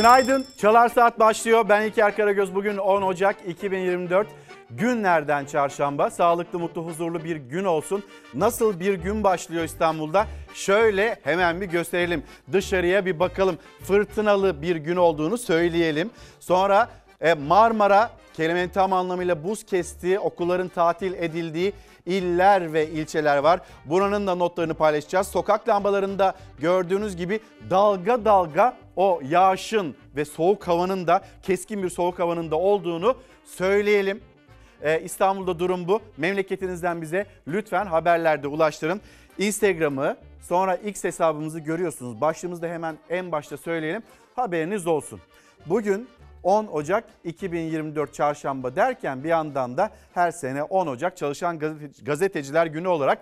Günaydın. Çalar Saat başlıyor. Ben İlker Karagöz. Bugün 10 Ocak 2024. Günlerden çarşamba. Sağlıklı, mutlu, huzurlu bir gün olsun. Nasıl bir gün başlıyor İstanbul'da? Şöyle hemen bir gösterelim. Dışarıya bir bakalım. Fırtınalı bir gün olduğunu söyleyelim. Sonra e, Marmara kelimenin tam anlamıyla buz kestiği, okulların tatil edildiği iller ve ilçeler var. Buranın da notlarını paylaşacağız. Sokak lambalarında gördüğünüz gibi dalga dalga o yağışın ve soğuk havanın da keskin bir soğuk havanın da olduğunu söyleyelim. Ee, İstanbul'da durum bu. Memleketinizden bize lütfen haberlerde ulaştırın. Instagram'ı sonra X hesabımızı görüyorsunuz. Başlığımızda hemen en başta söyleyelim. Haberiniz olsun. Bugün 10 Ocak 2024 Çarşamba derken bir yandan da her sene 10 Ocak Çalışan Gazeteciler Günü olarak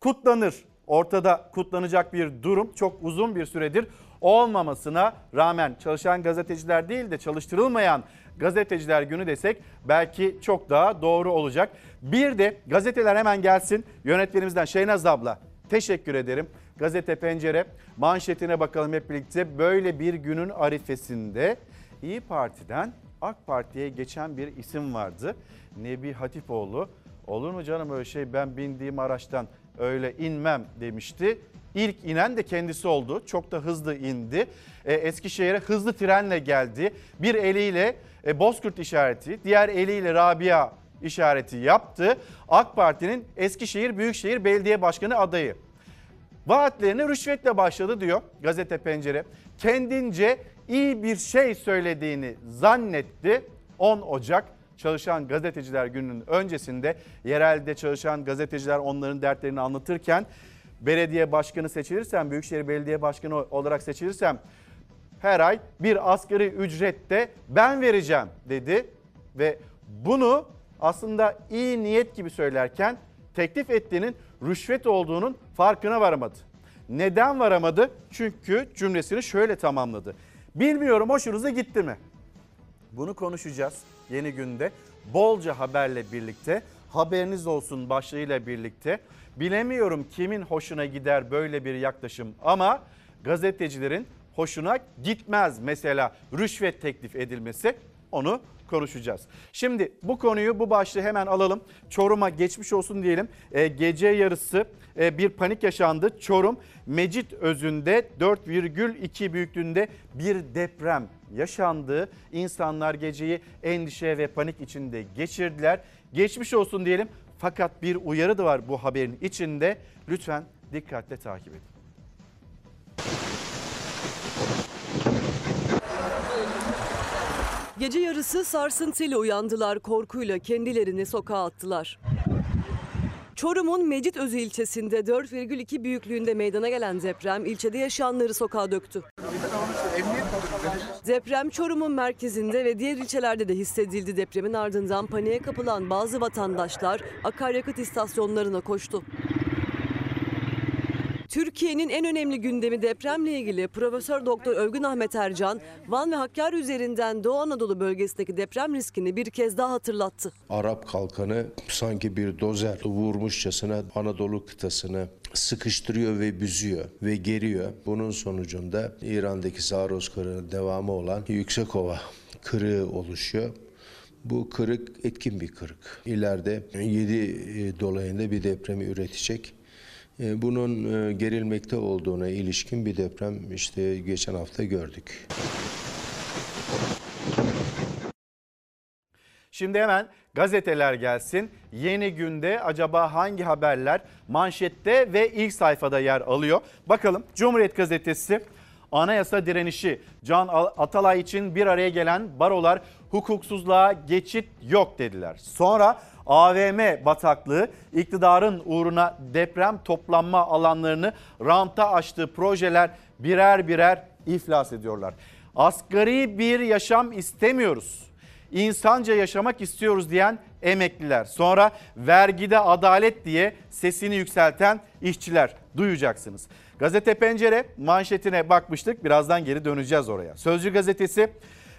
kutlanır. Ortada kutlanacak bir durum çok uzun bir süredir olmamasına rağmen çalışan gazeteciler değil de çalıştırılmayan gazeteciler günü desek belki çok daha doğru olacak. Bir de gazeteler hemen gelsin yönetmenimizden Şeynaz abla teşekkür ederim. Gazete Pencere manşetine bakalım hep birlikte böyle bir günün arifesinde İyi Parti'den AK Parti'ye geçen bir isim vardı. Nebi Hatipoğlu. Olur mu canım öyle şey ben bindiğim araçtan öyle inmem demişti. İlk inen de kendisi oldu. Çok da hızlı indi. E, Eskişehir'e hızlı trenle geldi. Bir eliyle e, Bozkurt işareti, diğer eliyle Rabia işareti yaptı. AK Parti'nin Eskişehir Büyükşehir Belediye Başkanı adayı. Vaatlerine rüşvetle başladı diyor gazete pencere. Kendince iyi bir şey söylediğini zannetti. 10 Ocak Çalışan Gazeteciler Günü'nün öncesinde yerelde çalışan gazeteciler onların dertlerini anlatırken belediye başkanı seçilirsem, Büyükşehir Belediye Başkanı olarak seçilirsem her ay bir asgari ücrette ben vereceğim dedi ve bunu aslında iyi niyet gibi söylerken teklif ettiğinin rüşvet olduğunun farkına varamadı. Neden varamadı? Çünkü cümlesini şöyle tamamladı. Bilmiyorum hoşunuza gitti mi? Bunu konuşacağız yeni günde. Bolca haberle birlikte, haberiniz olsun başlığıyla birlikte. Bilemiyorum kimin hoşuna gider böyle bir yaklaşım ama gazetecilerin hoşuna gitmez mesela rüşvet teklif edilmesi onu konuşacağız. Şimdi bu konuyu bu başlığı hemen alalım. Çorum'a geçmiş olsun diyelim. E, gece yarısı e, bir panik yaşandı. Çorum Mecit özünde 4,2 büyüklüğünde bir deprem yaşandı. İnsanlar geceyi endişe ve panik içinde geçirdiler. Geçmiş olsun diyelim. Fakat bir uyarı da var bu haberin içinde. Lütfen dikkatle takip edin. Gece yarısı sarsıntıyla uyandılar, korkuyla kendilerini sokağa attılar. Çorum'un Mecitözü ilçesinde 4,2 büyüklüğünde meydana gelen deprem ilçede yaşayanları sokağa döktü. Deprem Çorum'un merkezinde ve diğer ilçelerde de hissedildi. Depremin ardından paniğe kapılan bazı vatandaşlar akaryakıt istasyonlarına koştu. Türkiye'nin en önemli gündemi depremle ilgili Profesör Doktor Övgün Ahmet Ercan, Van ve Hakkari üzerinden Doğu Anadolu bölgesindeki deprem riskini bir kez daha hatırlattı. Arap kalkanı sanki bir dozer vurmuşçasına Anadolu kıtasını sıkıştırıyor ve büzüyor ve geriyor. Bunun sonucunda İran'daki Saros Kırı'nın devamı olan Yüksekova kırığı oluşuyor. Bu kırık etkin bir kırık. İleride 7 dolayında bir depremi üretecek. E, bunun e, gerilmekte olduğuna ilişkin bir deprem işte geçen hafta gördük. Şimdi hemen gazeteler gelsin. Yeni günde acaba hangi haberler manşette ve ilk sayfada yer alıyor? Bakalım Cumhuriyet Gazetesi anayasa direnişi Can Atalay için bir araya gelen barolar hukuksuzluğa geçit yok dediler. Sonra AVM bataklığı iktidarın uğruna deprem toplanma alanlarını ranta açtığı projeler birer birer iflas ediyorlar. Asgari bir yaşam istemiyoruz. İnsanca yaşamak istiyoruz diyen emekliler. Sonra vergide adalet diye sesini yükselten işçiler duyacaksınız. Gazete Pencere manşetine bakmıştık. Birazdan geri döneceğiz oraya. Sözcü gazetesi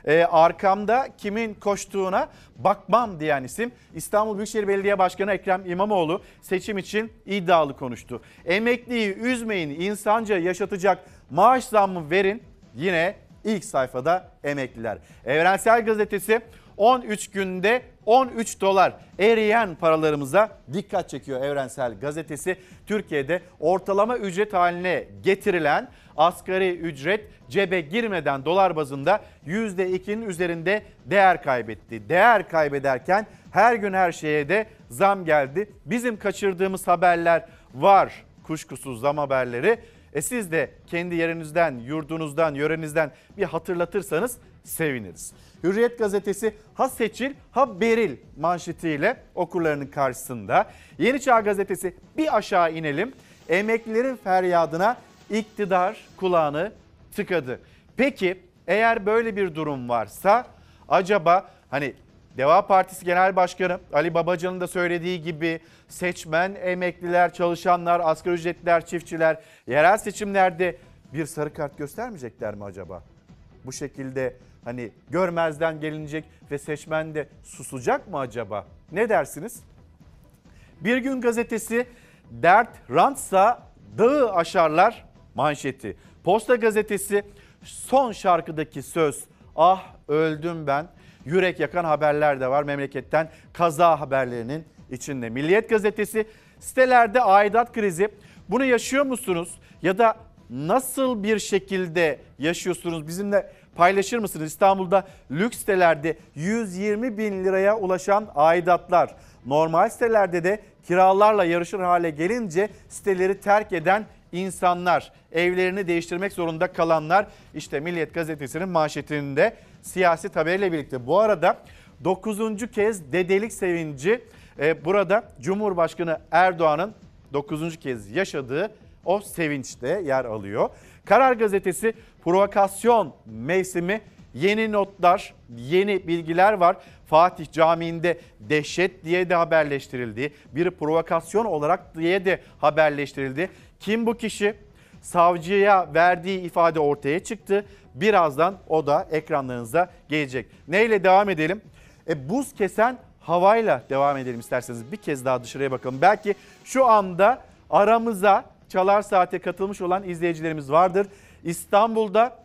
e, arkamda kimin koştuğuna bakmam diyen isim İstanbul Büyükşehir Belediye Başkanı Ekrem İmamoğlu seçim için iddialı konuştu. Emekliyi üzmeyin insanca yaşatacak maaş zammı verin yine ilk sayfada emekliler. Evrensel Gazetesi 13 günde 13 dolar eriyen paralarımıza dikkat çekiyor Evrensel Gazetesi. Türkiye'de ortalama ücret haline getirilen asgari ücret cebe girmeden dolar bazında %2'nin üzerinde değer kaybetti. Değer kaybederken her gün her şeye de zam geldi. Bizim kaçırdığımız haberler var kuşkusuz zam haberleri. E siz de kendi yerinizden, yurdunuzdan, yörenizden bir hatırlatırsanız seviniriz. Hürriyet gazetesi ha seçil ha beril manşetiyle okurlarının karşısında. Yeni Çağ gazetesi bir aşağı inelim. Emeklilerin feryadına iktidar kulağını tıkadı. Peki eğer böyle bir durum varsa acaba hani Deva Partisi Genel Başkanı Ali Babacan'ın da söylediği gibi seçmen, emekliler, çalışanlar, asgari ücretliler, çiftçiler yerel seçimlerde bir sarı kart göstermeyecekler mi acaba? Bu şekilde hani görmezden gelinecek ve seçmen de susacak mı acaba? Ne dersiniz? Bir gün gazetesi dert rantsa dağı aşarlar manşeti. Posta gazetesi son şarkıdaki söz ah öldüm ben yürek yakan haberler de var memleketten kaza haberlerinin içinde. Milliyet gazetesi sitelerde aidat krizi bunu yaşıyor musunuz ya da nasıl bir şekilde yaşıyorsunuz bizimle paylaşır mısınız? İstanbul'da lüks sitelerde 120 bin liraya ulaşan aidatlar normal sitelerde de kiralarla yarışır hale gelince siteleri terk eden insanlar, evlerini değiştirmek zorunda kalanlar işte Milliyet Gazetesi'nin manşetinde siyasi haberiyle birlikte. Bu arada 9. kez dedelik sevinci e, burada Cumhurbaşkanı Erdoğan'ın 9. kez yaşadığı o sevinçte yer alıyor. Karar Gazetesi provokasyon mevsimi yeni notlar, yeni bilgiler var. Fatih Camii'nde dehşet diye de haberleştirildi. Bir provokasyon olarak diye de haberleştirildi. Kim bu kişi? Savcıya verdiği ifade ortaya çıktı. Birazdan o da ekranlarınıza gelecek. Neyle devam edelim? E, buz kesen havayla devam edelim isterseniz. Bir kez daha dışarıya bakalım. Belki şu anda aramıza Çalar Saat'e katılmış olan izleyicilerimiz vardır. İstanbul'da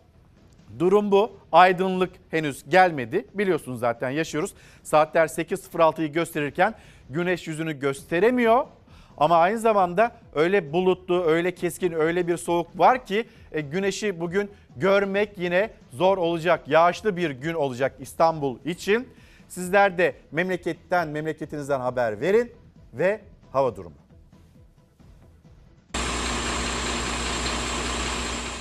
durum bu. Aydınlık henüz gelmedi. Biliyorsunuz zaten yaşıyoruz. Saatler 8.06'yı gösterirken güneş yüzünü gösteremiyor. Ama aynı zamanda öyle bulutlu, öyle keskin, öyle bir soğuk var ki e, güneşi bugün görmek yine zor olacak. Yağışlı bir gün olacak İstanbul için. Sizler de memleketten, memleketinizden haber verin ve hava durumu.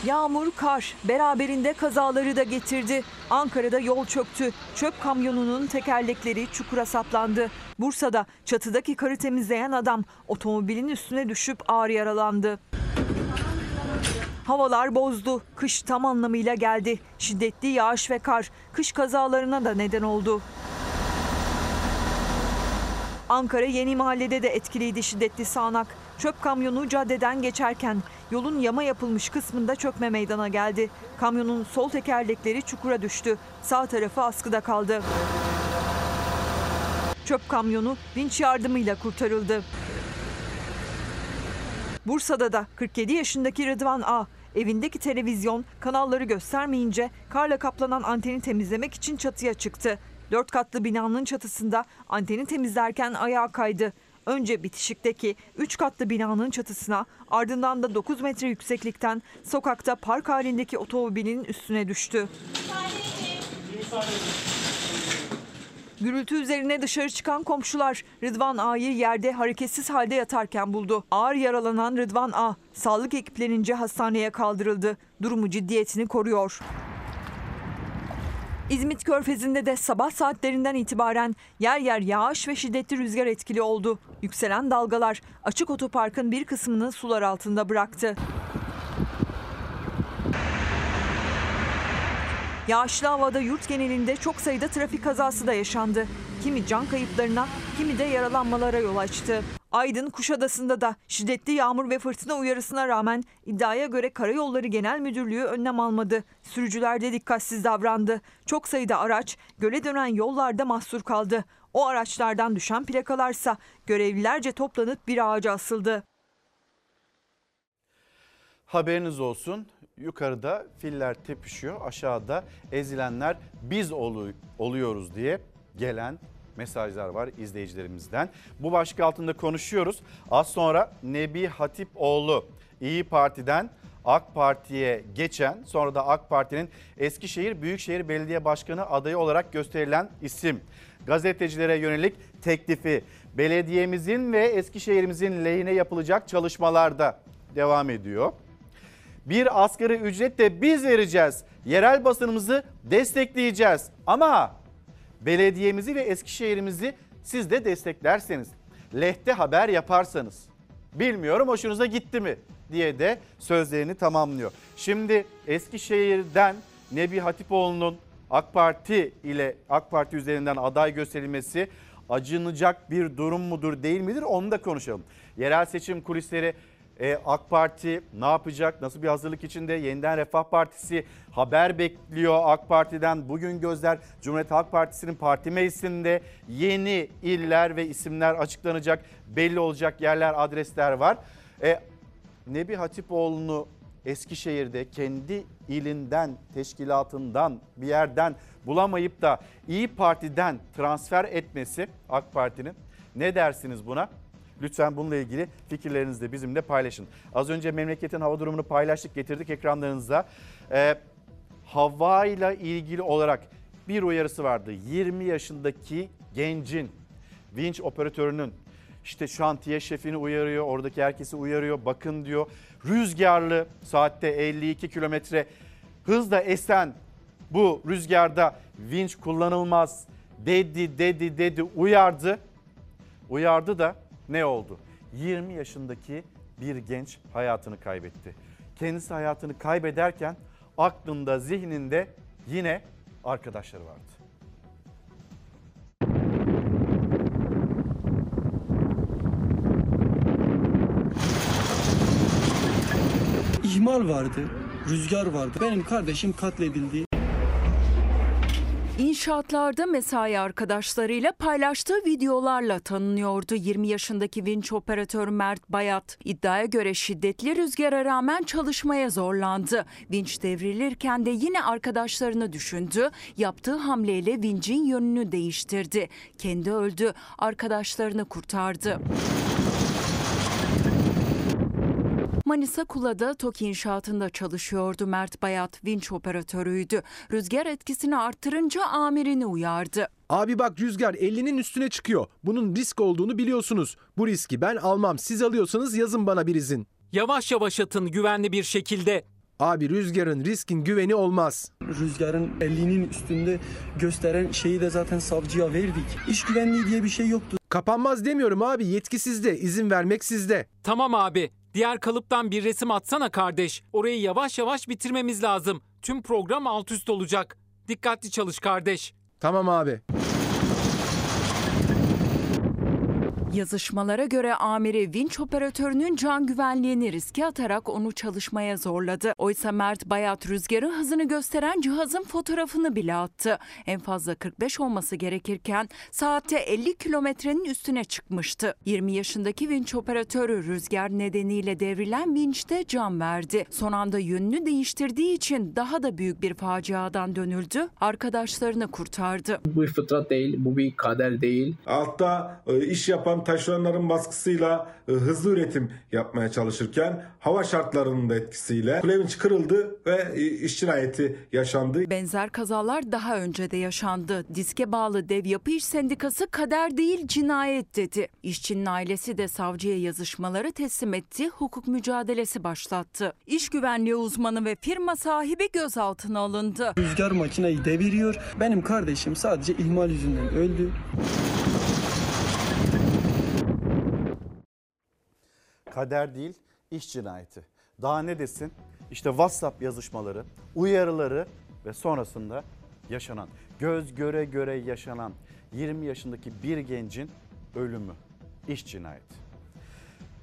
Yağmur, kar beraberinde kazaları da getirdi. Ankara'da yol çöktü. Çöp kamyonunun tekerlekleri çukura saplandı. Bursa'da çatıdaki karı temizleyen adam otomobilin üstüne düşüp ağır yaralandı. Havalar bozdu. Kış tam anlamıyla geldi. Şiddetli yağış ve kar kış kazalarına da neden oldu. Ankara Yeni Mahalle'de de etkiliydi şiddetli sağanak. Çöp kamyonu caddeden geçerken yolun yama yapılmış kısmında çökme meydana geldi. Kamyonun sol tekerlekleri çukura düştü. Sağ tarafı askıda kaldı. Çöp kamyonu vinç yardımıyla kurtarıldı. Bursa'da da 47 yaşındaki Rıdvan A. Evindeki televizyon kanalları göstermeyince karla kaplanan anteni temizlemek için çatıya çıktı. Dört katlı binanın çatısında anteni temizlerken ayağa kaydı. Önce bitişikteki 3 katlı binanın çatısına ardından da 9 metre yükseklikten sokakta park halindeki otomobilin üstüne düştü. Gürültü üzerine dışarı çıkan komşular Rıdvan A'yı yerde hareketsiz halde yatarken buldu. Ağır yaralanan Rıdvan A sağlık ekiplerince hastaneye kaldırıldı. Durumu ciddiyetini koruyor. İzmit Körfezi'nde de sabah saatlerinden itibaren yer yer yağış ve şiddetli rüzgar etkili oldu. Yükselen dalgalar açık otoparkın bir kısmını sular altında bıraktı. Yağışlı havada yurt genelinde çok sayıda trafik kazası da yaşandı. Kimi can kayıplarına, kimi de yaralanmalara yol açtı. Aydın Kuşadası'nda da şiddetli yağmur ve fırtına uyarısına rağmen iddiaya göre Karayolları Genel Müdürlüğü önlem almadı. Sürücüler de dikkatsiz davrandı. Çok sayıda araç göle dönen yollarda mahsur kaldı. O araçlardan düşen plakalarsa görevlilerce toplanıp bir ağaca asıldı. Haberiniz olsun. Yukarıda filler tepişiyor. Aşağıda ezilenler biz olu- oluyoruz diye gelen mesajlar var izleyicilerimizden. Bu başlık altında konuşuyoruz. Az sonra Nebi Hatipoğlu İyi Parti'den AK Parti'ye geçen sonra da AK Parti'nin Eskişehir Büyükşehir Belediye Başkanı adayı olarak gösterilen isim. Gazetecilere yönelik teklifi belediyemizin ve Eskişehir'imizin lehine yapılacak çalışmalarda devam ediyor. Bir asgari ücret de biz vereceğiz. Yerel basınımızı destekleyeceğiz. Ama belediyemizi ve Eskişehir'imizi siz de desteklerseniz, lehte haber yaparsanız, bilmiyorum hoşunuza gitti mi diye de sözlerini tamamlıyor. Şimdi Eskişehir'den Nebi Hatipoğlu'nun AK Parti ile AK Parti üzerinden aday gösterilmesi acınacak bir durum mudur değil midir onu da konuşalım. Yerel seçim kulisleri e, AK Parti ne yapacak? Nasıl bir hazırlık içinde? Yeniden Refah Partisi haber bekliyor AK Parti'den. Bugün gözler Cumhuriyet Halk Partisi'nin parti meclisinde yeni iller ve isimler açıklanacak. Belli olacak yerler, adresler var. E, Nebi Hatipoğlu'nu Eskişehir'de kendi ilinden, teşkilatından, bir yerden bulamayıp da İyi Parti'den transfer etmesi AK Parti'nin ne dersiniz buna? Lütfen bununla ilgili fikirlerinizi de bizimle paylaşın. Az önce memleketin hava durumunu paylaştık, getirdik ekranlarınıza. Ee, hava ile ilgili olarak bir uyarısı vardı. 20 yaşındaki gencin, vinç operatörünün işte şantiye şefini uyarıyor, oradaki herkesi uyarıyor. Bakın diyor rüzgarlı saatte 52 kilometre hızla esen bu rüzgarda vinç kullanılmaz dedi dedi dedi uyardı. Uyardı da ne oldu? 20 yaşındaki bir genç hayatını kaybetti. Kendisi hayatını kaybederken aklında, zihninde yine arkadaşları vardı. İhmal vardı, rüzgar vardı. Benim kardeşim katledildi. İnşaatlarda mesai arkadaşlarıyla paylaştığı videolarla tanınıyordu 20 yaşındaki vinç operatörü Mert Bayat. İddiaya göre şiddetli rüzgara rağmen çalışmaya zorlandı. Vinç devrilirken de yine arkadaşlarını düşündü. Yaptığı hamleyle vincin yönünü değiştirdi. Kendi öldü, arkadaşlarını kurtardı. Manisa Kula'da TOKİ inşaatında çalışıyordu Mert Bayat, vinç operatörüydü. Rüzgar etkisini arttırınca amirini uyardı. Abi bak rüzgar 50'nin üstüne çıkıyor. Bunun risk olduğunu biliyorsunuz. Bu riski ben almam. Siz alıyorsanız yazın bana bir izin. Yavaş yavaş atın güvenli bir şekilde. Abi rüzgarın riskin güveni olmaz. Rüzgarın 50'nin üstünde gösteren şeyi de zaten savcıya verdik. İş güvenliği diye bir şey yoktu. Kapanmaz demiyorum abi yetki sizde. izin vermek sizde. Tamam abi. Diğer kalıptan bir resim atsana kardeş. Orayı yavaş yavaş bitirmemiz lazım. Tüm program alt üst olacak. Dikkatli çalış kardeş. Tamam abi. Yazışmalara göre amiri vinç operatörünün can güvenliğini riske atarak onu çalışmaya zorladı. Oysa Mert Bayat rüzgarın hızını gösteren cihazın fotoğrafını bile attı. En fazla 45 olması gerekirken saatte 50 kilometrenin üstüne çıkmıştı. 20 yaşındaki vinç operatörü rüzgar nedeniyle devrilen vinçte can verdi. Son anda yönünü değiştirdiği için daha da büyük bir faciadan dönüldü. Arkadaşlarını kurtardı. Bu bir fıtrat değil, bu bir kader değil. Altta e, iş yapan taşeronların baskısıyla e, hızlı üretim yapmaya çalışırken hava şartlarının da etkisiyle kulevinç kırıldı ve e, iş cinayeti yaşandı. Benzer kazalar daha önce de yaşandı. Diske bağlı Dev Yapı İş Sendikası kader değil cinayet dedi. İşçinin ailesi de savcıya yazışmaları teslim etti, hukuk mücadelesi başlattı. İş güvenliği uzmanı ve firma sahibi gözaltına alındı. Rüzgar makineyi deviriyor. Benim kardeşim sadece ihmal yüzünden öldü. Kader değil iş cinayeti. Daha ne desin? İşte WhatsApp yazışmaları, uyarıları ve sonrasında yaşanan, göz göre göre yaşanan 20 yaşındaki bir gencin ölümü, iş cinayeti.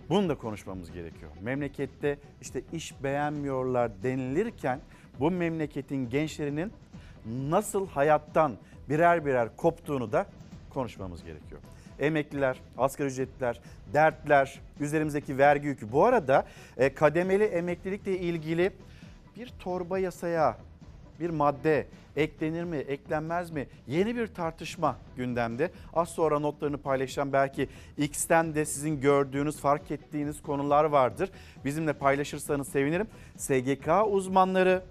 Bunu da konuşmamız gerekiyor. Memlekette işte iş beğenmiyorlar denilirken bu memleketin gençlerinin nasıl hayattan birer birer koptuğunu da konuşmamız gerekiyor. Emekliler, asgari ücretliler, dertler, üzerimizdeki vergi yükü. Bu arada e, kademeli emeklilikle ilgili bir torba yasaya bir madde eklenir mi, eklenmez mi? Yeni bir tartışma gündemde. Az sonra notlarını paylaşacağım. Belki X'ten de sizin gördüğünüz, fark ettiğiniz konular vardır. Bizimle paylaşırsanız sevinirim. SGK uzmanları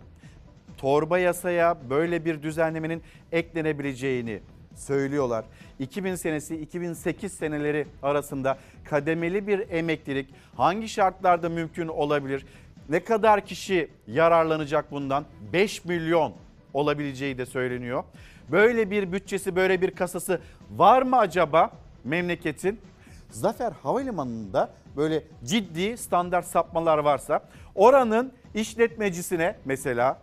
torba yasaya böyle bir düzenlemenin eklenebileceğini söylüyorlar. 2000 senesi 2008 seneleri arasında kademeli bir emeklilik hangi şartlarda mümkün olabilir? Ne kadar kişi yararlanacak bundan? 5 milyon olabileceği de söyleniyor. Böyle bir bütçesi, böyle bir kasası var mı acaba memleketin? Zafer Havalimanı'nda böyle ciddi standart sapmalar varsa oranın işletmecisine mesela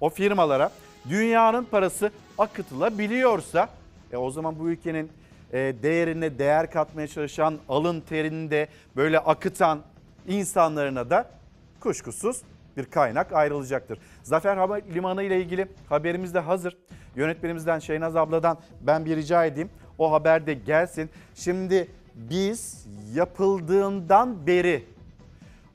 o firmalara dünyanın parası akıtılabiliyorsa e o zaman bu ülkenin e, değerine değer katmaya çalışan alın terini de böyle akıtan insanlarına da kuşkusuz bir kaynak ayrılacaktır. Zafer Havalimanı ile ilgili haberimiz de hazır. Yönetmenimizden Şeynaz abladan ben bir rica edeyim. O haber de gelsin. Şimdi biz yapıldığından beri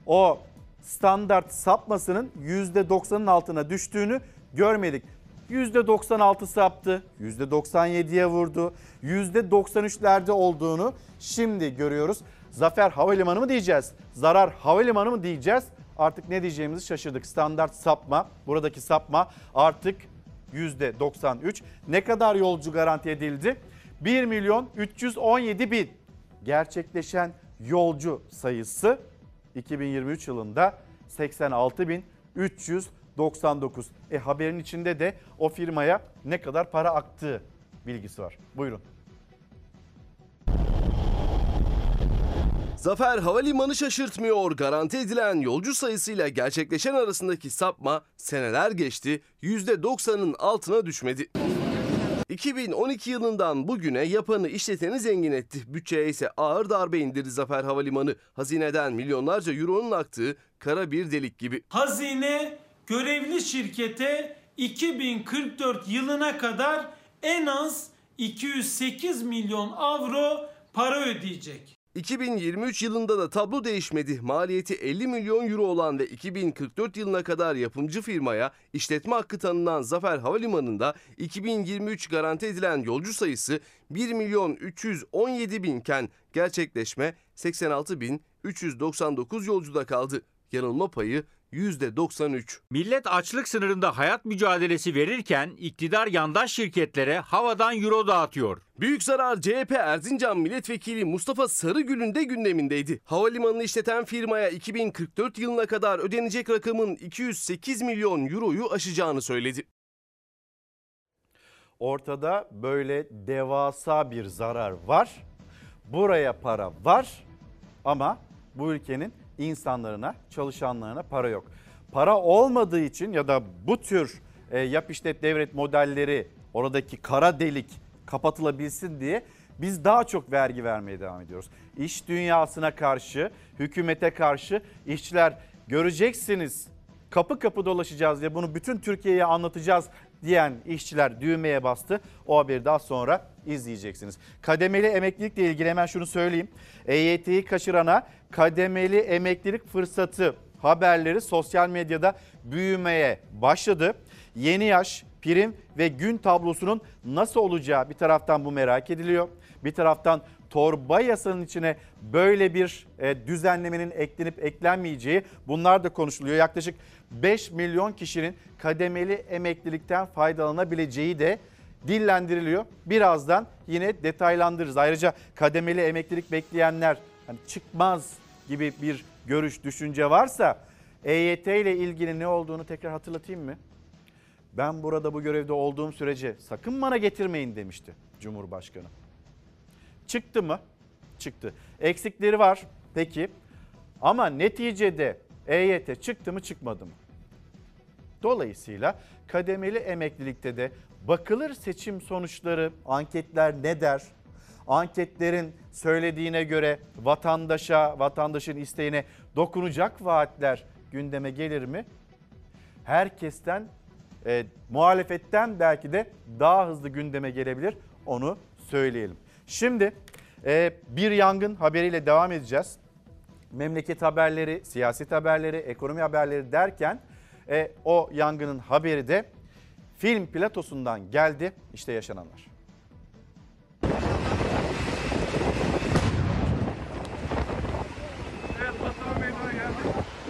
o standart sapmasının %90'ın altına düştüğünü görmedik. %96 saptı, %97'ye vurdu, %93'lerde olduğunu şimdi görüyoruz. Zafer Havalimanı mı diyeceğiz? Zarar Havalimanı mı diyeceğiz? Artık ne diyeceğimizi şaşırdık. Standart sapma, buradaki sapma artık %93. Ne kadar yolcu garanti edildi? 1 milyon 317 bin gerçekleşen yolcu sayısı 2023 yılında 86.399. E haberin içinde de o firmaya ne kadar para aktığı bilgisi var. Buyurun. Zafer Havalimanı şaşırtmıyor. Garanti edilen yolcu sayısıyla gerçekleşen arasındaki sapma seneler geçti %90'ın altına düşmedi. 2012 yılından bugüne yapanı işleteni zengin etti. Bütçeye ise ağır darbe indirdi Zafer Havalimanı. Hazineden milyonlarca euronun aktığı kara bir delik gibi. Hazine görevli şirkete 2044 yılına kadar en az 208 milyon avro para ödeyecek. 2023 yılında da tablo değişmedi. Maliyeti 50 milyon euro olan ve 2044 yılına kadar yapımcı firmaya işletme hakkı tanınan Zafer Havalimanı'nda 2023 garanti edilen yolcu sayısı 1 milyon 317 binken gerçekleşme 86 bin 399 yolcuda kaldı. Yanılma payı %93. Millet açlık sınırında hayat mücadelesi verirken iktidar yandaş şirketlere havadan euro dağıtıyor. Büyük zarar CHP Erzincan Milletvekili Mustafa Sarıgül'ün de gündemindeydi. Havalimanını işleten firmaya 2044 yılına kadar ödenecek rakamın 208 milyon euroyu aşacağını söyledi. Ortada böyle devasa bir zarar var. Buraya para var ama bu ülkenin insanlarına, çalışanlarına para yok. Para olmadığı için ya da bu tür e, yap işlet devret modelleri oradaki kara delik kapatılabilsin diye biz daha çok vergi vermeye devam ediyoruz. İş dünyasına karşı, hükümete karşı işçiler göreceksiniz kapı kapı dolaşacağız ve bunu bütün Türkiye'ye anlatacağız diyen işçiler düğmeye bastı. O haberi daha sonra izleyeceksiniz. Kademeli emeklilikle ilgili hemen şunu söyleyeyim. EYT'yi kaçırana kademeli emeklilik fırsatı haberleri sosyal medyada büyümeye başladı. Yeni yaş, prim ve gün tablosunun nasıl olacağı bir taraftan bu merak ediliyor. Bir taraftan torba yasanın içine böyle bir e, düzenlemenin eklenip eklenmeyeceği bunlar da konuşuluyor. Yaklaşık 5 milyon kişinin kademeli emeklilikten faydalanabileceği de dillendiriliyor. Birazdan yine detaylandırırız. Ayrıca kademeli emeklilik bekleyenler hani çıkmaz gibi bir görüş, düşünce varsa EYT ile ilgili ne olduğunu tekrar hatırlatayım mı? Ben burada bu görevde olduğum sürece sakın bana getirmeyin demişti Cumhurbaşkanı. Çıktı mı? Çıktı. Eksikleri var peki ama neticede EYT çıktı mı çıkmadı mı? Dolayısıyla kademeli emeklilikte de bakılır seçim sonuçları, anketler ne der? Anketlerin söylediğine göre vatandaşa, vatandaşın isteğine dokunacak vaatler gündeme gelir mi? Herkesten, e, muhalefetten belki de daha hızlı gündeme gelebilir onu söyleyelim. Şimdi Ee, bir yangın haberiyle devam edeceğiz. Memleket haberleri, siyaset haberleri, ekonomi haberleri derken e, o yangının haberi de film platosundan geldi. İşte yaşananlar.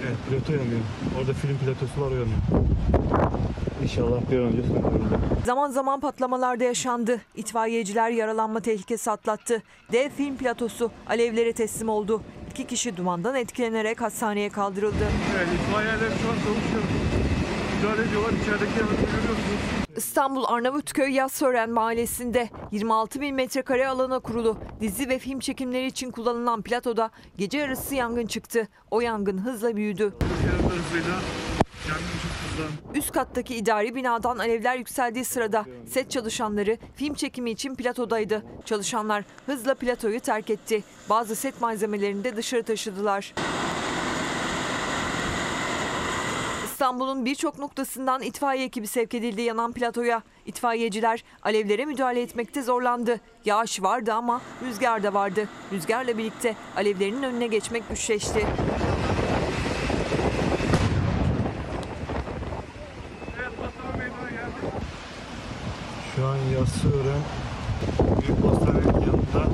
Evet, plato yanıyor. Orada film platosu var yanıyor. İnşallah bir an önce söndürülür. Zaman zaman patlamalar da yaşandı. İtfaiyeciler yaralanma tehlikesi atlattı. Dev film platosu alevlere teslim oldu. İki kişi dumandan etkilenerek hastaneye kaldırıldı. Evet, itfaiyeler şu an çalışıyor. Müdahale ediyorlar. İçerideki görüyorsunuz. İstanbul Arnavutköy Yassören mahallesinde 26 bin metrekare alana kurulu dizi ve film çekimleri için kullanılan platoda gece yarısı yangın çıktı. O yangın hızla büyüdü. Üst kattaki idari binadan alevler yükseldiği sırada set çalışanları film çekimi için platodaydı. Çalışanlar hızla platoyu terk etti. Bazı set malzemelerini de dışarı taşıdılar. İstanbul'un birçok noktasından itfaiye ekibi sevk edildi yanan platoya. İtfaiyeciler alevlere müdahale etmekte zorlandı. Yağış vardı ama rüzgar da vardı. Rüzgarla birlikte alevlerin önüne geçmek güçleşti. Şu an Yassıören Büyük Hastanenin yanında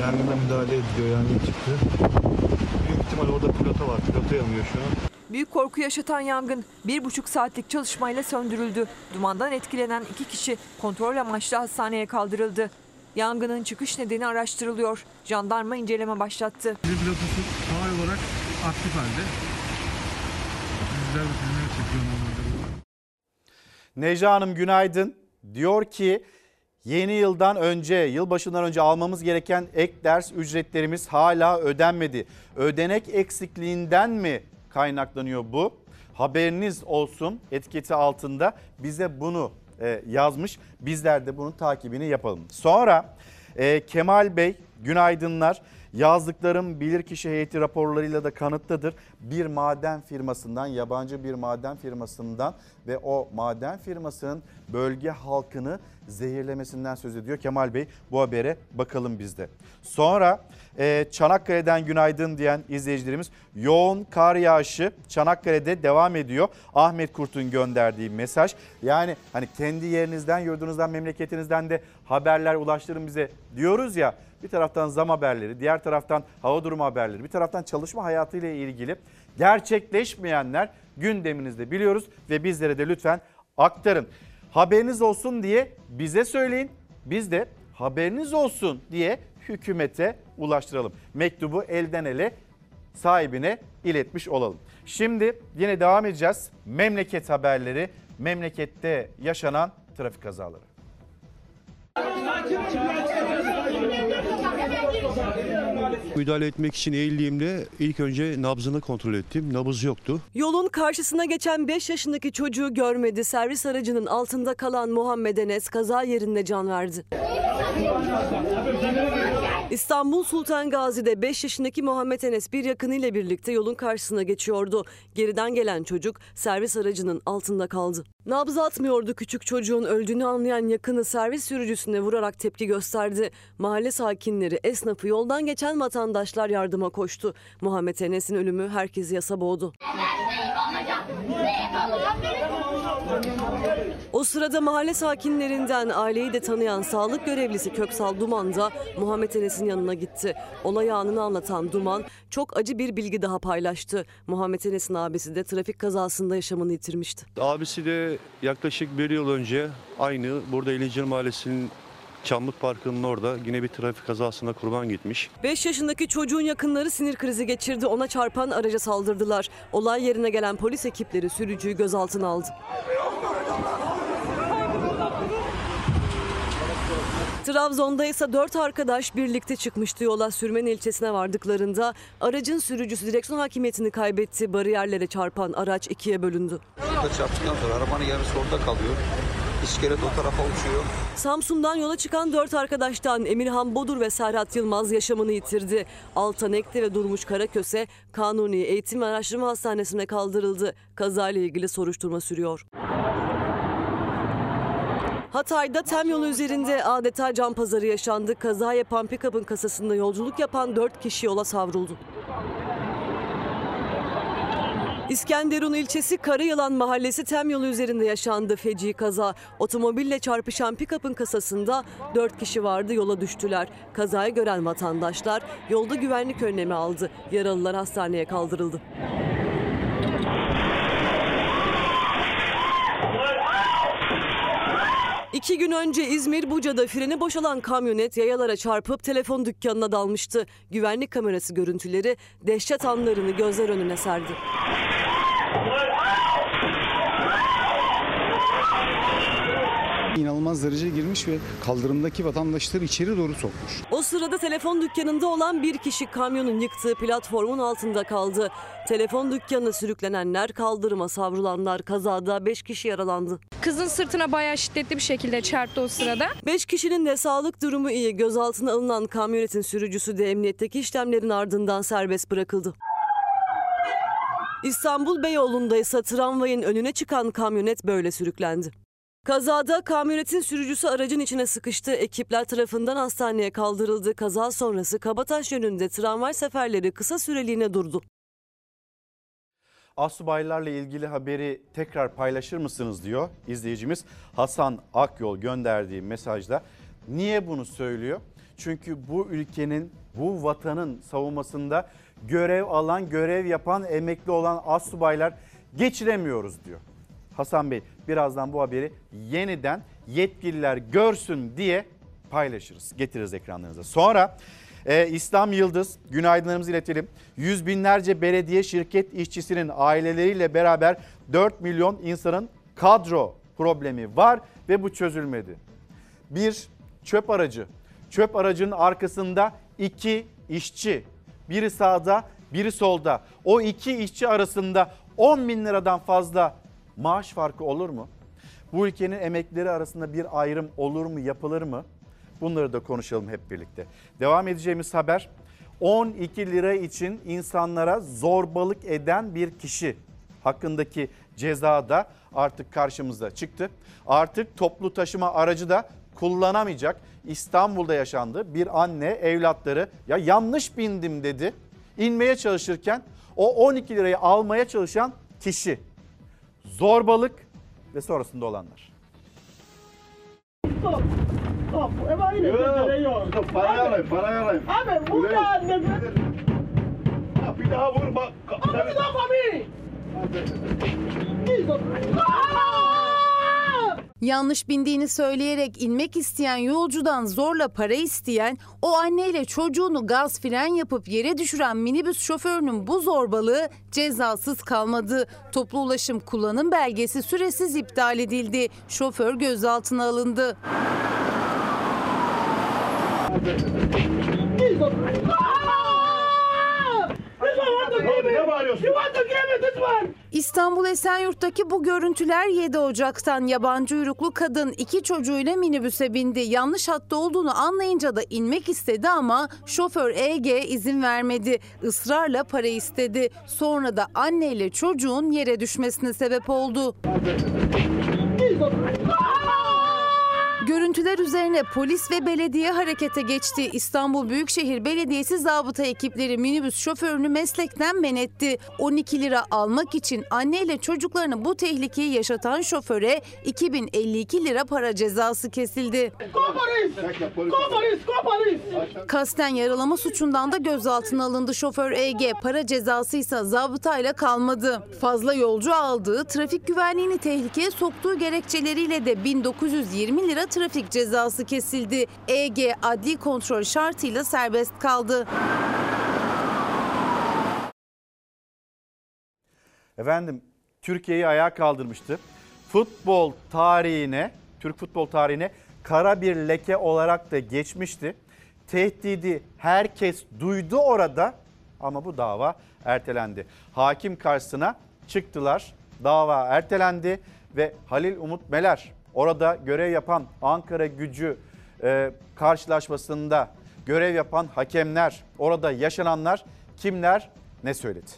yangına müdahale ediliyor. Yangın çıktı. Büyük ihtimal orada piloto var. Piloto yanıyor şu an. Büyük korku yaşatan yangın bir buçuk saatlik çalışmayla söndürüldü. Dumandan etkilenen iki kişi kontrol amaçlı hastaneye kaldırıldı. Yangının çıkış nedeni araştırılıyor. Jandarma inceleme başlattı. Pilotosu hava olarak aktif halde. Bizler bu filmleri çekiyor normalde. Necla Hanım günaydın. Diyor ki yeni yıldan önce, yılbaşından önce almamız gereken ek ders ücretlerimiz hala ödenmedi. Ödenek eksikliğinden mi kaynaklanıyor bu? Haberiniz olsun etiketi altında bize bunu e, yazmış. Bizler de bunun takibini yapalım. Sonra e, Kemal Bey günaydınlar. Yazdıklarım bilirkişi heyeti raporlarıyla da kanıtlıdır. Bir maden firmasından, yabancı bir maden firmasından ve o maden firmasının bölge halkını zehirlemesinden söz ediyor. Kemal Bey bu habere bakalım bizde. Sonra e, Çanakkale'den günaydın diyen izleyicilerimiz yoğun kar yağışı Çanakkale'de devam ediyor. Ahmet Kurt'un gönderdiği mesaj. Yani hani kendi yerinizden, yurdunuzdan, memleketinizden de haberler ulaştırın bize diyoruz ya. Bir taraftan zam haberleri, diğer taraftan hava durumu haberleri, bir taraftan çalışma hayatıyla ilgili gerçekleşmeyenler gündeminizde biliyoruz ve bizlere de lütfen aktarın. Haberiniz olsun diye bize söyleyin. Biz de haberiniz olsun diye hükümete ulaştıralım. Mektubu elden ele sahibine iletmiş olalım. Şimdi yine devam edeceğiz. Memleket haberleri, memlekette yaşanan trafik kazaları. Müdahale etmek için eğildiğimde ilk önce nabzını kontrol ettim. Nabız yoktu. Yolun karşısına geçen 5 yaşındaki çocuğu görmedi. Servis aracının altında kalan Muhammed Enes kaza yerinde can verdi. İstanbul Sultan Gazi'de 5 yaşındaki Muhammed Enes bir yakınıyla birlikte yolun karşısına geçiyordu. Geriden gelen çocuk servis aracının altında kaldı. Nabız atmıyordu küçük çocuğun öldüğünü anlayan yakını servis sürücüsüne vurarak tepki gösterdi. Mahalle sakinleri, esnafı, yoldan geçen vatandaşlar yardıma koştu. Muhammed Enes'in ölümü herkesi yasa boğdu. O sırada mahalle sakinlerinden aileyi de tanıyan sağlık görevlisi Köksal Duman da Muhammed Enes'in yanına gitti. Olay anını anlatan Duman çok acı bir bilgi daha paylaştı. Muhammed Enes'in abisi de trafik kazasında yaşamını yitirmişti. Abisi de yaklaşık bir yıl önce aynı burada Eğlenceli Mahallesi'nin Çamlık Parkı'nın orada yine bir trafik kazasına kurban gitmiş. 5 yaşındaki çocuğun yakınları sinir krizi geçirdi. Ona çarpan araca saldırdılar. Olay yerine gelen polis ekipleri sürücüyü gözaltına aldı. Trabzon'da ise dört arkadaş birlikte çıkmıştı yola. Sürmen ilçesine vardıklarında aracın sürücüsü direksiyon hakimiyetini kaybetti. Bariyerlere çarpan araç ikiye bölündü. Burada çarptıktan sonra arabanın yarısı orada kalıyor. İskelet o tarafa uçuyor. Samsun'dan yola çıkan dört arkadaştan Emirhan Bodur ve Serhat Yılmaz yaşamını yitirdi. Altan Ekte ve Durmuş Karaköse Kanuni Eğitim ve Araştırma Hastanesi'ne kaldırıldı. Kazayla ilgili soruşturma sürüyor. Hatay'da tem yolu üzerinde adeta can pazarı yaşandı. Kaza yapan pikapın kasasında yolculuk yapan 4 kişi yola savruldu. İskenderun ilçesi Karayılan mahallesi tem yolu üzerinde yaşandı feci kaza. Otomobille çarpışan pikapın kasasında 4 kişi vardı yola düştüler. Kazayı gören vatandaşlar yolda güvenlik önlemi aldı. Yaralılar hastaneye kaldırıldı. İki gün önce İzmir Buca'da freni boşalan kamyonet yayalara çarpıp telefon dükkanına dalmıştı. Güvenlik kamerası görüntüleri dehşet anlarını gözler önüne serdi. İnanılmaz derece girmiş ve kaldırımdaki vatandaşları içeri doğru sokmuş. O sırada telefon dükkanında olan bir kişi kamyonun yıktığı platformun altında kaldı. Telefon dükkanına sürüklenenler, kaldırıma savrulanlar kazada 5 kişi yaralandı. Kızın sırtına bayağı şiddetli bir şekilde çarptı o sırada. 5 kişinin de sağlık durumu iyi. Gözaltına alınan kamyonetin sürücüsü de emniyetteki işlemlerin ardından serbest bırakıldı. İstanbul Beyoğlu'nda ise tramvayın önüne çıkan kamyonet böyle sürüklendi. Kazada kamyonetin sürücüsü aracın içine sıkıştı. Ekipler tarafından hastaneye kaldırıldı. Kaza sonrası Kabataş yönünde tramvay seferleri kısa süreliğine durdu. Asubaylarla ilgili haberi tekrar paylaşır mısınız diyor izleyicimiz Hasan Akyol gönderdiği mesajda. Niye bunu söylüyor? Çünkü bu ülkenin, bu vatanın savunmasında görev alan, görev yapan, emekli olan asubaylar geçiremiyoruz diyor. Hasan Bey birazdan bu haberi yeniden yetkililer görsün diye paylaşırız. Getiririz ekranlarınıza. Sonra e, İslam Yıldız günaydınlarımızı iletelim. Yüz binlerce belediye şirket işçisinin aileleriyle beraber 4 milyon insanın kadro problemi var ve bu çözülmedi. Bir çöp aracı. Çöp aracının arkasında iki işçi. Biri sağda biri solda. O iki işçi arasında 10 bin liradan fazla maaş farkı olur mu? Bu ülkenin emeklileri arasında bir ayrım olur mu, yapılır mı? Bunları da konuşalım hep birlikte. Devam edeceğimiz haber 12 lira için insanlara zorbalık eden bir kişi hakkındaki ceza da artık karşımıza çıktı. Artık toplu taşıma aracı da kullanamayacak. İstanbul'da yaşandı. Bir anne evlatları ya yanlış bindim dedi. İnmeye çalışırken o 12 lirayı almaya çalışan kişi zorbalık ve sonrasında olanlar. Stop. Stop. Yok. Parayı alayım, parayı alayım. Abi vur ya ne Bir daha vur bak. Abi bir daha abi. Yanlış bindiğini söyleyerek inmek isteyen yolcudan zorla para isteyen, o anneyle çocuğunu gaz fren yapıp yere düşüren minibüs şoförünün bu zorbalığı cezasız kalmadı. Toplu ulaşım kullanım belgesi süresiz iptal edildi. Şoför gözaltına alındı. İstanbul Esenyurt'taki bu görüntüler 7 Ocak'tan yabancı uyruklu kadın iki çocuğuyla minibüse bindi. Yanlış hatta olduğunu anlayınca da inmek istedi ama şoför EG izin vermedi. Israrla para istedi. Sonra da anneyle çocuğun yere düşmesine sebep oldu. Görüntüler üzerine polis ve belediye harekete geçti. İstanbul Büyükşehir Belediyesi zabıta ekipleri minibüs şoförünü meslekten men etti. 12 lira almak için anneyle çocuklarını bu tehlikeyi yaşatan şoföre 2052 lira para cezası kesildi. Kasten yaralama suçundan da gözaltına alındı şoför EG. Para cezası ise zabıtayla kalmadı. Fazla yolcu aldığı, trafik güvenliğini tehlikeye soktuğu gerekçeleriyle de 1920 lira trafik cezası kesildi. EG adli kontrol şartıyla serbest kaldı. Efendim Türkiye'yi ayağa kaldırmıştı. Futbol tarihine, Türk futbol tarihine kara bir leke olarak da geçmişti. Tehdidi herkes duydu orada ama bu dava ertelendi. Hakim karşısına çıktılar. Dava ertelendi ve Halil Umut Meler orada görev yapan Ankara gücü e, karşılaşmasında görev yapan hakemler, orada yaşananlar kimler ne söyledi?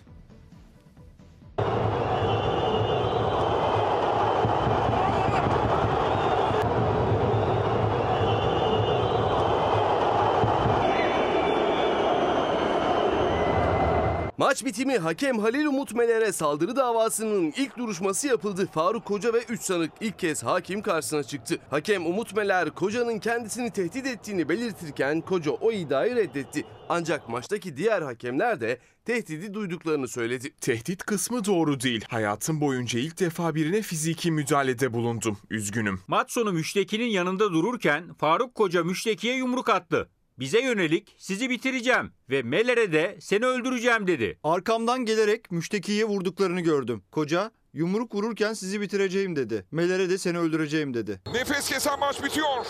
Maç bitimi hakem Halil Umut Meler'e saldırı davasının ilk duruşması yapıldı. Faruk Koca ve 3 sanık ilk kez hakim karşısına çıktı. Hakem Umut Meler Koca'nın kendisini tehdit ettiğini belirtirken Koca o iddiayı reddetti. Ancak maçtaki diğer hakemler de tehdidi duyduklarını söyledi. Tehdit kısmı doğru değil. Hayatım boyunca ilk defa birine fiziki müdahalede bulundum. Üzgünüm. Maç sonu müştekinin yanında dururken Faruk Koca müştekiye yumruk attı. Bize yönelik sizi bitireceğim ve Meler'e de seni öldüreceğim dedi. Arkamdan gelerek müştekiye vurduklarını gördüm. Koca yumruk vururken sizi bitireceğim dedi. Meler'e de seni öldüreceğim dedi. Nefes kesen maç bitiyor.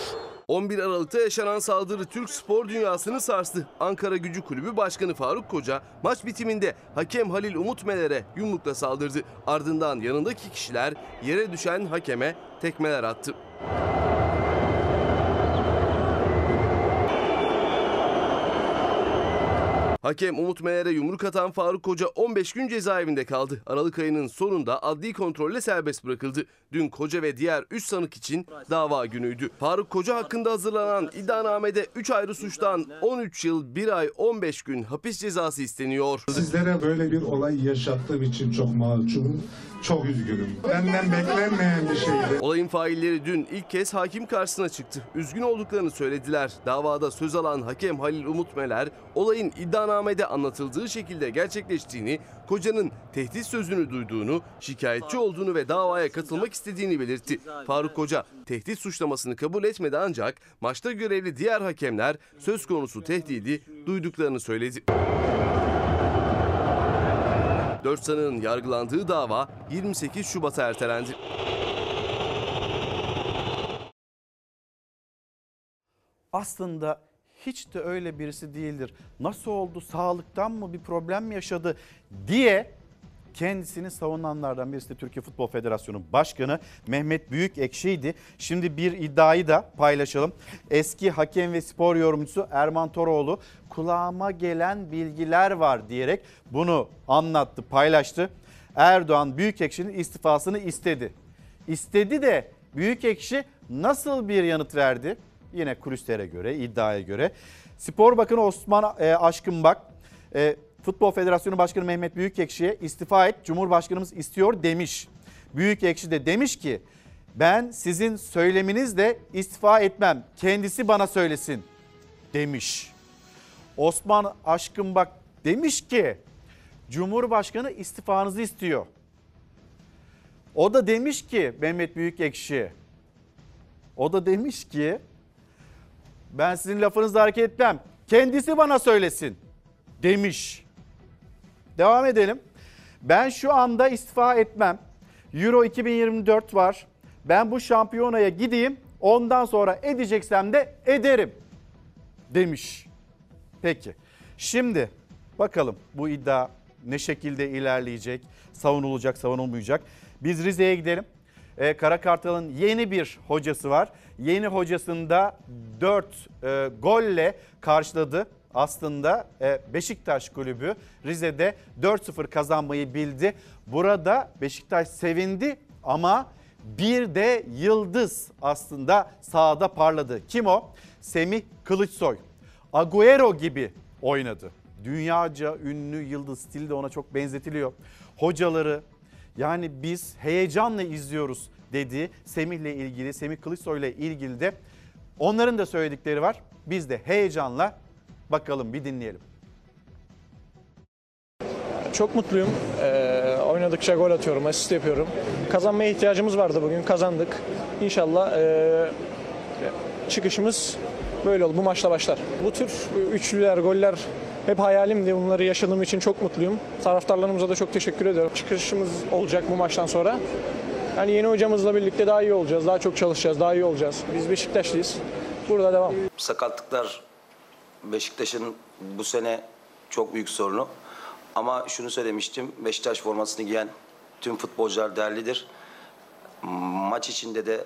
11 Aralık'ta yaşanan saldırı Türk spor dünyasını sarstı. Ankara Gücü Kulübü Başkanı Faruk Koca maç bitiminde hakem Halil Umut Meler'e yumrukla saldırdı. Ardından yanındaki kişiler yere düşen hakeme tekmeler attı. Hakem Umut Meler'e yumruk atan Faruk Koca 15 gün cezaevinde kaldı. Aralık ayının sonunda adli kontrolle serbest bırakıldı. Dün Koca ve diğer 3 sanık için dava günüydü. Faruk Koca hakkında hazırlanan iddianamede 3 ayrı suçtan 13 yıl 1 ay 15 gün hapis cezası isteniyor. Sizlere böyle bir olay yaşattığım için çok mahcubum. Çok üzgünüm. Benden beklenmeyen bir şeydi. Olayın failleri dün ilk kez hakim karşısına çıktı. Üzgün olduklarını söylediler. Davada söz alan hakem Halil Umut Meler, olayın iddianamede anlatıldığı şekilde gerçekleştiğini, kocanın tehdit sözünü duyduğunu, şikayetçi olduğunu ve davaya katılmak istediğini belirtti. Faruk Koca tehdit suçlamasını kabul etmedi ancak maçta görevli diğer hakemler söz konusu tehdidi duyduklarını söyledi. Dört sanığın yargılandığı dava 28 Şubat'a ertelendi. Aslında hiç de öyle birisi değildir. Nasıl oldu? Sağlıktan mı bir problem mi yaşadı diye kendisini savunanlardan birisi de Türkiye Futbol Federasyonu Başkanı Mehmet Büyükekşi'ydi. Şimdi bir iddiayı da paylaşalım. Eski hakem ve spor yorumcusu Erman Toroğlu kulağıma gelen bilgiler var diyerek bunu anlattı, paylaştı. Erdoğan Büyükekşi'nin istifasını istedi. İstedi de Büyükekşi nasıl bir yanıt verdi? Yine kulislere göre, iddiaya göre. Spor Bakanı Osman e, Aşkınbak e, Futbol Federasyonu Başkanı Mehmet Büyükekşi'ye istifa et Cumhurbaşkanımız istiyor demiş. Büyükekşi de demiş ki ben sizin söyleminizle istifa etmem. Kendisi bana söylesin demiş. Osman Aşkınbak demiş ki Cumhurbaşkanı istifanızı istiyor. O da demiş ki Mehmet Büyükekşi o da demiş ki ben sizin lafınızla hareket etmem. Kendisi bana söylesin demiş. Devam edelim. Ben şu anda istifa etmem. Euro 2024 var. Ben bu şampiyonaya gideyim. Ondan sonra edeceksem de ederim demiş. Peki. Şimdi bakalım bu iddia ne şekilde ilerleyecek? Savunulacak, savunulmayacak. Biz Rize'ye gidelim. Ee, Kara yeni bir hocası var. Yeni hocasında 4 e, golle karşıladı aslında e, Beşiktaş kulübü Rize'de 4-0 kazanmayı bildi. Burada Beşiktaş sevindi ama bir de yıldız aslında sahada parladı. Kim o? Semih Kılıçsoy. Agüero gibi oynadı. Dünyaca ünlü yıldız stili de ona çok benzetiliyor. Hocaları yani biz heyecanla izliyoruz dedi Semih'le ilgili, Semih Kılıçsoy'la ilgili de onların da söyledikleri var. Biz de heyecanla Bakalım bir dinleyelim. Çok mutluyum. Ee, oynadıkça gol atıyorum, asist yapıyorum. Kazanmaya ihtiyacımız vardı bugün, kazandık. İnşallah e, çıkışımız böyle olur, bu maçla başlar. Bu tür üçlüler, goller hep hayalimdi. Bunları yaşadığım için çok mutluyum. Taraftarlarımıza da çok teşekkür ediyorum. Çıkışımız olacak bu maçtan sonra. Yani yeni hocamızla birlikte daha iyi olacağız, daha çok çalışacağız, daha iyi olacağız. Biz Beşiktaşlıyız. Burada devam. Sakatlıklar Beşiktaş'ın bu sene çok büyük sorunu. Ama şunu söylemiştim, Beşiktaş formasını giyen tüm futbolcular değerlidir. Maç içinde de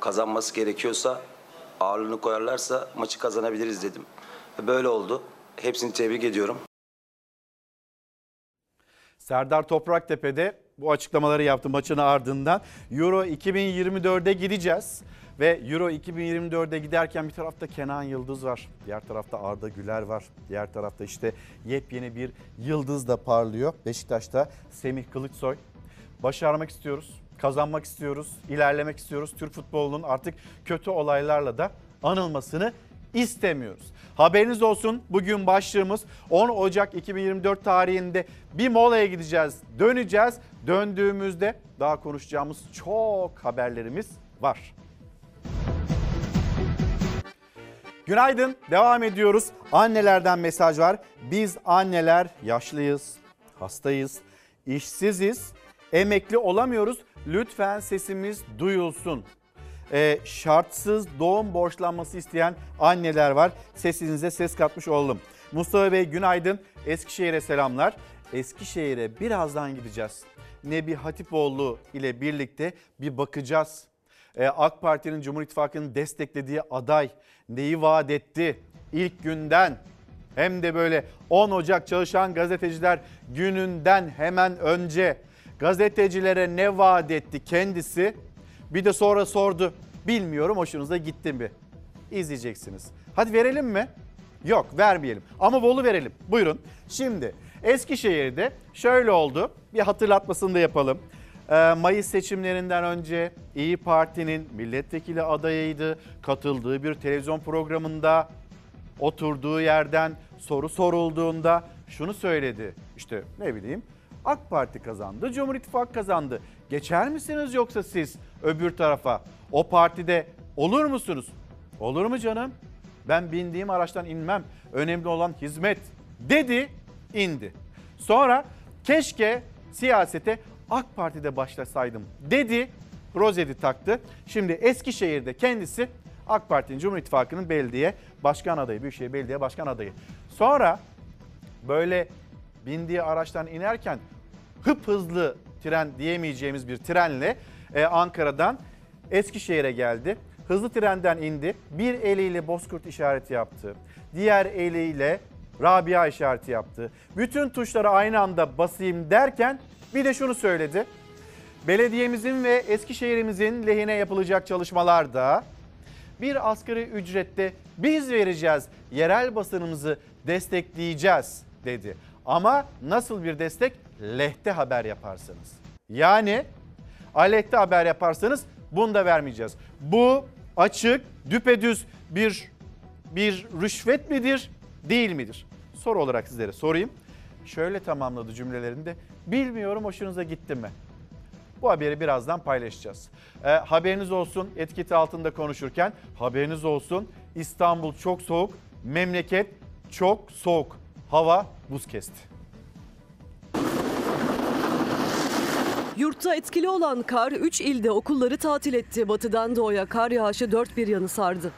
kazanması gerekiyorsa, ağırlığını koyarlarsa maçı kazanabiliriz dedim. Böyle oldu. Hepsini tebrik ediyorum. Serdar Topraktepe'de bu açıklamaları yaptı maçın ardından. Euro 2024'e gideceğiz. Ve Euro 2024'de giderken bir tarafta Kenan Yıldız var. Diğer tarafta Arda Güler var. Diğer tarafta işte yepyeni bir yıldız da parlıyor. Beşiktaş'ta Semih Kılıçsoy. Başarmak istiyoruz, kazanmak istiyoruz, ilerlemek istiyoruz. Türk futbolunun artık kötü olaylarla da anılmasını istemiyoruz. Haberiniz olsun bugün başlığımız 10 Ocak 2024 tarihinde bir molaya gideceğiz, döneceğiz. Döndüğümüzde daha konuşacağımız çok haberlerimiz var. Günaydın. Devam ediyoruz. Annelerden mesaj var. Biz anneler yaşlıyız, hastayız, işsiziz, emekli olamıyoruz. Lütfen sesimiz duyulsun. Ee, şartsız doğum borçlanması isteyen anneler var. Sesinize ses katmış oldum. Mustafa Bey günaydın. Eskişehir'e selamlar. Eskişehir'e birazdan gideceğiz. Nebi Hatipoğlu ile birlikte bir bakacağız. Ee, AK Parti'nin Cumhur İttifakı'nın desteklediği aday neyi vaat etti ilk günden hem de böyle 10 Ocak Çalışan Gazeteciler gününden hemen önce gazetecilere ne vaat etti kendisi bir de sonra sordu. Bilmiyorum hoşunuza gitti mi? İzleyeceksiniz. Hadi verelim mi? Yok vermeyelim ama Bolu verelim. Buyurun. Şimdi Eskişehir'de şöyle oldu. Bir hatırlatmasını da yapalım. Ee, Mayıs seçimlerinden önce İyi Parti'nin milletvekili adayıydı. Katıldığı bir televizyon programında oturduğu yerden soru sorulduğunda şunu söyledi. İşte ne bileyim AK Parti kazandı, Cumhur İttifakı kazandı. Geçer misiniz yoksa siz öbür tarafa? O partide olur musunuz? Olur mu canım? Ben bindiğim araçtan inmem. Önemli olan hizmet dedi, indi. Sonra keşke siyasete AK Parti'de başlasaydım dedi. Rozeti taktı. Şimdi Eskişehir'de kendisi AK Parti'nin Cumhur İttifakı'nın belediye başkan adayı, Büyükşehir Belediye Başkan adayı. Sonra böyle bindiği araçtan inerken hıp hızlı tren diyemeyeceğimiz bir trenle e, Ankara'dan Eskişehir'e geldi. Hızlı trenden indi. Bir eliyle Bozkurt işareti yaptı. Diğer eliyle Rabia işareti yaptı. Bütün tuşlara aynı anda basayım derken bir de şunu söyledi. Belediyemizin ve Eskişehir'imizin lehine yapılacak çalışmalarda bir asgari ücrette biz vereceğiz, yerel basınımızı destekleyeceğiz dedi. Ama nasıl bir destek? Lehte haber yaparsanız. Yani aleyhte haber yaparsanız bunu da vermeyeceğiz. Bu açık, düpedüz bir bir rüşvet midir, değil midir? Soru olarak sizlere sorayım. Şöyle tamamladı cümlelerinde. Bilmiyorum hoşunuza gitti mi? Bu haberi birazdan paylaşacağız. E, haberiniz olsun etiketi altında konuşurken haberiniz olsun İstanbul çok soğuk, memleket çok soğuk. Hava buz kesti. Yurtta etkili olan kar 3 ilde okulları tatil etti. Batıdan doğuya kar yağışı dört bir yanı sardı.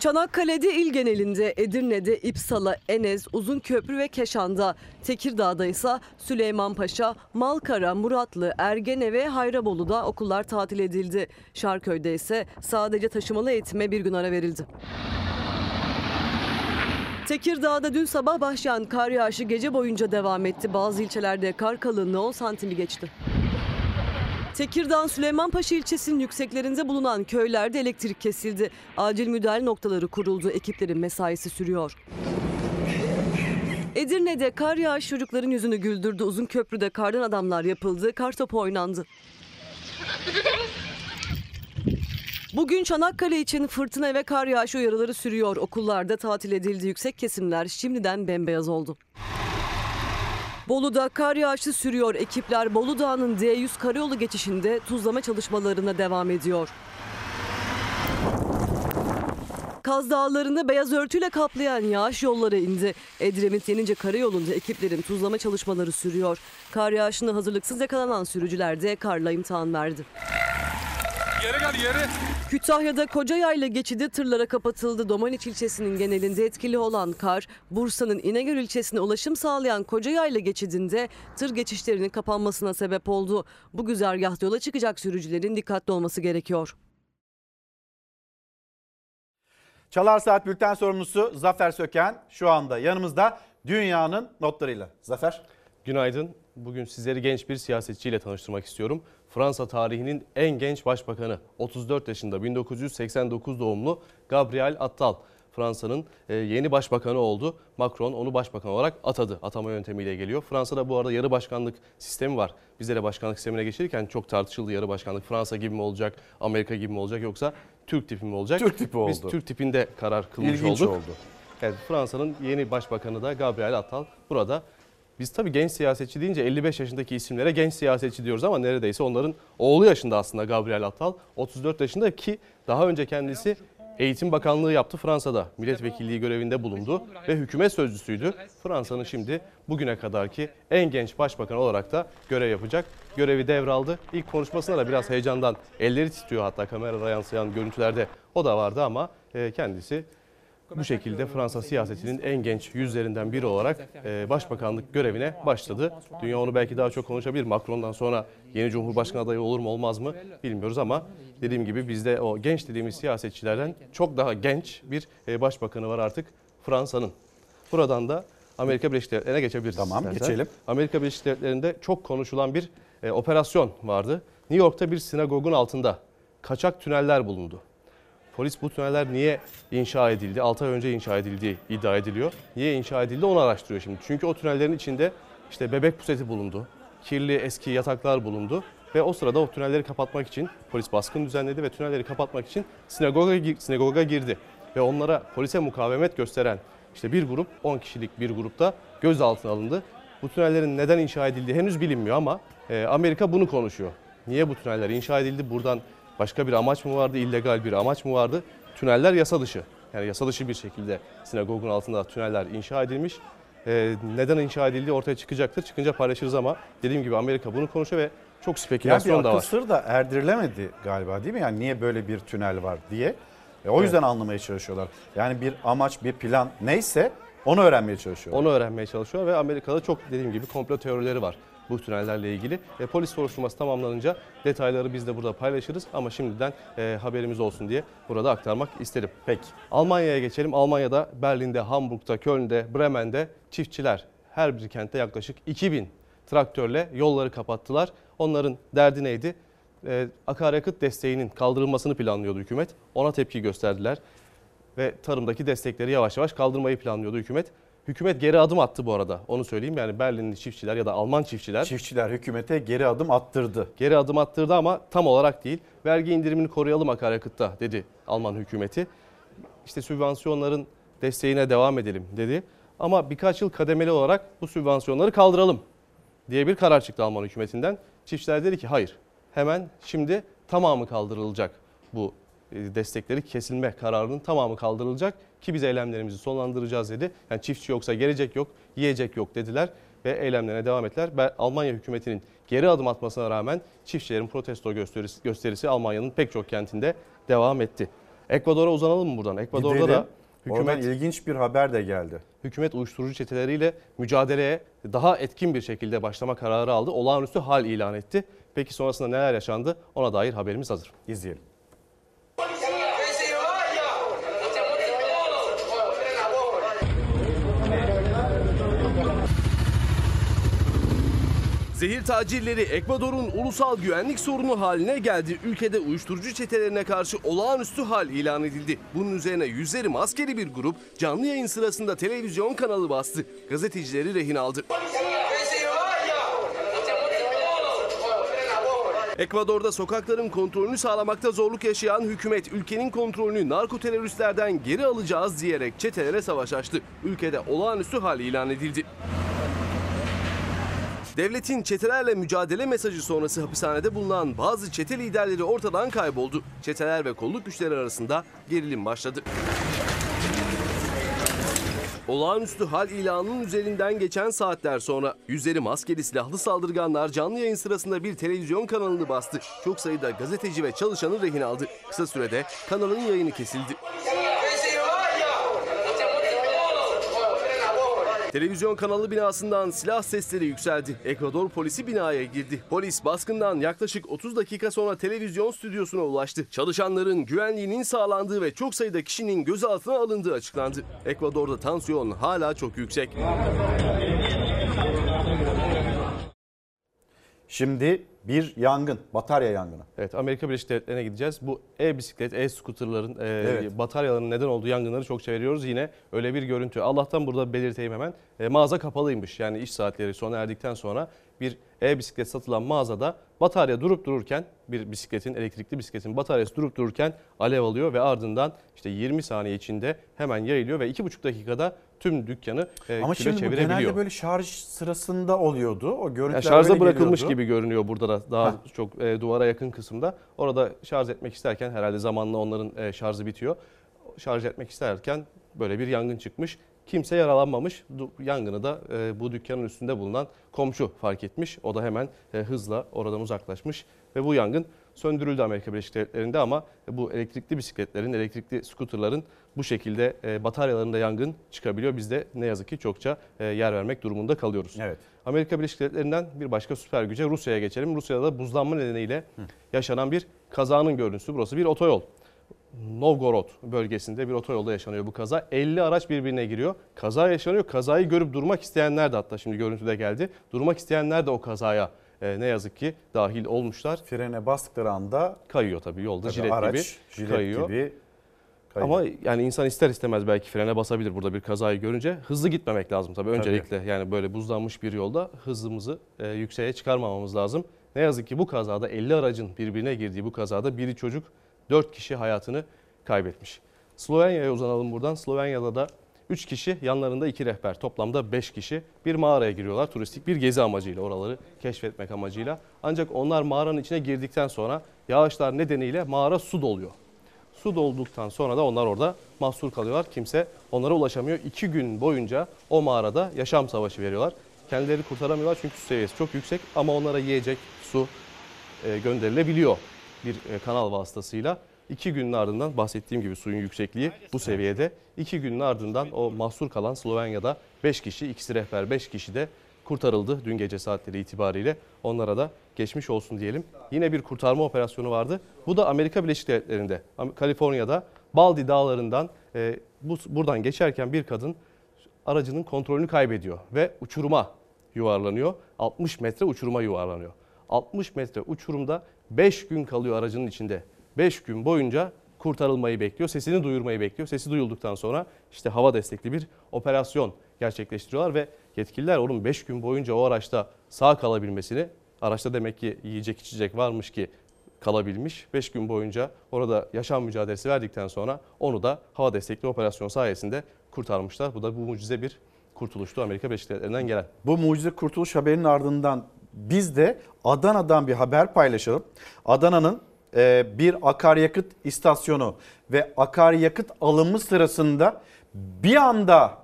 Çanakkale'de il genelinde, Edirne'de, İpsala, Enez, Uzunköprü ve Keşan'da, Tekirdağ'da ise Süleymanpaşa, Malkara, Muratlı, Ergene ve Hayrabolu'da okullar tatil edildi. Şarköy'de ise sadece taşımalı eğitime bir gün ara verildi. Tekirdağ'da dün sabah başlayan kar yağışı gece boyunca devam etti. Bazı ilçelerde kar kalınlığı 10 santimi geçti. Tekirdağ Süleymanpaşa ilçesinin yükseklerinde bulunan köylerde elektrik kesildi. Acil müdahale noktaları kuruldu. Ekiplerin mesaisi sürüyor. Edirne'de kar yağış çocukların yüzünü güldürdü. Uzun köprüde kardan adamlar yapıldı. Kar topu oynandı. Bugün Çanakkale için fırtına ve kar yağışı uyarıları sürüyor. Okullarda tatil edildi. Yüksek kesimler şimdiden bembeyaz oldu. Bolu'da kar yağışı sürüyor. Ekipler Bolu Dağı'nın D100 karayolu geçişinde tuzlama çalışmalarına devam ediyor. Kaz Dağları'nda beyaz örtüyle kaplayan yağış yollara indi. Edremit Yenince Karayolu'nda ekiplerin tuzlama çalışmaları sürüyor. Kar yağışına hazırlıksız yakalanan sürücüler de karla imtihan verdi. Yere gel yere. Kütahya'da Kocayayla geçidi tırlara kapatıldı. Domaniç ilçesinin genelinde etkili olan kar, Bursa'nın İnegöl ilçesine ulaşım sağlayan Kocayayla geçidinde tır geçişlerinin kapanmasına sebep oldu. Bu güzergahta yola çıkacak sürücülerin dikkatli olması gerekiyor. Çalar Saat Bülten sorumlusu Zafer Söken şu anda yanımızda dünyanın notlarıyla. Zafer. Günaydın. Bugün sizleri genç bir siyasetçiyle tanıştırmak istiyorum. Fransa tarihinin en genç başbakanı 34 yaşında 1989 doğumlu Gabriel Attal. Fransa'nın e, yeni başbakanı oldu. Macron onu başbakan olarak atadı. Atama yöntemiyle geliyor. Fransa'da bu arada yarı başkanlık sistemi var. Bizde de başkanlık sistemine geçirirken çok tartışıldı yarı başkanlık. Fransa gibi mi olacak, Amerika gibi mi olacak yoksa Türk tipi mi olacak? Türk tipi Biz oldu. Türk tipinde karar kılmış İlginç olduk. oldu. Evet, Fransa'nın yeni başbakanı da Gabriel Attal burada. Biz tabii genç siyasetçi deyince 55 yaşındaki isimlere genç siyasetçi diyoruz ama neredeyse onların oğlu yaşında aslında Gabriel Attal. 34 yaşında ki daha önce kendisi Eğitim Bakanlığı yaptı Fransa'da. Milletvekilliği görevinde bulundu ve hükümet sözcüsüydü. Fransa'nın şimdi bugüne kadarki en genç başbakan olarak da görev yapacak. Görevi devraldı. İlk konuşmasında da biraz heyecandan elleri titriyor hatta kamerada yansıyan görüntülerde o da vardı ama e, kendisi bu şekilde Fransa siyasetinin en genç yüzlerinden biri olarak e, başbakanlık görevine başladı. Dünya onu belki daha çok konuşabilir. Macron'dan sonra yeni cumhurbaşkanı adayı olur mu olmaz mı bilmiyoruz ama dediğim gibi bizde o genç dediğimiz siyasetçilerden çok daha genç bir e, başbakanı var artık Fransa'nın. Buradan da Amerika Birleşik Devletleri'ne geçebiliriz. Tamam, istersen. geçelim. Amerika Birleşik Devletleri'nde çok konuşulan bir e, operasyon vardı. New York'ta bir sinagogun altında kaçak tüneller bulundu. Polis bu tüneller niye inşa edildi? 6 ay önce inşa edildiği iddia ediliyor. Niye inşa edildi onu araştırıyor şimdi. Çünkü o tünellerin içinde işte bebek puseti bulundu. Kirli eski yataklar bulundu. Ve o sırada o tünelleri kapatmak için polis baskın düzenledi ve tünelleri kapatmak için sinagoga, sinagoga girdi. Ve onlara polise mukavemet gösteren işte bir grup 10 kişilik bir grupta gözaltına alındı. Bu tünellerin neden inşa edildiği henüz bilinmiyor ama e, Amerika bunu konuşuyor. Niye bu tüneller inşa edildi? Buradan başka bir amaç mı vardı? illegal bir amaç mı vardı? Tüneller yasa dışı. Yani yasa dışı bir şekilde sinagogun altında tüneller inşa edilmiş. E, neden inşa edildiği ortaya çıkacaktır. Çıkınca paylaşırız ama dediğim gibi Amerika bunu konuşuyor ve çok Yani bir spekülasyon da akıl var. sır da erdirilemedi galiba değil mi? Yani niye böyle bir tünel var diye. E, o Evet. yüzden anlamaya çalışıyorlar. Yani bir amaç, bir plan neyse onu öğrenmeye çalışıyorlar. Onu öğrenmeye çalışıyor ve Amerika'da çok dediğim gibi komplo teorileri var bu tünellerle ilgili. E, polis soruşturması tamamlanınca detayları biz de burada paylaşırız ama şimdiden e, haberimiz olsun diye burada aktarmak isterim. Peki. Almanya'ya geçelim. Almanya'da Berlin'de, Hamburg'da, Köln'de, Bremen'de çiftçiler her bir kentte yaklaşık 2000 traktörle yolları kapattılar. Onların derdi neydi? E, akaryakıt desteğinin kaldırılmasını planlıyordu hükümet. Ona tepki gösterdiler ve tarımdaki destekleri yavaş yavaş kaldırmayı planlıyordu hükümet. Hükümet geri adım attı bu arada. Onu söyleyeyim yani Berlinli çiftçiler ya da Alman çiftçiler Çiftçiler hükümete geri adım attırdı. geri adım attırdı ama tam olarak değil. Vergi indirimini koruyalım akaryakıtta dedi Alman hükümeti. İşte sübvansiyonların desteğine devam edelim dedi. Ama birkaç yıl kademeli olarak bu sübvansiyonları kaldıralım diye bir karar çıktı Alman hükümetinden. Çiftçiler dedi ki hayır hemen şimdi tamamı kaldırılacak bu destekleri kesilme kararının tamamı kaldırılacak ki biz eylemlerimizi sonlandıracağız dedi. Yani çiftçi yoksa gelecek yok, yiyecek yok dediler ve eylemlerine devam ettiler. Ben, Almanya hükümetinin geri adım atmasına rağmen çiftçilerin protesto gösterisi, gösterisi Almanya'nın pek çok kentinde devam etti. Ekvador'a uzanalım mı buradan? Ekvador'da Gidelim. da Oradan hükümet ilginç bir haber de geldi. hükümet uyuşturucu çeteleriyle mücadeleye daha etkin bir şekilde başlama kararı aldı. Olağanüstü hal ilan etti. Peki sonrasında neler yaşandı? Ona dair haberimiz hazır. İzleyelim. Zehir tacirleri Ekvador'un ulusal güvenlik sorunu haline geldi. Ülkede uyuşturucu çetelerine karşı olağanüstü hal ilan edildi. Bunun üzerine yüzleri maskeli bir grup canlı yayın sırasında televizyon kanalı bastı. Gazetecileri rehin aldı. Ekvador'da sokakların kontrolünü sağlamakta zorluk yaşayan hükümet ülkenin kontrolünü narko teröristlerden geri alacağız diyerek çetelere savaş açtı. Ülkede olağanüstü hal ilan edildi. Devletin çetelerle mücadele mesajı sonrası hapishanede bulunan bazı çete liderleri ortadan kayboldu. Çeteler ve kolluk güçleri arasında gerilim başladı. Olağanüstü hal ilanının üzerinden geçen saatler sonra yüzleri maskeli silahlı saldırganlar canlı yayın sırasında bir televizyon kanalını bastı. Çok sayıda gazeteci ve çalışanı rehin aldı. Kısa sürede kanalın yayını kesildi. Televizyon kanalı binasından silah sesleri yükseldi. Ekvador polisi binaya girdi. Polis baskından yaklaşık 30 dakika sonra televizyon stüdyosuna ulaştı. Çalışanların güvenliğinin sağlandığı ve çok sayıda kişinin gözaltına alındığı açıklandı. Ekvador'da tansiyon hala çok yüksek. Şimdi bir yangın, batarya yangını. Evet Amerika Birleşik Devletleri'ne gideceğiz. Bu e-bisiklet, e-scooterların, e, Evet. bataryaların neden olduğu yangınları çok veriyoruz. Yine öyle bir görüntü. Allah'tan burada belirteyim hemen. E, mağaza kapalıymış. Yani iş saatleri sona erdikten sonra bir e-bisiklet satılan mağazada batarya durup dururken bir bisikletin, elektrikli bisikletin bataryası durup dururken alev alıyor ve ardından işte 20 saniye içinde hemen yayılıyor ve 2,5 dakikada tüm dükkanı e, Ama şimdi çevirebiliyor. genelde böyle şarj sırasında oluyordu. O görüntüler Yani şarja bırakılmış geliyordu. gibi görünüyor burada da daha Ha. çok e, duvara yakın kısımda. Orada şarj etmek isterken herhalde zamanla onların e, şarjı bitiyor. Şarj etmek isterken böyle bir yangın çıkmış. Kimse yaralanmamış. Yangını da e, bu dükkanın üstünde bulunan komşu fark etmiş. O da hemen e, hızla oradan uzaklaşmış ve bu yangın söndürüldü Amerika Birleşik Devletleri'nde ama bu elektrikli bisikletlerin, elektrikli skuterların bu şekilde e, bataryalarında yangın çıkabiliyor. Biz de ne yazık ki çokça e, yer vermek durumunda kalıyoruz. Evet. Amerika Birleşik Devletleri'nden bir başka süper güce Rusya'ya geçelim. Rusya'da da buzlanma nedeniyle yaşanan bir kazanın görüntüsü. Burası bir otoyol. Novgorod bölgesinde bir otoyolda yaşanıyor bu kaza. 50 araç birbirine giriyor. Kaza yaşanıyor. Kazayı görüp durmak isteyenler de hatta şimdi görüntüde geldi. Durmak isteyenler de o kazaya e, ne yazık ki dahil olmuşlar. Frene bastıkları anda kayıyor tabii yolda Tabii jilet araç gibi jilet kayıyor. gibi kayıyor. Ama yani insan ister istemez belki frene basabilir burada bir kazayı görünce. Hızlı gitmemek lazım tabii öncelikle. Yani böyle buzlanmış bir yolda hızımızı e, yükseğe çıkarmamamız lazım. Ne yazık ki bu kazada 50 aracın birbirine girdiği bu kazada biri çocuk 4 kişi hayatını kaybetmiş. Slovenya'ya uzanalım buradan. Slovenya'da da 3 kişi yanlarında 2 rehber toplamda 5 kişi bir mağaraya giriyorlar. Turistik bir gezi amacıyla oraları keşfetmek amacıyla. Ancak onlar mağaranın içine girdikten sonra yağışlar nedeniyle mağara su doluyor. Su dolduktan sonra da onlar orada mahsur kalıyorlar. Kimse onlara ulaşamıyor. İki gün boyunca o mağarada yaşam savaşı veriyorlar. Kendileri kurtaramıyorlar çünkü su seviyesi çok yüksek ama onlara yiyecek su e, gönderilebiliyor bir e, kanal vasıtasıyla. İki günün ardından bahsettiğim gibi suyun yüksekliği bu seviyede. İki günün ardından o mahsur kalan Slovenya'da 5 kişi, ikisi rehber 5 kişi de kurtarıldı dün gece saatleri itibariyle. Onlara da geçmiş olsun diyelim. Yine bir kurtarma operasyonu vardı. Bu da Amerika Birleşik Devletleri'nde, Kaliforniya'da Baldi Dağları'ndan e, bu, buradan geçerken bir kadın aracının kontrolünü kaybediyor ve uçuruma yuvarlanıyor. 60 metre uçuruma yuvarlanıyor. 60 metre uçurumda 5 gün kalıyor aracının içinde. 5 gün boyunca kurtarılmayı bekliyor. Sesini duyurmayı bekliyor. Sesi duyulduktan sonra işte hava destekli bir operasyon gerçekleştiriyorlar ve yetkililer onun 5 gün boyunca o araçta sağ kalabilmesini, araçta demek ki yiyecek içecek varmış ki kalabilmiş. 5 gün boyunca orada yaşam mücadelesi verdikten sonra onu da hava destekli operasyon sayesinde kurtarmışlar. Bu da bu mucize bir kurtuluştu Amerika Birleşik Devletleri'nden gelen. Bu mucize kurtuluş haberinin ardından biz de Adana'dan bir haber paylaşalım. Adana'nın bir akaryakıt istasyonu ve akaryakıt alımı sırasında bir anda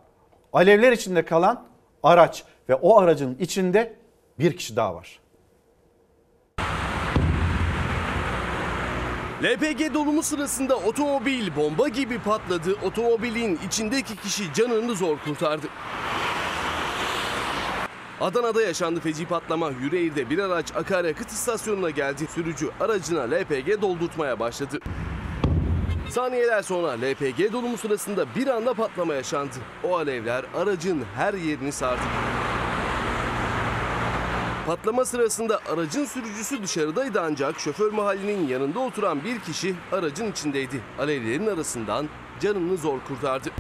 alevler içinde kalan araç ve o aracın içinde bir kişi daha var. LPG dolumu sırasında otomobil bomba gibi patladı. Otomobilin içindeki kişi canını zor kurtardı. Adana'da yaşandı feci patlama. Yüreğir'de bir araç akaryakıt istasyonuna geldi. Sürücü aracına LPG doldurtmaya başladı. Saniyeler sonra LPG dolumu sırasında bir anda patlama yaşandı. O alevler aracın her yerini sardı. Patlama sırasında aracın sürücüsü dışarıdaydı ancak şoför mahallinin yanında oturan bir kişi aracın içindeydi. Alevlerin arasından canını zor kurtardı.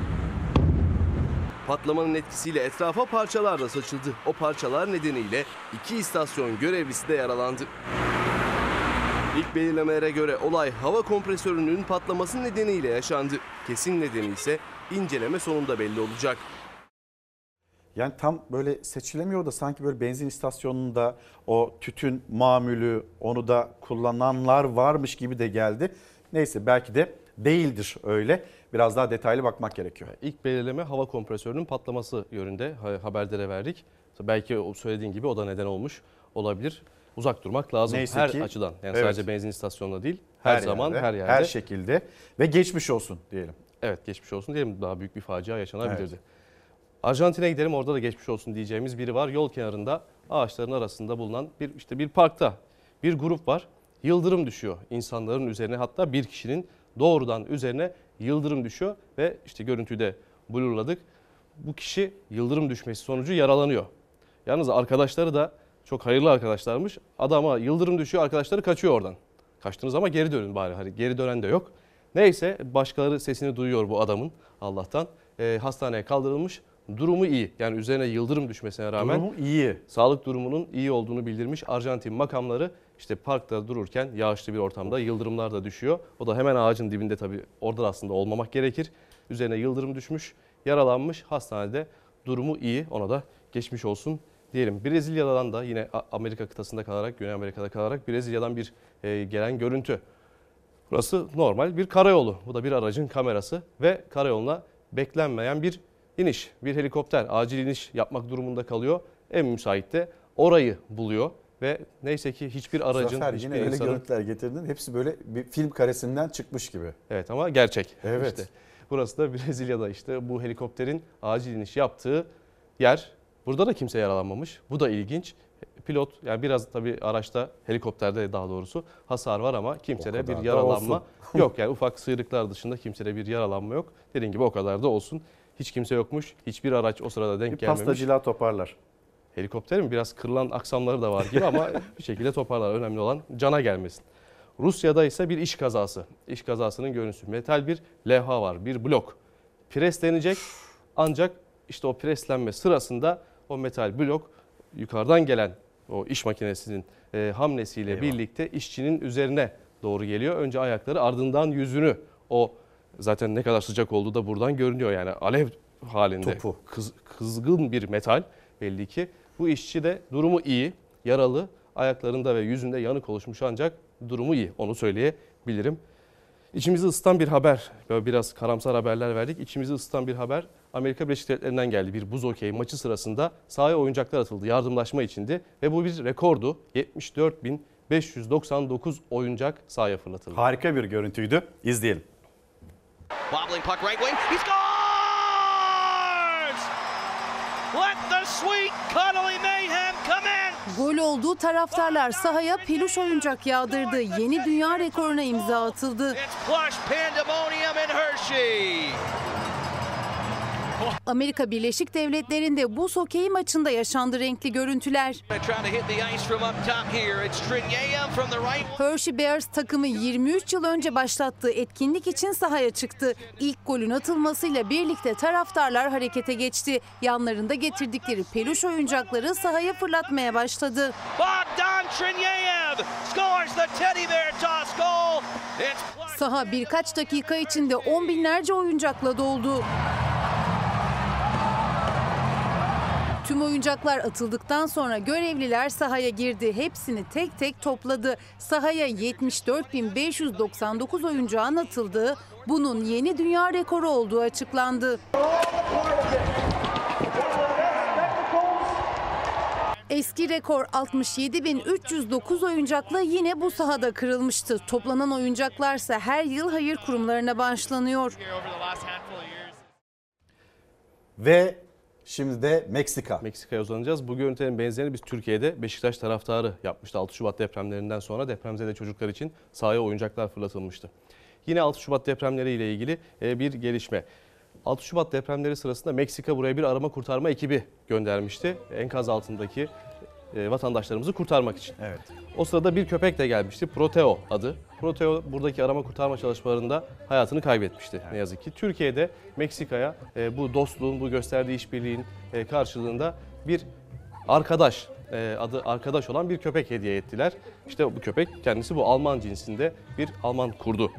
Patlamanın etkisiyle etrafa parçalar da saçıldı. O parçalar nedeniyle iki istasyon görevlisi de yaralandı. İlk belirlemelere göre olay hava kompresörünün patlaması nedeniyle yaşandı. Kesin nedeni ise inceleme sonunda belli olacak. Yani tam böyle seçilemiyor da sanki böyle benzin istasyonunda o tütün mamülü onu da kullananlar varmış gibi de geldi. Neyse belki de değildir öyle. Biraz daha detaylı bakmak gerekiyor. İlk belirleme hava kompresörünün patlaması yönünde ha- haberdere verdik. Belki söylediğin gibi o da neden olmuş olabilir. Uzak durmak lazım Neyse her ki- açıdan. Yani Evet. sadece benzin istasyonunda değil, her, zaman yerde, her yerde. Her şekilde ve geçmiş olsun diyelim. Evet geçmiş olsun diyelim daha büyük bir facia yaşanabilirdi. Arjantin'e gidelim orada da geçmiş olsun diyeceğimiz biri var. Yol kenarında ağaçların arasında bulunan bir işte bir parkta bir grup var. Yıldırım düşüyor insanların üzerine hatta bir kişinin doğrudan üzerine yıldırım düşüyor ve işte görüntüyü de blurladık. Bu kişi yıldırım düşmesi sonucu yaralanıyor. Yalnız arkadaşları da Çok hayırlı arkadaşlarmış. Adama yıldırım düşüyor arkadaşları kaçıyor oradan. Kaçtınız ama geri dönün bari. Hani geri dönen de yok. Neyse başkaları sesini duyuyor bu adamın Allah'tan. Ee, hastaneye kaldırılmış. Durumu iyi. Yani üzerine yıldırım düşmesine rağmen Durumu iyi. sağlık durumunun iyi olduğunu bildirmiş. Arjantin makamları işte parkta dururken yağışlı bir ortamda yıldırımlar da düşüyor. O da hemen ağacın dibinde tabii orada da aslında olmamak gerekir. Üzerine yıldırım düşmüş, yaralanmış. Hastanede durumu iyi. Ona da geçmiş olsun diyelim. Brezilya'dan da yine Amerika kıtasında kalarak, Güney Amerika'da kalarak Brezilya'dan bir e, gelen görüntü. Burası normal bir karayolu. Bu da bir aracın kamerası ve karayoluna beklenmeyen bir iniş. Bir helikopter acil iniş yapmak durumunda kalıyor. En müsait de orayı buluyor ve neyse ki hiçbir aracın, Zafer hiçbir yine öyle insanın... görüntüler getirdin. Hepsi böyle bir film karesinden çıkmış gibi. Evet ama gerçek. Evet. İşte burası da Brezilya'da işte bu helikopterin acil iniş yaptığı yer. Burada da kimse yaralanmamış. Bu da ilginç. Pilot yani biraz tabii araçta helikopterde daha doğrusu hasar var ama kimsede bir yaralanma yok. Yani ufak sıyrıklar dışında kimsede bir yaralanma yok. Dediğim gibi o kadar da olsun. Hiç kimse yokmuş. Hiçbir araç o sırada denk Bir gelmemiş. pastacılığa toparlar. Helikopterin biraz kırılan aksamları da var gibi ama bir şekilde toparlar. Önemli olan cana gelmesin. Rusya'da ise bir iş kazası. İş kazasının görüntüsü. Metal bir levha var, bir blok. Preslenecek ancak işte o preslenme sırasında o metal blok yukarıdan gelen o iş makinesinin e, hamlesiyle Eyvah. birlikte işçinin üzerine doğru geliyor. Önce ayakları ardından yüzünü o zaten ne kadar sıcak olduğu da buradan görünüyor. Yani alev halinde Topu. kız- kızgın bir metal belli ki. Bu işçi de durumu iyi, yaralı, ayaklarında ve yüzünde yanık oluşmuş ancak durumu iyi onu söyleyebilirim. İçimizi ısıtan bir haber, böyle biraz karamsar haberler verdik. İçimizi ısıtan bir haber Amerika Birleşik Devletleri'nden geldi. Bir buz okey maçı sırasında sahaya oyuncaklar atıldı. Yardımlaşma içindi ve bu bir rekordu. 74.599 oyuncak sahaya fırlatıldı. Harika bir görüntüydü. İzleyelim. Wobbling puck right wing. He scores! Let the sweet cuddly mayhem come in. Gol olduğu taraftarlar sahaya peluş oyuncak yağdırdı. Yeni dünya rekoruna imza atıldı. It's plush pandemonium in Hershey. Amerika Birleşik Devletleri'nde buz hokeyi maçında yaşandı renkli görüntüler. Hershey Bears takımı 23 yıl önce başlattığı etkinlik için sahaya çıktı. İlk golün atılmasıyla birlikte taraftarlar harekete geçti. Yanlarında getirdikleri peluş oyuncakları sahaya fırlatmaya başladı. Bogdan Trinyev scores the teddy bear toss goal. Saha birkaç dakika içinde on binlerce oyuncakla doldu. Tüm oyuncaklar atıldıktan sonra görevliler sahaya girdi. Hepsini tek tek topladı. Sahaya 74.599 oyuncağın atıldığı, bunun yeni dünya rekoru olduğu açıklandı. Eski rekor 67.309 oyuncakla yine bu sahada kırılmıştı. Toplanan oyuncaklarsa her yıl hayır kurumlarına bağışlanıyor. Ve şimdi de Meksika. Meksika'ya uzanacağız. Bu görüntülerin benzerini biz Türkiye'de Beşiktaş taraftarı yapmıştı. 6 Şubat depremlerinden sonra depremzede çocuklar için sahaya oyuncaklar fırlatılmıştı. Yine 6 Şubat depremleriyle ilgili e, bir gelişme. 6 Şubat depremleri sırasında Meksika buraya bir arama kurtarma ekibi göndermişti. Enkaz altındaki e, vatandaşlarımızı kurtarmak için. Evet. O sırada bir köpek de gelmişti. Proteo adı. Proteo buradaki arama kurtarma çalışmalarında hayatını kaybetmişti ne yazık ki. Türkiye'de Meksika'ya e, bu dostluğun, bu gösterdiği işbirliğin e, karşılığında bir arkadaş e, adı arkadaş olan bir köpek hediye ettiler. İşte bu köpek kendisi bu Alman cinsinde bir Alman kurdu.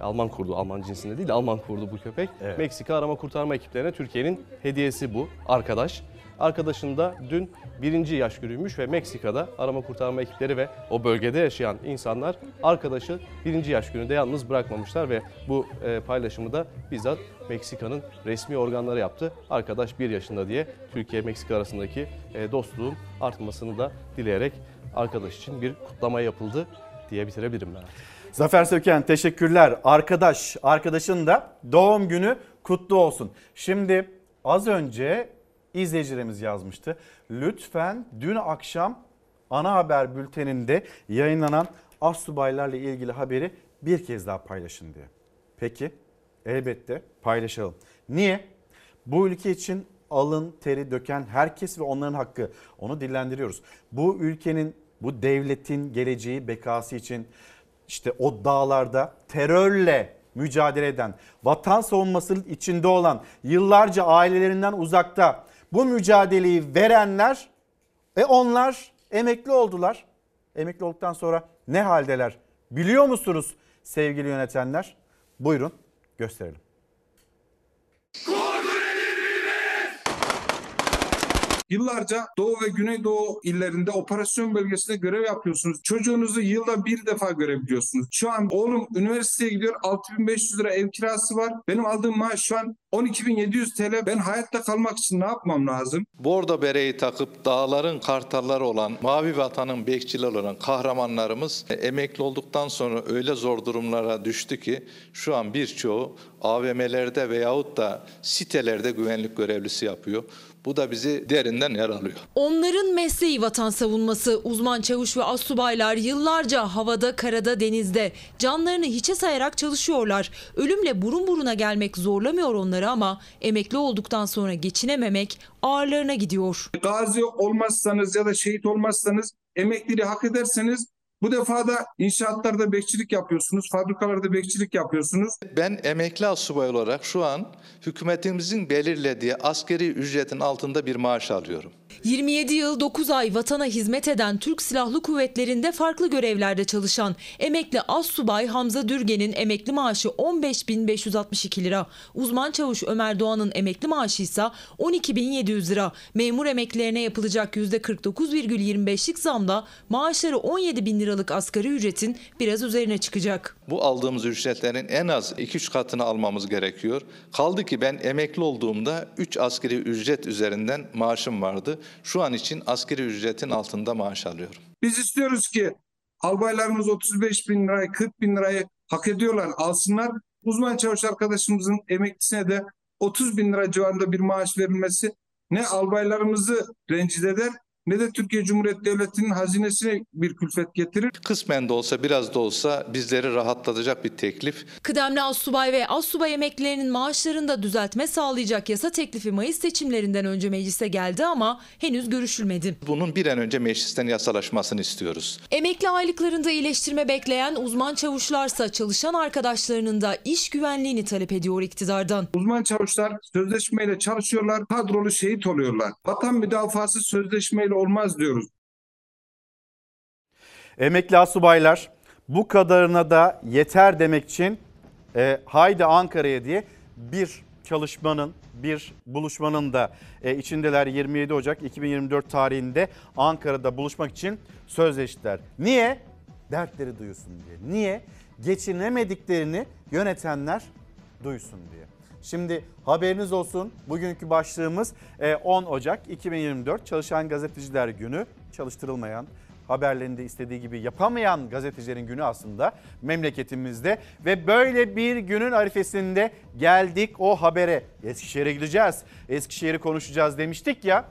Alman kurdu, Alman cinsinde değil de Alman kurdu bu köpek. Evet. Meksika arama kurtarma ekiplerine Türkiye'nin hediyesi bu arkadaş. Arkadaşın da dün birinci yaş günüymüş ve Meksika'da arama kurtarma ekipleri ve o bölgede yaşayan insanlar arkadaşı birinci yaş gününde yalnız bırakmamışlar ve bu e, paylaşımı da bizzat Meksika'nın resmi organları yaptı. Arkadaş bir yaşında diye Türkiye-Meksika arasındaki e, dostluğun artmasını da dileyerek arkadaş için bir kutlama yapıldı diye bitirebilirim ben. Zafer Söken teşekkürler. Arkadaş, arkadaşın da doğum günü kutlu olsun. Şimdi az önce izleyicilerimiz yazmıştı. Lütfen dün akşam ana haber bülteninde yayınlanan astsubaylarla ilgili haberi bir kez daha paylaşın diye. Peki elbette paylaşalım. Niye? Bu ülke için alın teri döken herkes ve onların hakkı. Onu dillendiriyoruz. Bu ülkenin, bu devletin geleceği, bekası için işte o dağlarda terörle mücadele eden, vatan savunması içinde olan, yıllarca ailelerinden uzakta bu mücadeleyi verenler e onlar emekli oldular. Emekli olduktan sonra ne haldeler? Biliyor musunuz sevgili yönetenler? Buyurun gösterelim. Yıllarca Doğu ve Güneydoğu illerinde operasyon bölgesinde görev yapıyorsunuz. Çocuğunuzu yılda bir defa görebiliyorsunuz. Şu an oğlum üniversiteye gidiyor 6500 lira ev kirası var. Benim aldığım maaş şu an 12.700 TL. Ben hayatta kalmak için ne yapmam lazım? Bordo bereyi takıp dağların kartalları olan, mavi vatanın bekçileri olan kahramanlarımız e, emekli olduktan sonra öyle zor durumlara düştü ki şu an birçoğu AVM'lerde veyahut da sitelerde güvenlik görevlisi yapıyor. Bu da bizi derinden yaralıyor. Onların mesleği vatan savunması. Uzman çavuş ve astsubaylar yıllarca havada, karada, denizde canlarını hiçe sayarak çalışıyorlar. Ölümle burun buruna gelmek zorlamıyor onları ama emekli olduktan sonra geçinememek ağırlarına gidiyor. Gazi olmazsanız ya da şehit olmazsanız emekliliği hak ederseniz bu defa da inşaatlarda bekçilik yapıyorsunuz, fabrikalarda bekçilik yapıyorsunuz. Ben emekli asubay olarak şu an hükümetimizin belirlediği askeri ücretin altında bir maaş alıyorum. 27 yıl 9 ay vatana hizmet eden Türk Silahlı Kuvvetleri'nde farklı görevlerde çalışan emekli Assubay Hamza Dürgen'in emekli maaşı 15.562 lira. Uzman çavuş Ömer Doğan'ın emekli maaşı ise 12.700 lira. Memur emeklilerine yapılacak %49,25'lik zamla maaşları 17 bin liralık asgari ücretin biraz üzerine çıkacak. Bu aldığımız ücretlerin en az 2-3 katını almamız gerekiyor. Kaldı ki ben emekli olduğumda 3 askeri ücret üzerinden maaşım vardı. Şu an için askeri ücretin altında maaş alıyorum. Biz istiyoruz ki albaylarımız 35 bin lirayı, 40 bin lirayı hak ediyorlar, alsınlar. Uzman çavuş arkadaşımızın emeklisine de 30 bin lira civarında bir maaş verilmesi ne albaylarımızı rencide eder ne de Türkiye Cumhuriyeti Devleti'nin hazinesine bir külfet getirir. Kısmen de olsa biraz da olsa bizleri rahatlatacak bir teklif. Kıdemli assubay ve assubay emeklilerinin maaşlarında düzeltme sağlayacak yasa teklifi Mayıs seçimlerinden önce meclise geldi ama henüz görüşülmedi. Bunun bir an önce meclisten yasalaşmasını istiyoruz. Emekli aylıklarında iyileştirme bekleyen uzman çavuşlarsa çalışan arkadaşlarının da iş güvenliğini talep ediyor iktidardan. Uzman çavuşlar sözleşmeyle çalışıyorlar, kadrolu şehit oluyorlar. Vatan müdafası sözleşmeyle olmaz diyoruz. Emekli asubaylar bu kadarına da yeter demek için e, haydi Ankara'ya diye bir çalışmanın bir buluşmanın da e, içindeler 27 Ocak 2024 tarihinde Ankara'da buluşmak için sözleştiler. Niye? Dertleri duyusun diye. Niye? Geçinemediklerini yönetenler duysun diye. Şimdi haberiniz olsun bugünkü başlığımız e, 10 Ocak 2024 Çalışan Gazeteciler Günü çalıştırılmayan haberlerini istediği gibi yapamayan gazetecilerin günü aslında memleketimizde ve böyle bir günün arifesinde geldik o habere. Eskişehir'e gideceğiz. Eskişehir'i konuşacağız demiştik ya.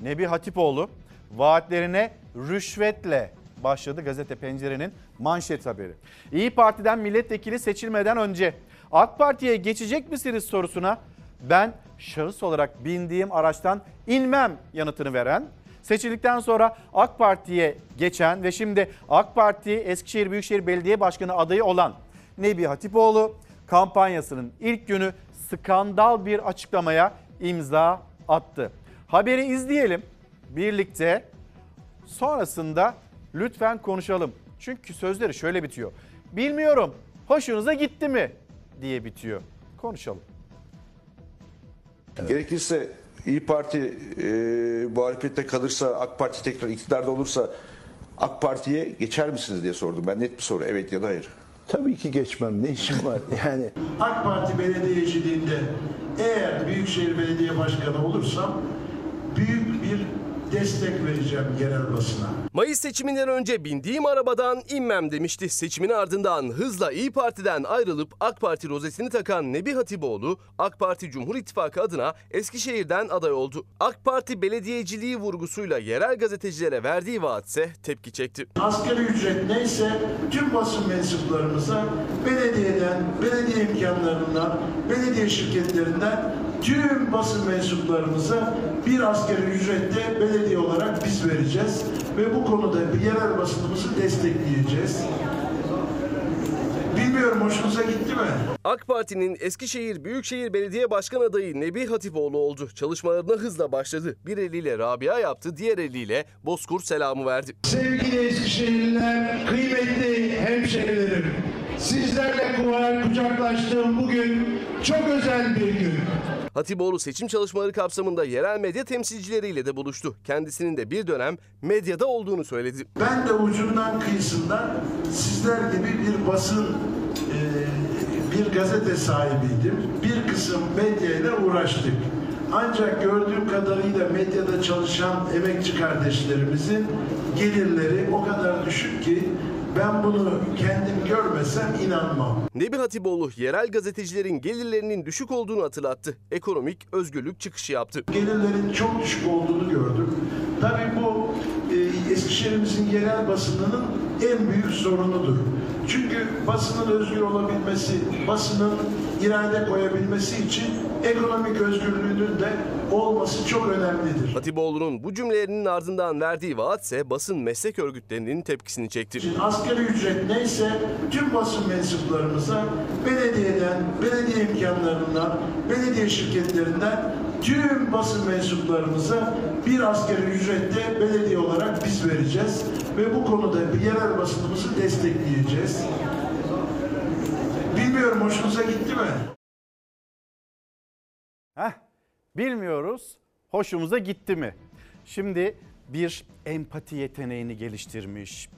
Nebi Hatipoğlu vaatlerine rüşvetle başladı gazete pencerenin manşet haberi. İyi Parti'den milletvekili seçilmeden önce AK Parti'ye geçecek misiniz sorusuna ben şahıs olarak bindiğim araçtan inmem yanıtını veren Seçildikten sonra AK Parti'ye geçen ve şimdi AK Parti Eskişehir Büyükşehir Belediye Başkanı adayı olan Nebi Hatipoğlu kampanyasının ilk günü skandal bir açıklamaya imza attı. Haberi izleyelim birlikte. Sonrasında lütfen konuşalım. Çünkü sözleri şöyle bitiyor. Bilmiyorum hoşunuza gitti mi diye bitiyor. Konuşalım. Gerekirse İyi Parti e, muhalefette kalırsa, AK Parti tekrar iktidarda olursa AK Parti'ye geçer misiniz diye sordum. Ben net bir soru evet ya da hayır. Tabii ki geçmem. Ne işim var? Yani AK Parti belediyeciliğinde eğer Büyükşehir Belediye Başkanı olursam büyük bir destek vereceğim genel basına. Mayıs seçiminden önce bindiğim arabadan inmem demişti. Seçimin ardından hızla İyi Parti'den ayrılıp AK Parti rozetini takan Nebi Hatipoğlu, AK Parti Cumhur İttifakı adına Eskişehir'den aday oldu. AK Parti belediyeciliği vurgusuyla yerel gazetecilere verdiği vaatse tepki çekti. Asgari ücret neyse tüm basın mensuplarımıza belediyeden, belediye imkanlarından, belediye şirketlerinden tüm basın mensuplarımıza bir asgari ücrette belediye olarak biz vereceğiz. Ve bu konuda yerel basınımızı destekleyeceğiz. Bilmiyorum hoşunuza gitti mi? AK Parti'nin Eskişehir Büyükşehir Belediye Başkan adayı Nebi Hatipoğlu oldu. Çalışmalarına hızla başladı. Bir eliyle Rabia yaptı, diğer eliyle Bozkurt selamı verdi. Sevgili Eskişehirliler, kıymetli hemşehrilerim. Sizlerle kucak- kucaklaştığım bugün çok özel bir gün. Hatipoğlu seçim çalışmaları kapsamında yerel medya temsilcileriyle de buluştu. Kendisinin de bir dönem medyada olduğunu söyledi. Ben de ucundan kıyısından sizler gibi bir basın, e, bir gazete sahibiydim. Bir kısım medyayla uğraştık. Ancak gördüğüm kadarıyla medyada çalışan emekçi kardeşlerimizin gelirleri o kadar düşük ki ben bunu kendim görmesem inanmam. Nebi Hatipoğlu yerel gazetecilerin gelirlerinin düşük olduğunu hatırlattı. Ekonomik özgürlük çıkışı yaptı. gelirlerin çok düşük olduğunu gördüm. Tabii bu e, Eskişehir'imizin yerel basınının en büyük sorunudur. Çünkü basının özgür olabilmesi, basının irade koyabilmesi için ekonomik özgürlüğünün de olması çok önemlidir. Hatipoğlu'nun bu cümlelerinin ardından verdiği vaat ise basın meslek örgütlerinin tepkisini çekti. Asgari ücret neyse tüm basın mensuplarımıza belediyeden, belediye imkanlarından, belediye şirketlerinden tüm basın mensuplarımıza bir asgari ücrette belediye olarak biz vereceğiz. Ve bu konuda yerel basınımızı destekleyeceğiz. Bilmiyorum hoşunuza gitti mi? Heh, bilmiyoruz. Hoşumuza gitti mi? Şimdi bir empati yeteneğini geliştirmiş.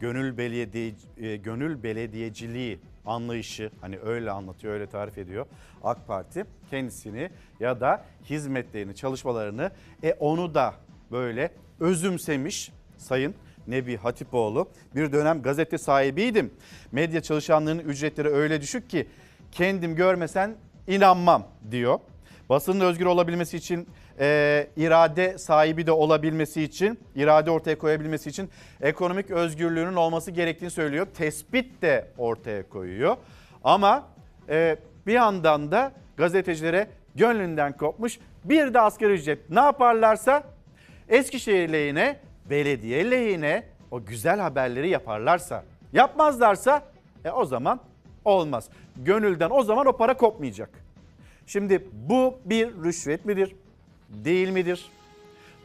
Gönül belediye gönül belediyeciliği anlayışı hani öyle anlatıyor, öyle tarif ediyor. AK Parti kendisini ya da hizmetlerini, çalışmalarını e onu da böyle özümsemiş Sayın Nebi Hatipoğlu. Bir dönem gazete sahibiydim. Medya çalışanlarının ücretleri öyle düşük ki kendim görmesen inanmam diyor. Basının özgür olabilmesi için, e, irade sahibi de olabilmesi için, irade ortaya koyabilmesi için ekonomik özgürlüğünün olması gerektiğini söylüyor. Tespit de ortaya koyuyor. Ama e, bir yandan da gazetecilere gönlünden kopmuş bir de asgari ücret ne yaparlarsa Eskişehir lehine, belediye lehine o güzel haberleri yaparlarsa, yapmazlarsa e, o zaman olmaz. Gönülden o zaman o para kopmayacak. Şimdi bu bir rüşvet midir? Değil midir?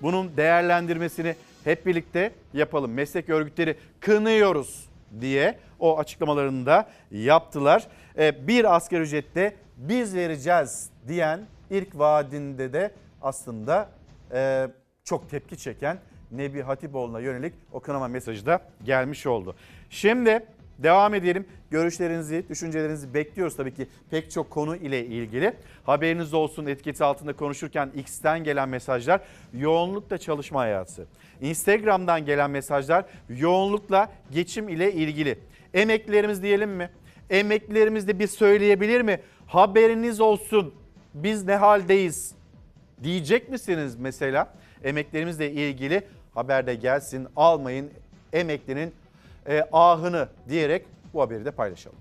Bunun değerlendirmesini hep birlikte yapalım. Meslek örgütleri kınıyoruz diye o açıklamalarını da yaptılar. Ee, bir asgari ücrette biz vereceğiz diyen ilk vaadinde de aslında e, çok tepki çeken Nebi Hatipoğlu'na yönelik o kınama mesajı da gelmiş oldu. Şimdi devam edelim. Görüşlerinizi, düşüncelerinizi bekliyoruz tabii ki pek çok konu ile ilgili. Haberiniz olsun etiketi altında konuşurken X'ten gelen mesajlar yoğunlukla çalışma hayatı. Instagram'dan gelen mesajlar yoğunlukla geçim ile ilgili. Emeklilerimiz diyelim mi? Emeklilerimiz de bir söyleyebilir mi? Haberiniz olsun biz ne haldeyiz diyecek misiniz mesela? Emeklerimizle ilgili haberde gelsin almayın emeklinin e, ahını diyerek bu haberi de paylaşalım.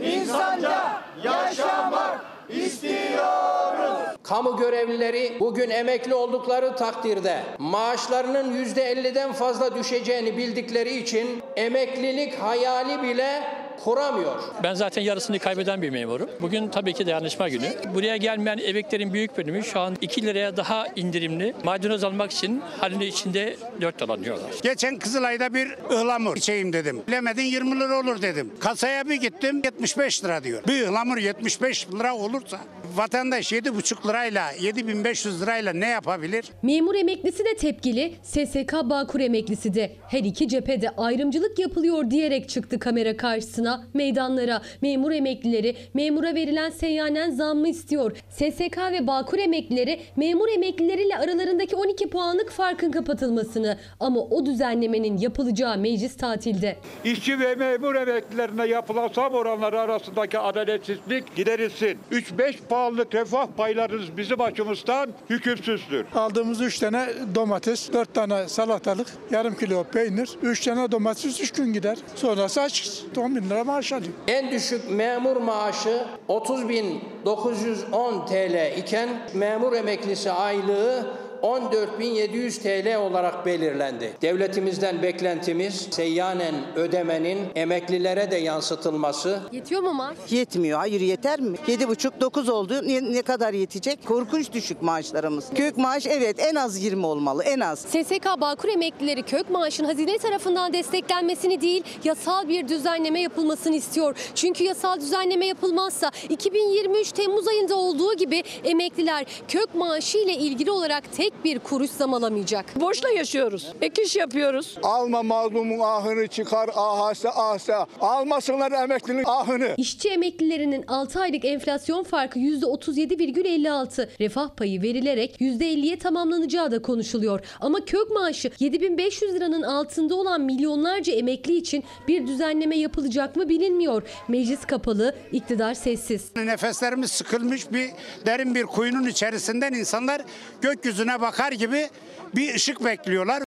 İnsanca yaşamak istiyoruz. Kamu görevlileri bugün emekli oldukları takdirde maaşlarının %50'den fazla düşeceğini bildikleri için emeklilik hayali bile kuramıyor. Ben zaten yarısını kaybeden bir memurum. Bugün tabii ki dayanışma günü. Buraya gelmeyen emeklerin büyük bölümü şu an 2 liraya daha indirimli maydanoz almak için halinin içinde dört dolanıyorlar. Geçen Kızılay'da bir ıhlamur içeyim dedim. Bilemedin 20 lira olur dedim. Kasaya bir gittim 75 lira diyor. Bir ıhlamur 75 lira olursa vatandaş 7,5 lirayla 7500 lirayla ne yapabilir? Memur emeklisi de tepkili, SSK Bağkur emeklisi de. Her iki cephede ayrımcılık yapılıyor diyerek çıktı kamera karşısına, meydanlara. Memur emeklileri memura verilen seyyanen zammı istiyor. SSK ve Bağkur emeklileri memur emeklileriyle aralarındaki 12 puanlık farkın kapatılmasını. Ama o düzenlemenin yapılacağı meclis tatilde. İşçi ve memur emeklilerine yapılan zam oranları arasındaki adaletsizlik giderilsin. 3-5 puanlık refah paylarınız bizim açımızdan hükümsüzdür. Aldığımız 3 tane domates, 4 tane salatalık, yarım kilo peynir, 3 tane domates 3 gün gider. Sonrası aç 10 bin lira maaş alıyor. En düşük memur maaşı 30.910 TL iken memur emeklisi aylığı 14.700 TL olarak belirlendi. Devletimizden beklentimiz seyyanen ödemenin emeklilere de yansıtılması. Yetiyor mu maaş? Yetmiyor. Hayır yeter mi? 7,5-9 oldu. Ne, ne kadar yetecek? Korkunç düşük maaşlarımız. Kök maaş evet en az 20 olmalı. En az. SSK Bağkur emeklileri kök maaşın hazine tarafından desteklenmesini değil yasal bir düzenleme yapılmasını istiyor. Çünkü yasal düzenleme yapılmazsa 2023 Temmuz ayında olduğu gibi emekliler kök maaşı ile ilgili olarak tek bir kuruş zam alamayacak. Boşla yaşıyoruz. Ek iş yapıyoruz. Alma mazlumun ahını çıkar ahasta ahsa. Almasınlar emeklinin ahını. İşçi emeklilerinin 6 aylık enflasyon farkı %37,56. Refah payı verilerek %50'ye tamamlanacağı da konuşuluyor. Ama kök maaşı 7500 liranın altında olan milyonlarca emekli için bir düzenleme yapılacak mı bilinmiyor. Meclis kapalı, iktidar sessiz. Nefeslerimiz sıkılmış bir derin bir kuyunun içerisinden insanlar gökyüzüne bakar gibi bir ışık bekliyorlar.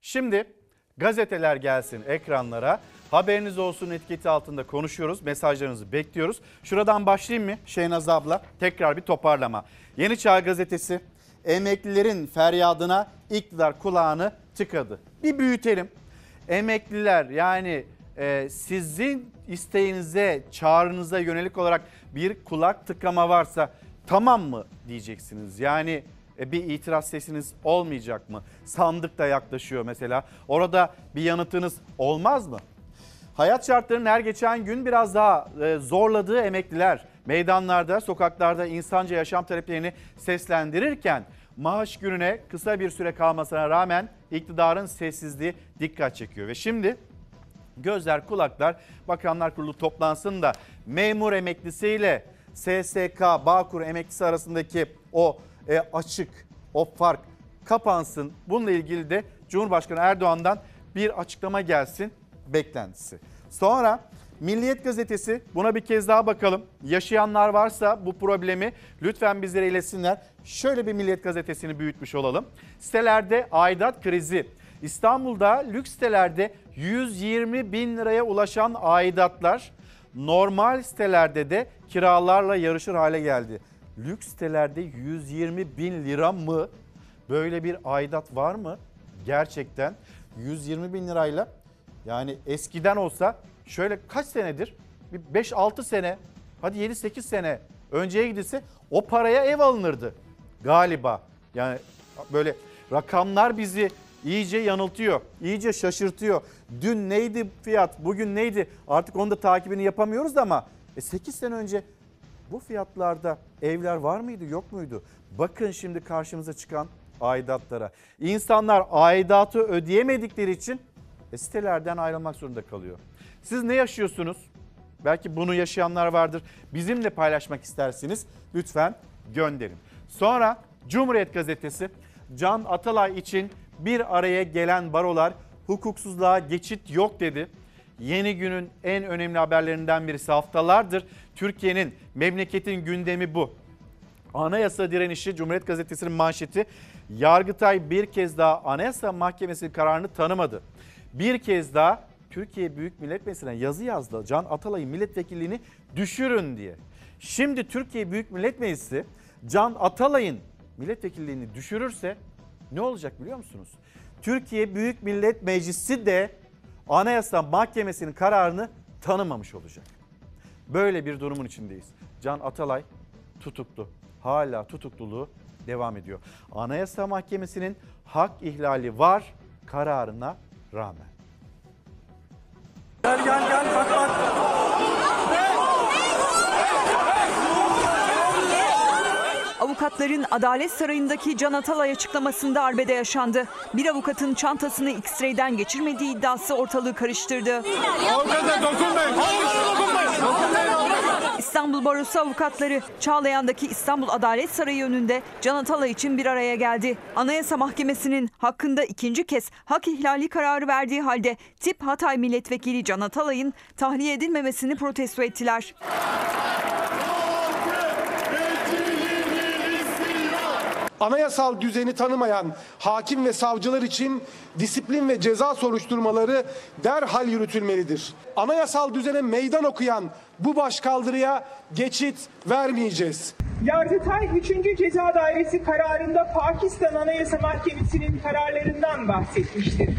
Şimdi gazeteler gelsin ekranlara. Haberiniz olsun etiketi altında konuşuyoruz. Mesajlarınızı bekliyoruz. Şuradan başlayayım mı Şeynaz abla? Tekrar bir toparlama. Yeni Çağ Gazetesi emeklilerin feryadına iktidar kulağını tıkadı. Bir büyütelim. Emekliler yani e, sizin isteğinize, çağrınıza yönelik olarak bir kulak tıkama varsa tamam mı diyeceksiniz. Yani e, bir itiraz sesiniz olmayacak mı? Sandık da yaklaşıyor mesela. Orada bir yanıtınız olmaz mı? Hayat şartlarının her geçen gün biraz daha e, zorladığı emekliler meydanlarda, sokaklarda insanca yaşam taleplerini seslendirirken maaş gününe kısa bir süre kalmasına rağmen iktidarın sessizliği dikkat çekiyor. Ve şimdi gözler kulaklar Bakanlar Kurulu toplansın da memur emeklisiyle SSK Bağkur emeklisi arasındaki o e, açık, o fark kapansın. Bununla ilgili de Cumhurbaşkanı Erdoğan'dan bir açıklama gelsin beklentisi. Sonra Milliyet Gazetesi buna bir kez daha bakalım. Yaşayanlar varsa bu problemi lütfen bizlere iletsinler. Şöyle bir Milliyet Gazetesi'ni büyütmüş olalım. Sitelerde aidat krizi. İstanbul'da lüks sitelerde 120 bin liraya ulaşan aidatlar normal sitelerde de kiralarla yarışır hale geldi. Lüks sitelerde 120 bin lira mı? Böyle bir aidat var mı? Gerçekten 120 bin lirayla yani eskiden olsa şöyle kaç senedir? Bir 5-6 sene hadi 7-8 sene önceye gidilse o paraya ev alınırdı galiba. Yani böyle rakamlar bizi iyice yanıltıyor, iyice şaşırtıyor. Dün neydi fiyat, bugün neydi artık onu da takibini yapamıyoruz ama e 8 sene önce bu fiyatlarda evler var mıydı yok muydu? Bakın şimdi karşımıza çıkan aidatlara. İnsanlar aidatı ödeyemedikleri için e, sitelerden ayrılmak zorunda kalıyor. Siz ne yaşıyorsunuz? Belki bunu yaşayanlar vardır. Bizimle paylaşmak isterseniz lütfen gönderin. Sonra Cumhuriyet Gazetesi Can Atalay için bir araya gelen barolar hukuksuzluğa geçit yok dedi. Yeni günün en önemli haberlerinden birisi haftalardır Türkiye'nin memleketin gündemi bu. Anayasa direnişi Cumhuriyet Gazetesi'nin manşeti Yargıtay bir kez daha Anayasa Mahkemesi kararını tanımadı. Bir kez daha Türkiye Büyük Millet Meclisi'ne yazı yazdı. Can Atalay'ın milletvekilliğini düşürün diye. Şimdi Türkiye Büyük Millet Meclisi Can Atalay'ın milletvekilliğini düşürürse ne olacak biliyor musunuz? Türkiye Büyük Millet Meclisi de Anayasa Mahkemesi'nin kararını tanımamış olacak. Böyle bir durumun içindeyiz. Can Atalay tutuklu. Hala tutukluluğu devam ediyor. Anayasa Mahkemesi'nin hak ihlali var kararına rağmen. Gel gel gel bak bak. Avukatların Adalet Sarayı'ndaki Can Atalay açıklamasında arbede yaşandı. Bir avukatın çantasını X-ray'den geçirmediği iddiası ortalığı karıştırdı. Avukata dokunmayın. Avukata dokunmayın. İstanbul Barosu avukatları Çağlayan'daki İstanbul Adalet Sarayı önünde Can Atalay için bir araya geldi. Anayasa Mahkemesi'nin hakkında ikinci kez hak ihlali kararı verdiği halde Tip Hatay Milletvekili Can Atalay'ın tahliye edilmemesini protesto ettiler. Anayasal düzeni tanımayan hakim ve savcılar için disiplin ve ceza soruşturmaları derhal yürütülmelidir. Anayasal düzene meydan okuyan bu başkaldırıya geçit vermeyeceğiz. Yargıtay 3. Ceza Dairesi kararında Pakistan Anayasa Mahkemesi'nin kararlarından bahsetmiştir.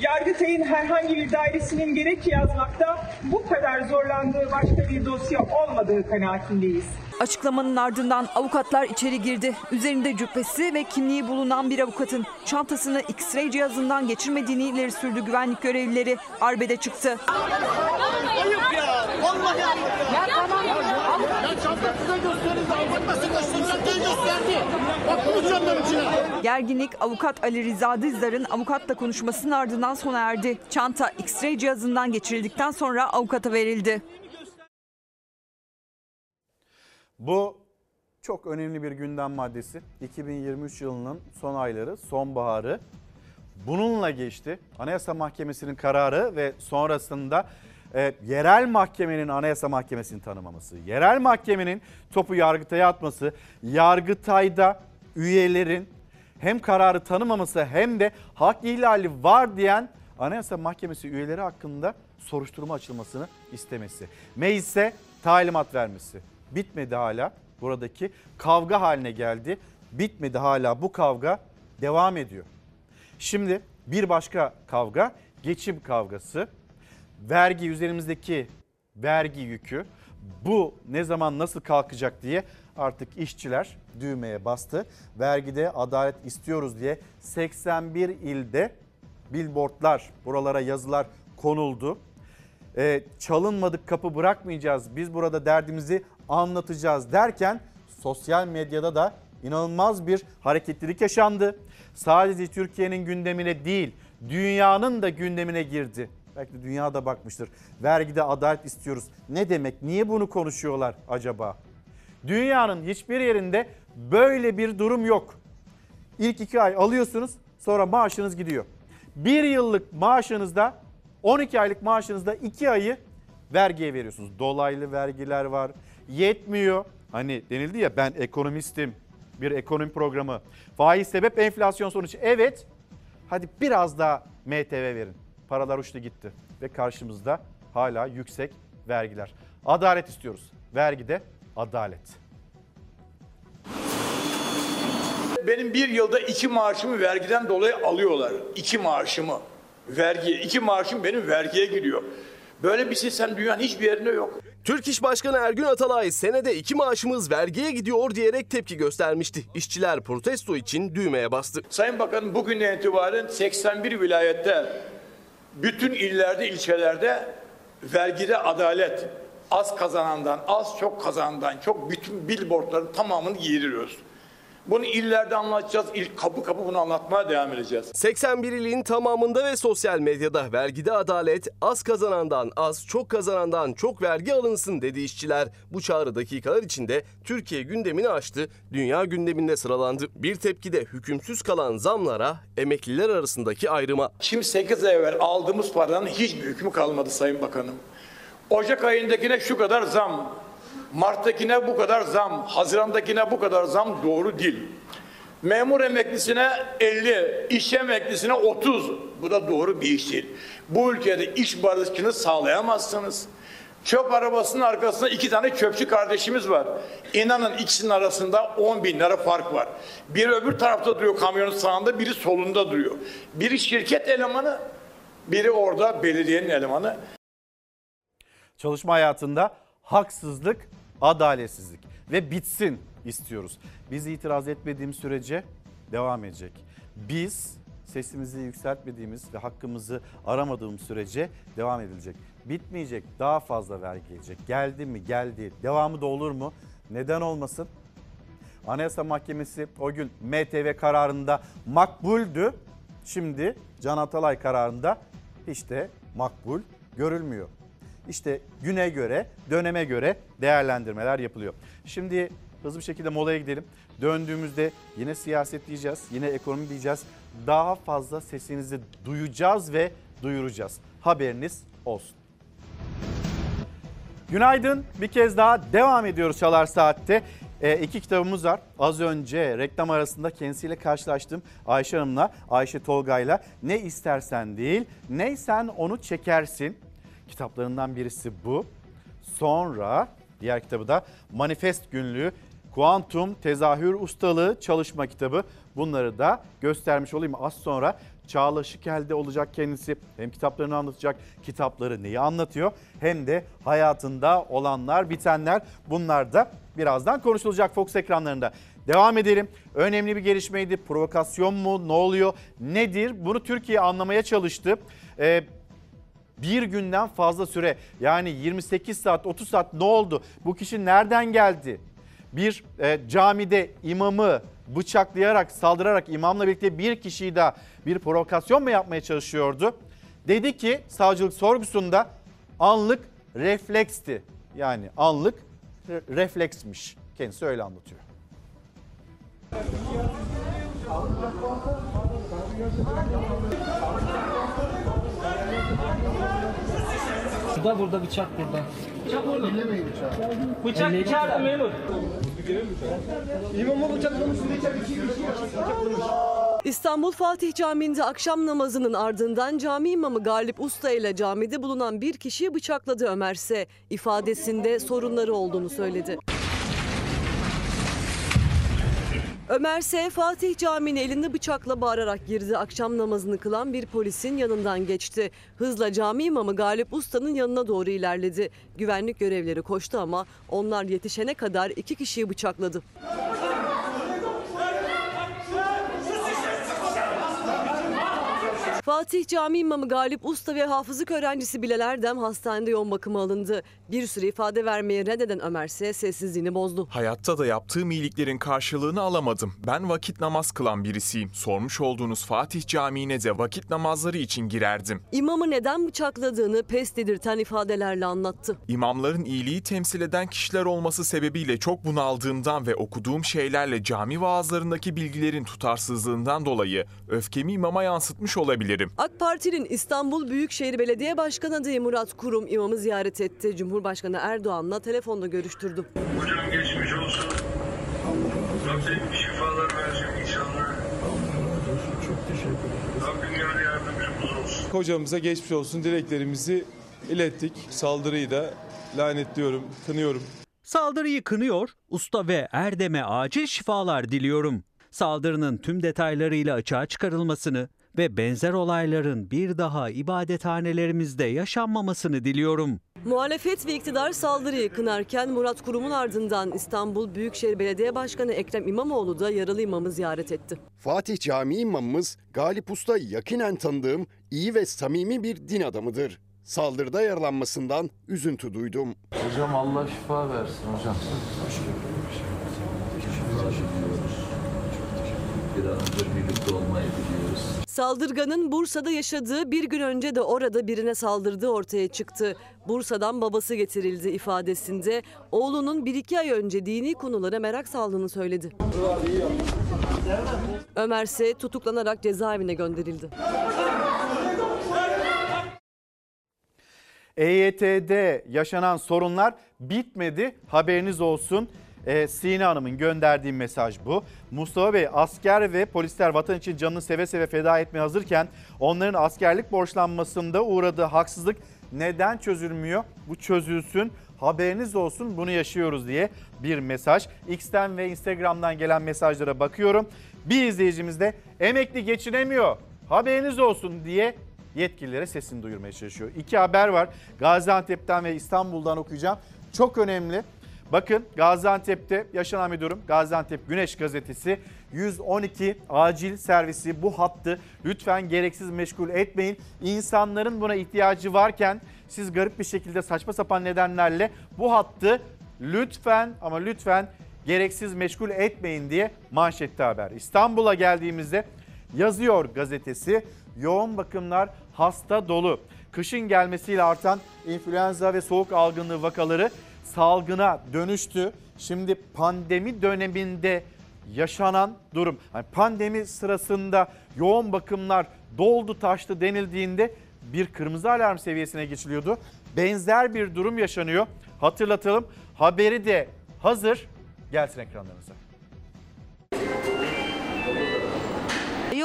Yargıtay'ın herhangi bir dairesinin gerekçe yazmakta bu kadar zorlandığı başka bir dosya olmadığı kanaatindeyiz. Açıklamanın ardından avukatlar içeri girdi. Üzerinde cübbesi ve kimliği bulunan bir avukatın çantasını X-ray cihazından geçirmediğini ileri sürdü güvenlik görevlileri. Arbede çıktı. Ayıp ya. Vallahi Ya tamam. Ya çanta size gösterildi. Avukatmasın gösterecek gösterdi. Bak bunu çantanın içine. Gerginlik avukat Ali Rıza Dizdar'ın avukatla konuşmasının ardından sona erdi. Çanta X-ray cihazından geçirildikten sonra avukata verildi. Bu çok önemli bir gündem maddesi. 2023 yılının son ayları, sonbaharı. Bununla geçti. Anayasa Mahkemesi'nin kararı ve sonrasında e, yerel mahkemenin Anayasa Mahkemesi'ni tanımaması, yerel mahkemenin topu Yargıtay'a atması, Yargıtay'da üyelerin hem kararı tanımaması hem de hak ihlali var diyen Anayasa Mahkemesi üyeleri hakkında soruşturma açılmasını istemesi. Meclise talimat vermesi. Bitmedi hala buradaki kavga haline geldi. Bitmedi hala bu kavga devam ediyor. Şimdi bir başka kavga geçim kavgası. Vergi üzerimizdeki vergi yükü bu ne zaman nasıl kalkacak diye artık işçiler düğmeye bastı. Vergide adalet istiyoruz diye 81 ilde billboardlar, buralara yazılar konuldu. Ee, çalınmadık kapı bırakmayacağız, biz burada derdimizi anlatacağız derken sosyal medyada da inanılmaz bir hareketlilik yaşandı. Sadece Türkiye'nin gündemine değil, dünyanın da gündemine girdi. Belki dünya da bakmıştır. Vergide adalet istiyoruz. Ne demek? Niye bunu konuşuyorlar acaba? Dünyanın hiçbir yerinde böyle bir durum yok. İlk iki ay alıyorsunuz sonra maaşınız gidiyor. Bir yıllık maaşınızda 12 aylık maaşınızda 2 ayı vergiye veriyorsunuz. Dolaylı vergiler var. Yetmiyor. Hani denildi ya ben ekonomistim. Bir ekonomi programı. Faiz sebep enflasyon sonuç. Evet. Hadi biraz daha MTV verin. Paralar uçtu gitti. Ve karşımızda hala yüksek vergiler. Adalet istiyoruz. Vergide adalet. Benim bir yılda iki maaşımı vergiden dolayı alıyorlar. İki maaşımı. Vergi, iki maaşım benim vergiye giriyor. Böyle bir sistem dünyanın hiçbir yerinde yok. Türk İş Başkanı Ergün Atalay senede iki maaşımız vergiye gidiyor diyerek tepki göstermişti. İşçiler protesto için düğmeye bastı. Sayın Bakanım bugünden itibaren 81 vilayette bütün illerde, ilçelerde vergide adalet az kazanandan, az çok kazanandan çok bütün billboardların tamamını giydiriyoruz. Bunu illerde anlatacağız. İlk kapı kapı bunu anlatmaya devam edeceğiz. 81 ilin tamamında ve sosyal medyada vergide adalet az kazanandan az çok kazanandan çok vergi alınsın dedi işçiler. Bu çağrı dakikalar içinde Türkiye gündemini aştı, dünya gündeminde sıralandı. Bir tepki de hükümsüz kalan zamlara, emekliler arasındaki ayrıma. Şimdi 8 ay evvel aldığımız paranın hiçbir hükmü kalmadı Sayın Bakanım. Ocak ayındakine şu kadar zam, Mart'takine bu kadar zam, Haziran'dakine bu kadar zam doğru değil. Memur emeklisine 50, iş emeklisine 30. Bu da doğru bir iş değil. Bu ülkede iş barışını sağlayamazsınız. Çöp arabasının arkasında iki tane çöpçü kardeşimiz var. İnanın ikisinin arasında 10 bin lira fark var. Biri öbür tarafta duruyor kamyonun sağında, biri solunda duruyor. Biri şirket elemanı, biri orada belediyenin elemanı. Çalışma hayatında haksızlık, adaletsizlik ve bitsin istiyoruz. Biz itiraz etmediğimiz sürece devam edecek. Biz sesimizi yükseltmediğimiz ve hakkımızı aramadığımız sürece devam edilecek. Bitmeyecek, daha fazla vergi gelecek. Geldi mi? Geldi. Devamı da olur mu? Neden olmasın? Anayasa Mahkemesi o gün MTV kararında makbuldü. Şimdi Can Atalay kararında de makbul görülmüyor. İşte güne göre, döneme göre değerlendirmeler yapılıyor. Şimdi hızlı bir şekilde molaya gidelim. Döndüğümüzde yine siyaset diyeceğiz, yine ekonomi diyeceğiz. Daha fazla sesinizi duyacağız ve duyuracağız. Haberiniz olsun. Günaydın. Bir kez daha devam ediyoruz Çalar Saat'te. E, iki kitabımız var. Az önce reklam arasında kendisiyle karşılaştım. Ayşe Hanım'la, Ayşe Tolga'yla. Ne istersen değil, neysen onu çekersin. Kitaplarından birisi bu. Sonra diğer kitabı da Manifest Günlüğü, Kuantum Tezahür Ustalığı çalışma kitabı. Bunları da göstermiş olayım az sonra. Çağla Şikel'de olacak kendisi. Hem kitaplarını anlatacak, kitapları neyi anlatıyor hem de hayatında olanlar, bitenler bunlar da birazdan konuşulacak Fox ekranlarında. Devam edelim. Önemli bir gelişmeydi. Provokasyon mu? Ne oluyor? Nedir? Bunu Türkiye anlamaya çalıştı. Ee, bir günden fazla süre yani 28 saat 30 saat ne oldu? Bu kişi nereden geldi? Bir e, camide imamı bıçaklayarak saldırarak imamla birlikte bir kişiyi daha bir provokasyon mu yapmaya çalışıyordu? Dedi ki savcılık sorgusunda anlık refleksti. Yani anlık re- refleksmiş. Kendisi öyle anlatıyor. Burada burada bıçak burada. Bıçak orada. Ellemeyin bıçağı. Bıçak içeride memur. İmamı bıçaklamış. İstanbul Fatih Camii'nde akşam namazının ardından cami imamı Galip Usta ile camide bulunan bir kişiyi bıçakladı Ömer S. ifadesinde sorunları olduğunu söyledi. Ömer S. Fatih Camii'ne elinde bıçakla bağırarak girdi. Akşam namazını kılan bir polisin yanından geçti. Hızla cami imamı Galip Usta'nın yanına doğru ilerledi. Güvenlik görevleri koştu ama onlar yetişene kadar iki kişiyi bıçakladı. Fatih Cami İmamı Galip Usta ve hafızlık öğrencisi Bilal Erdem hastanede yoğun bakıma alındı. Bir süre ifade vermeye reddeden Ömer S. sessizliğini bozdu. Hayatta da yaptığım iyiliklerin karşılığını alamadım. Ben vakit namaz kılan birisiyim. Sormuş olduğunuz Fatih Camii'ne de vakit namazları için girerdim. İmamı neden bıçakladığını pes dedirten ifadelerle anlattı. İmamların iyiliği temsil eden kişiler olması sebebiyle çok bunaldığımdan ve okuduğum şeylerle cami vaazlarındaki bilgilerin tutarsızlığından dolayı öfkemi imama yansıtmış olabilirim. AK Parti'nin İstanbul Büyükşehir Belediye Başkanı adayı Murat Kurum imamı ziyaret etti. Cumhurbaşkanı Erdoğan'la telefonda görüştürdü. Hocam geçmiş olsun. Rabbim şifalar versin inşallah. Çok teşekkür ederim. Rabbim yar yardımcımız olsun. Hocamıza geçmiş olsun dileklerimizi ilettik. Saldırıyı da lanetliyorum, kınıyorum. Saldırıyı kınıyor, usta ve Erdem'e acil şifalar diliyorum. Saldırının tüm detaylarıyla açığa çıkarılmasını ve benzer olayların bir daha ibadethanelerimizde yaşanmamasını diliyorum. Muhalefet ve iktidar saldırıyı kınarken Murat Kurum'un ardından İstanbul Büyükşehir Belediye Başkanı Ekrem İmamoğlu da yaralı imamı ziyaret etti. Fatih Camii imamımız Galip Usta yakinen tanıdığım iyi ve samimi bir din adamıdır. Saldırıda yaralanmasından üzüntü duydum. Hocam Allah şifa versin hocam. Bir an önce birlikte olmayı biliyoruz. Saldırganın Bursa'da yaşadığı bir gün önce de orada birine saldırdığı ortaya çıktı. Bursa'dan babası getirildi ifadesinde oğlunun bir iki ay önce dini konulara merak saldığını söyledi. Ömer ise tutuklanarak cezaevine gönderildi. EYT'de yaşanan sorunlar bitmedi. Haberiniz olsun. Ee, Sine Hanım'ın gönderdiği mesaj bu. Mustafa Bey asker ve polisler vatan için canını seve seve feda etmeye hazırken onların askerlik borçlanmasında uğradığı haksızlık neden çözülmüyor? Bu çözülsün. Haberiniz olsun bunu yaşıyoruz diye bir mesaj. X'ten ve Instagram'dan gelen mesajlara bakıyorum. Bir izleyicimiz de emekli geçinemiyor. Haberiniz olsun diye yetkililere sesini duyurmaya çalışıyor. İki haber var. Gaziantep'ten ve İstanbul'dan okuyacağım. Çok önemli. Bakın Gaziantep'te yaşanan bir durum. Gaziantep Güneş Gazetesi 112 acil servisi bu hattı lütfen gereksiz meşgul etmeyin. İnsanların buna ihtiyacı varken siz garip bir şekilde saçma sapan nedenlerle bu hattı lütfen ama lütfen gereksiz meşgul etmeyin diye manşette haber. İstanbul'a geldiğimizde yazıyor gazetesi yoğun bakımlar hasta dolu. Kışın gelmesiyle artan influenza ve soğuk algınlığı vakaları salgına dönüştü. Şimdi pandemi döneminde yaşanan durum. Yani pandemi sırasında yoğun bakımlar doldu taştı denildiğinde bir kırmızı alarm seviyesine geçiliyordu. Benzer bir durum yaşanıyor. Hatırlatalım haberi de hazır. gelsin ekranlarınıza.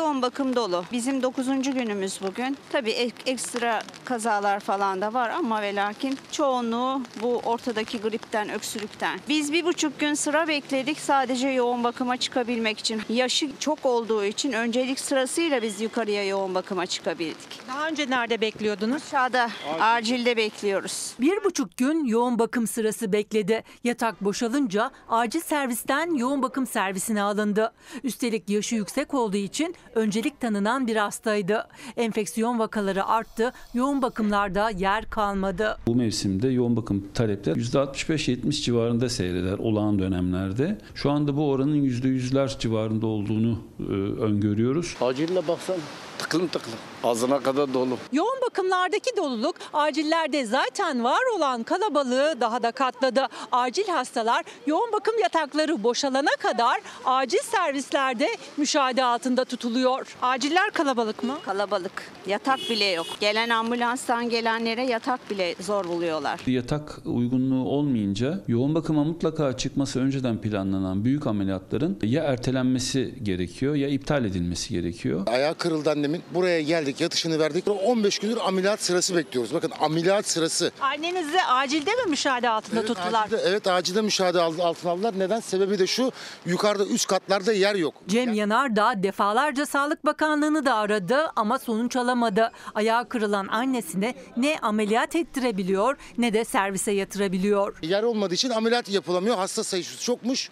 Yoğun bakım dolu. Bizim 9. günümüz bugün. Tabii ek- ekstra kazalar falan da var ama ve lakin çoğunluğu bu ortadaki gripten, öksürükten. Biz bir buçuk gün sıra bekledik sadece yoğun bakıma çıkabilmek için. Yaşı çok olduğu için öncelik sırasıyla biz yukarıya yoğun bakıma çıkabildik. Daha önce nerede bekliyordunuz? Aşağıda acilde bekliyoruz. Bir buçuk gün yoğun bakım sırası bekledi. Yatak boşalınca acil servisten yoğun bakım servisine alındı. Üstelik yaşı yüksek olduğu için öncelik tanınan bir hastaydı. Enfeksiyon vakaları arttı, yoğun bakımlarda yer kalmadı. Bu mevsimde yoğun bakım talepleri %65-70 civarında seyreder olağan dönemlerde. Şu anda bu oranın %100'ler civarında olduğunu e, öngörüyoruz. Acille baksan tıklım tıklım. Ağzına kadar dolu. Yoğun bakımlardaki doluluk acillerde zaten var olan kalabalığı daha da katladı. Acil hastalar yoğun bakım yatakları boşalana kadar acil servislerde müşahede altında tutuluyor. Aciller kalabalık mı? Kalabalık. Yatak bile yok. Gelen ambulanstan gelenlere yatak bile zor buluyorlar. Yatak uygunluğu olmayınca yoğun bakıma mutlaka çıkması önceden planlanan büyük ameliyatların ya ertelenmesi gerekiyor ya iptal edilmesi gerekiyor. Ayağı kırıldı annemin. Buraya geldik, yatışını verdik. 15 gündür ameliyat sırası bekliyoruz. Bakın ameliyat sırası. Annenizi acilde mi müşahede altında tuttular? Acilde, evet acilde müşahede al- altına aldılar. Neden? Sebebi de şu. Yukarıda üst katlarda yer yok. Cem Yanardağ defalarca Sağlık Bakanlığı'nı da aradı ama sonuç alamadı. Ayağı kırılan annesine ne ameliyat ettirebiliyor ne de servise yatırabiliyor. Yer olmadığı için ameliyat yapılamıyor. Hasta sayısı çokmuş.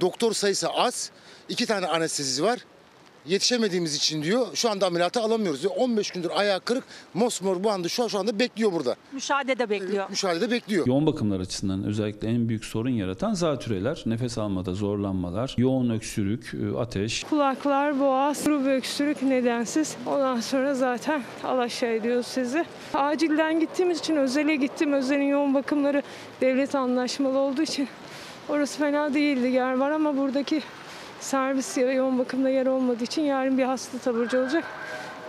Doktor sayısı az. İki tane anestezi var. Yetişemediğimiz için diyor şu anda ameliyatı alamıyoruz diyor. 15 gündür ayağı kırık mosmor bu anda şu, şu anda bekliyor burada. Müşahede de bekliyor. Müşahede bekliyor. Yoğun bakımlar açısından özellikle en büyük sorun yaratan zatüreler, nefes almada zorlanmalar, yoğun öksürük, e, ateş, Kulaklar, boğaz, kuru bir öksürük nedensiz. Ondan sonra zaten alaşağı ediyoruz sizi. Acilden gittiğimiz için özele gittim. Özelin yoğun bakımları devlet anlaşmalı olduğu için orası fena değildi. Yer var ama buradaki servis ya yoğun bakımda yer olmadığı için yarın bir hasta taburcu olacak.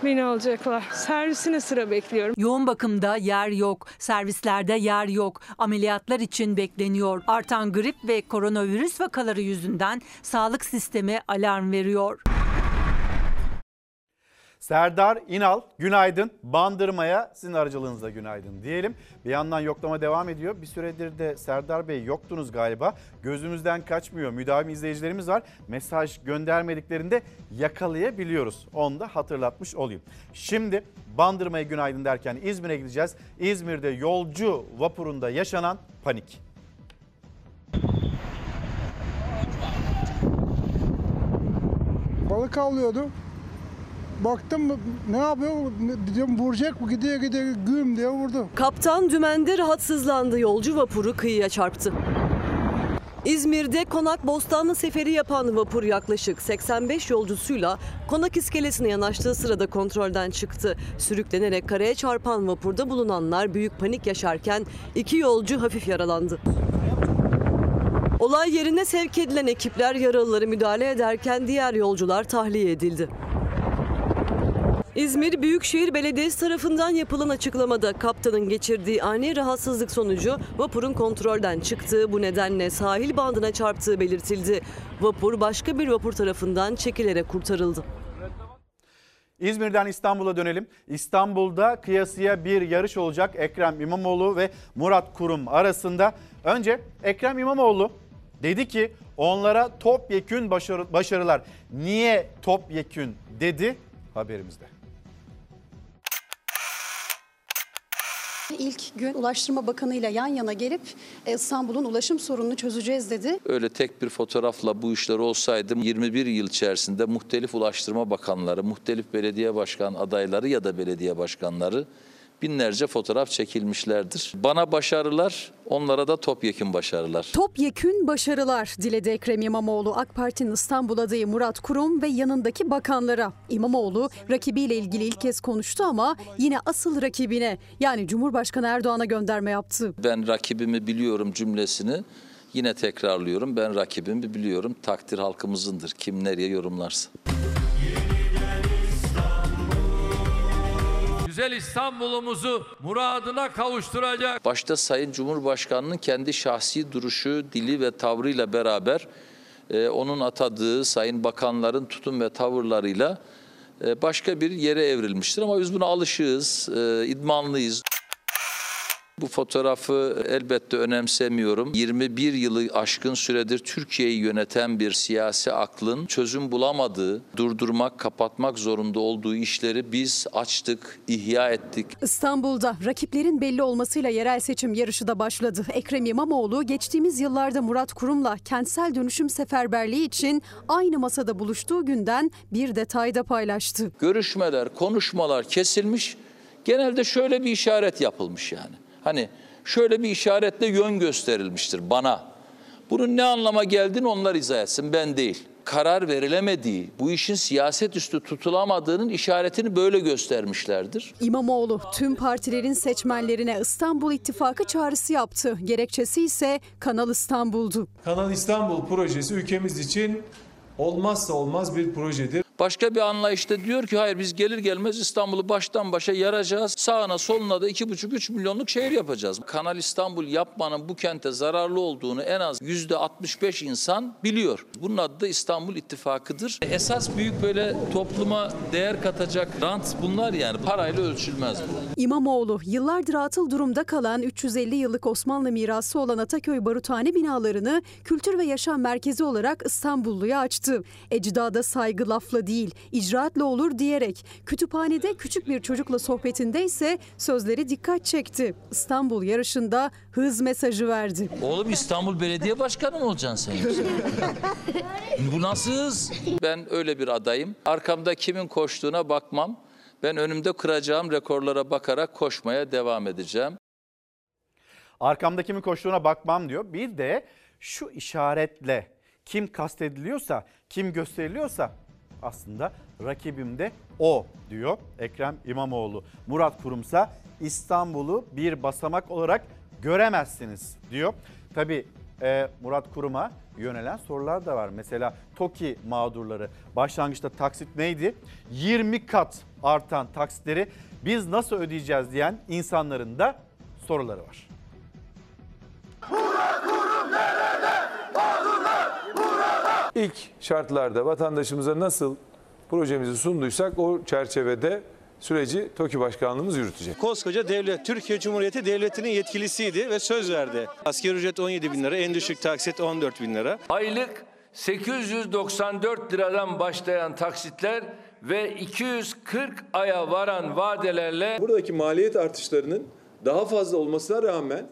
Beni alacaklar. Servisine sıra bekliyorum. Yoğun bakımda yer yok, servislerde yer yok, ameliyatlar için bekleniyor. Artan grip ve koronavirüs vakaları yüzünden sağlık sistemi alarm veriyor. Serdar İnal günaydın. Bandırma'ya sizin aracılığınızla günaydın diyelim. Bir yandan yoklama devam ediyor. Bir süredir de Serdar Bey yoktunuz galiba. Gözümüzden kaçmıyor. Müdavim izleyicilerimiz var. Mesaj göndermediklerinde yakalayabiliyoruz. Onu da hatırlatmış olayım. Şimdi Bandırma'ya günaydın derken İzmir'e gideceğiz. İzmir'de yolcu vapurunda yaşanan panik. Balık avlıyordum. Baktım ne yapıyor? Diyorum vuracak mı? Gidiyor gidiyor güm diye vurdu. Kaptan dümende rahatsızlandı. Yolcu vapuru kıyıya çarptı. İzmir'de Konak Bostanlı seferi yapan vapur yaklaşık 85 yolcusuyla Konak iskelesine yanaştığı sırada kontrolden çıktı. Sürüklenerek karaya çarpan vapurda bulunanlar büyük panik yaşarken iki yolcu hafif yaralandı. Olay yerine sevk edilen ekipler yaralıları müdahale ederken diğer yolcular tahliye edildi. İzmir Büyükşehir Belediyesi tarafından yapılan açıklamada kaptanın geçirdiği ani rahatsızlık sonucu vapurun kontrolden çıktığı bu nedenle sahil bandına çarptığı belirtildi. Vapur başka bir vapur tarafından çekilerek kurtarıldı. İzmir'den İstanbul'a dönelim. İstanbul'da kıyasıya bir yarış olacak Ekrem İmamoğlu ve Murat Kurum arasında. Önce Ekrem İmamoğlu dedi ki onlara topyekün başarı, başarılar. Niye topyekün dedi haberimizde. İlk gün Ulaştırma Bakanı ile yan yana gelip e, İstanbul'un ulaşım sorununu çözeceğiz dedi. Öyle tek bir fotoğrafla bu işler olsaydı 21 yıl içerisinde muhtelif ulaştırma bakanları, muhtelif belediye başkan adayları ya da belediye başkanları binlerce fotoğraf çekilmişlerdir. Bana başarılar, onlara da topyekun başarılar. Topyekün başarılar diledi Ekrem İmamoğlu AK Parti'nin İstanbul adayı Murat Kurum ve yanındaki bakanlara. İmamoğlu rakibiyle ilgili ilk kez konuştu ama yine asıl rakibine yani Cumhurbaşkanı Erdoğan'a gönderme yaptı. Ben rakibimi biliyorum cümlesini yine tekrarlıyorum. Ben rakibimi biliyorum. Takdir halkımızındır. Kim nereye yorumlarsa. Güzel İstanbul'umuzu muradına kavuşturacak. Başta Sayın Cumhurbaşkanı'nın kendi şahsi duruşu, dili ve tavrıyla beraber e, onun atadığı sayın bakanların tutum ve tavırlarıyla e, başka bir yere evrilmiştir. Ama biz buna alışığız, e, idmanlıyız. Bu fotoğrafı elbette önemsemiyorum. 21 yılı aşkın süredir Türkiye'yi yöneten bir siyasi aklın çözüm bulamadığı, durdurmak, kapatmak zorunda olduğu işleri biz açtık, ihya ettik. İstanbul'da rakiplerin belli olmasıyla yerel seçim yarışı da başladı. Ekrem İmamoğlu geçtiğimiz yıllarda Murat Kurum'la kentsel dönüşüm seferberliği için aynı masada buluştuğu günden bir detay da paylaştı. Görüşmeler, konuşmalar kesilmiş. Genelde şöyle bir işaret yapılmış yani. Hani şöyle bir işaretle yön gösterilmiştir bana. Bunun ne anlama geldiğini onlar izah etsin, ben değil. Karar verilemediği, bu işin siyaset üstü tutulamadığının işaretini böyle göstermişlerdir. İmamoğlu tüm partilerin seçmenlerine İstanbul İttifakı çağrısı yaptı. Gerekçesi ise Kanal İstanbul'du. Kanal İstanbul projesi ülkemiz için olmazsa olmaz bir projedir. Başka bir anlayışta diyor ki hayır biz gelir gelmez İstanbul'u baştan başa yaracağız. Sağına soluna da 2,5-3 milyonluk şehir yapacağız. Kanal İstanbul yapmanın bu kente zararlı olduğunu en az %65 insan biliyor. Bunun adı da İstanbul İttifakı'dır. Esas büyük böyle topluma değer katacak rant bunlar yani parayla ölçülmez bu. İmamoğlu yıllardır atıl durumda kalan 350 yıllık Osmanlı mirası olan Ataköy Baruthane binalarını kültür ve yaşam merkezi olarak İstanbulluya açtı. Ecdada saygı lafla değil, icraatla olur diyerek kütüphanede küçük bir çocukla sohbetinde ise sözleri dikkat çekti. İstanbul yarışında hız mesajı verdi. Oğlum İstanbul Belediye Başkanı mı olacaksın sen? bu nasıl hız? Ben öyle bir adayım. Arkamda kimin koştuğuna bakmam. Ben önümde kıracağım rekorlara bakarak koşmaya devam edeceğim. Arkamda kimin koştuğuna bakmam diyor. Bir de şu işaretle kim kastediliyorsa, kim gösteriliyorsa aslında rakibim de o diyor Ekrem İmamoğlu. Murat Kurumsa İstanbul'u bir basamak olarak göremezsiniz diyor. Tabii e, Murat Kurum'a yönelen sorular da var. Mesela TOKİ mağdurları başlangıçta taksit neydi? 20 kat artan taksitleri biz nasıl ödeyeceğiz diyen insanların da soruları var. İlk şartlarda vatandaşımıza nasıl projemizi sunduysak o çerçevede süreci TOKİ Başkanlığımız yürütecek. Koskoca devlet, Türkiye Cumhuriyeti Devleti'nin yetkilisiydi ve söz verdi. Asgari ücret 17 bin lira, en düşük taksit 14 bin lira. Aylık 894 liradan başlayan taksitler ve 240 aya varan vadelerle Buradaki maliyet artışlarının daha fazla olmasına rağmen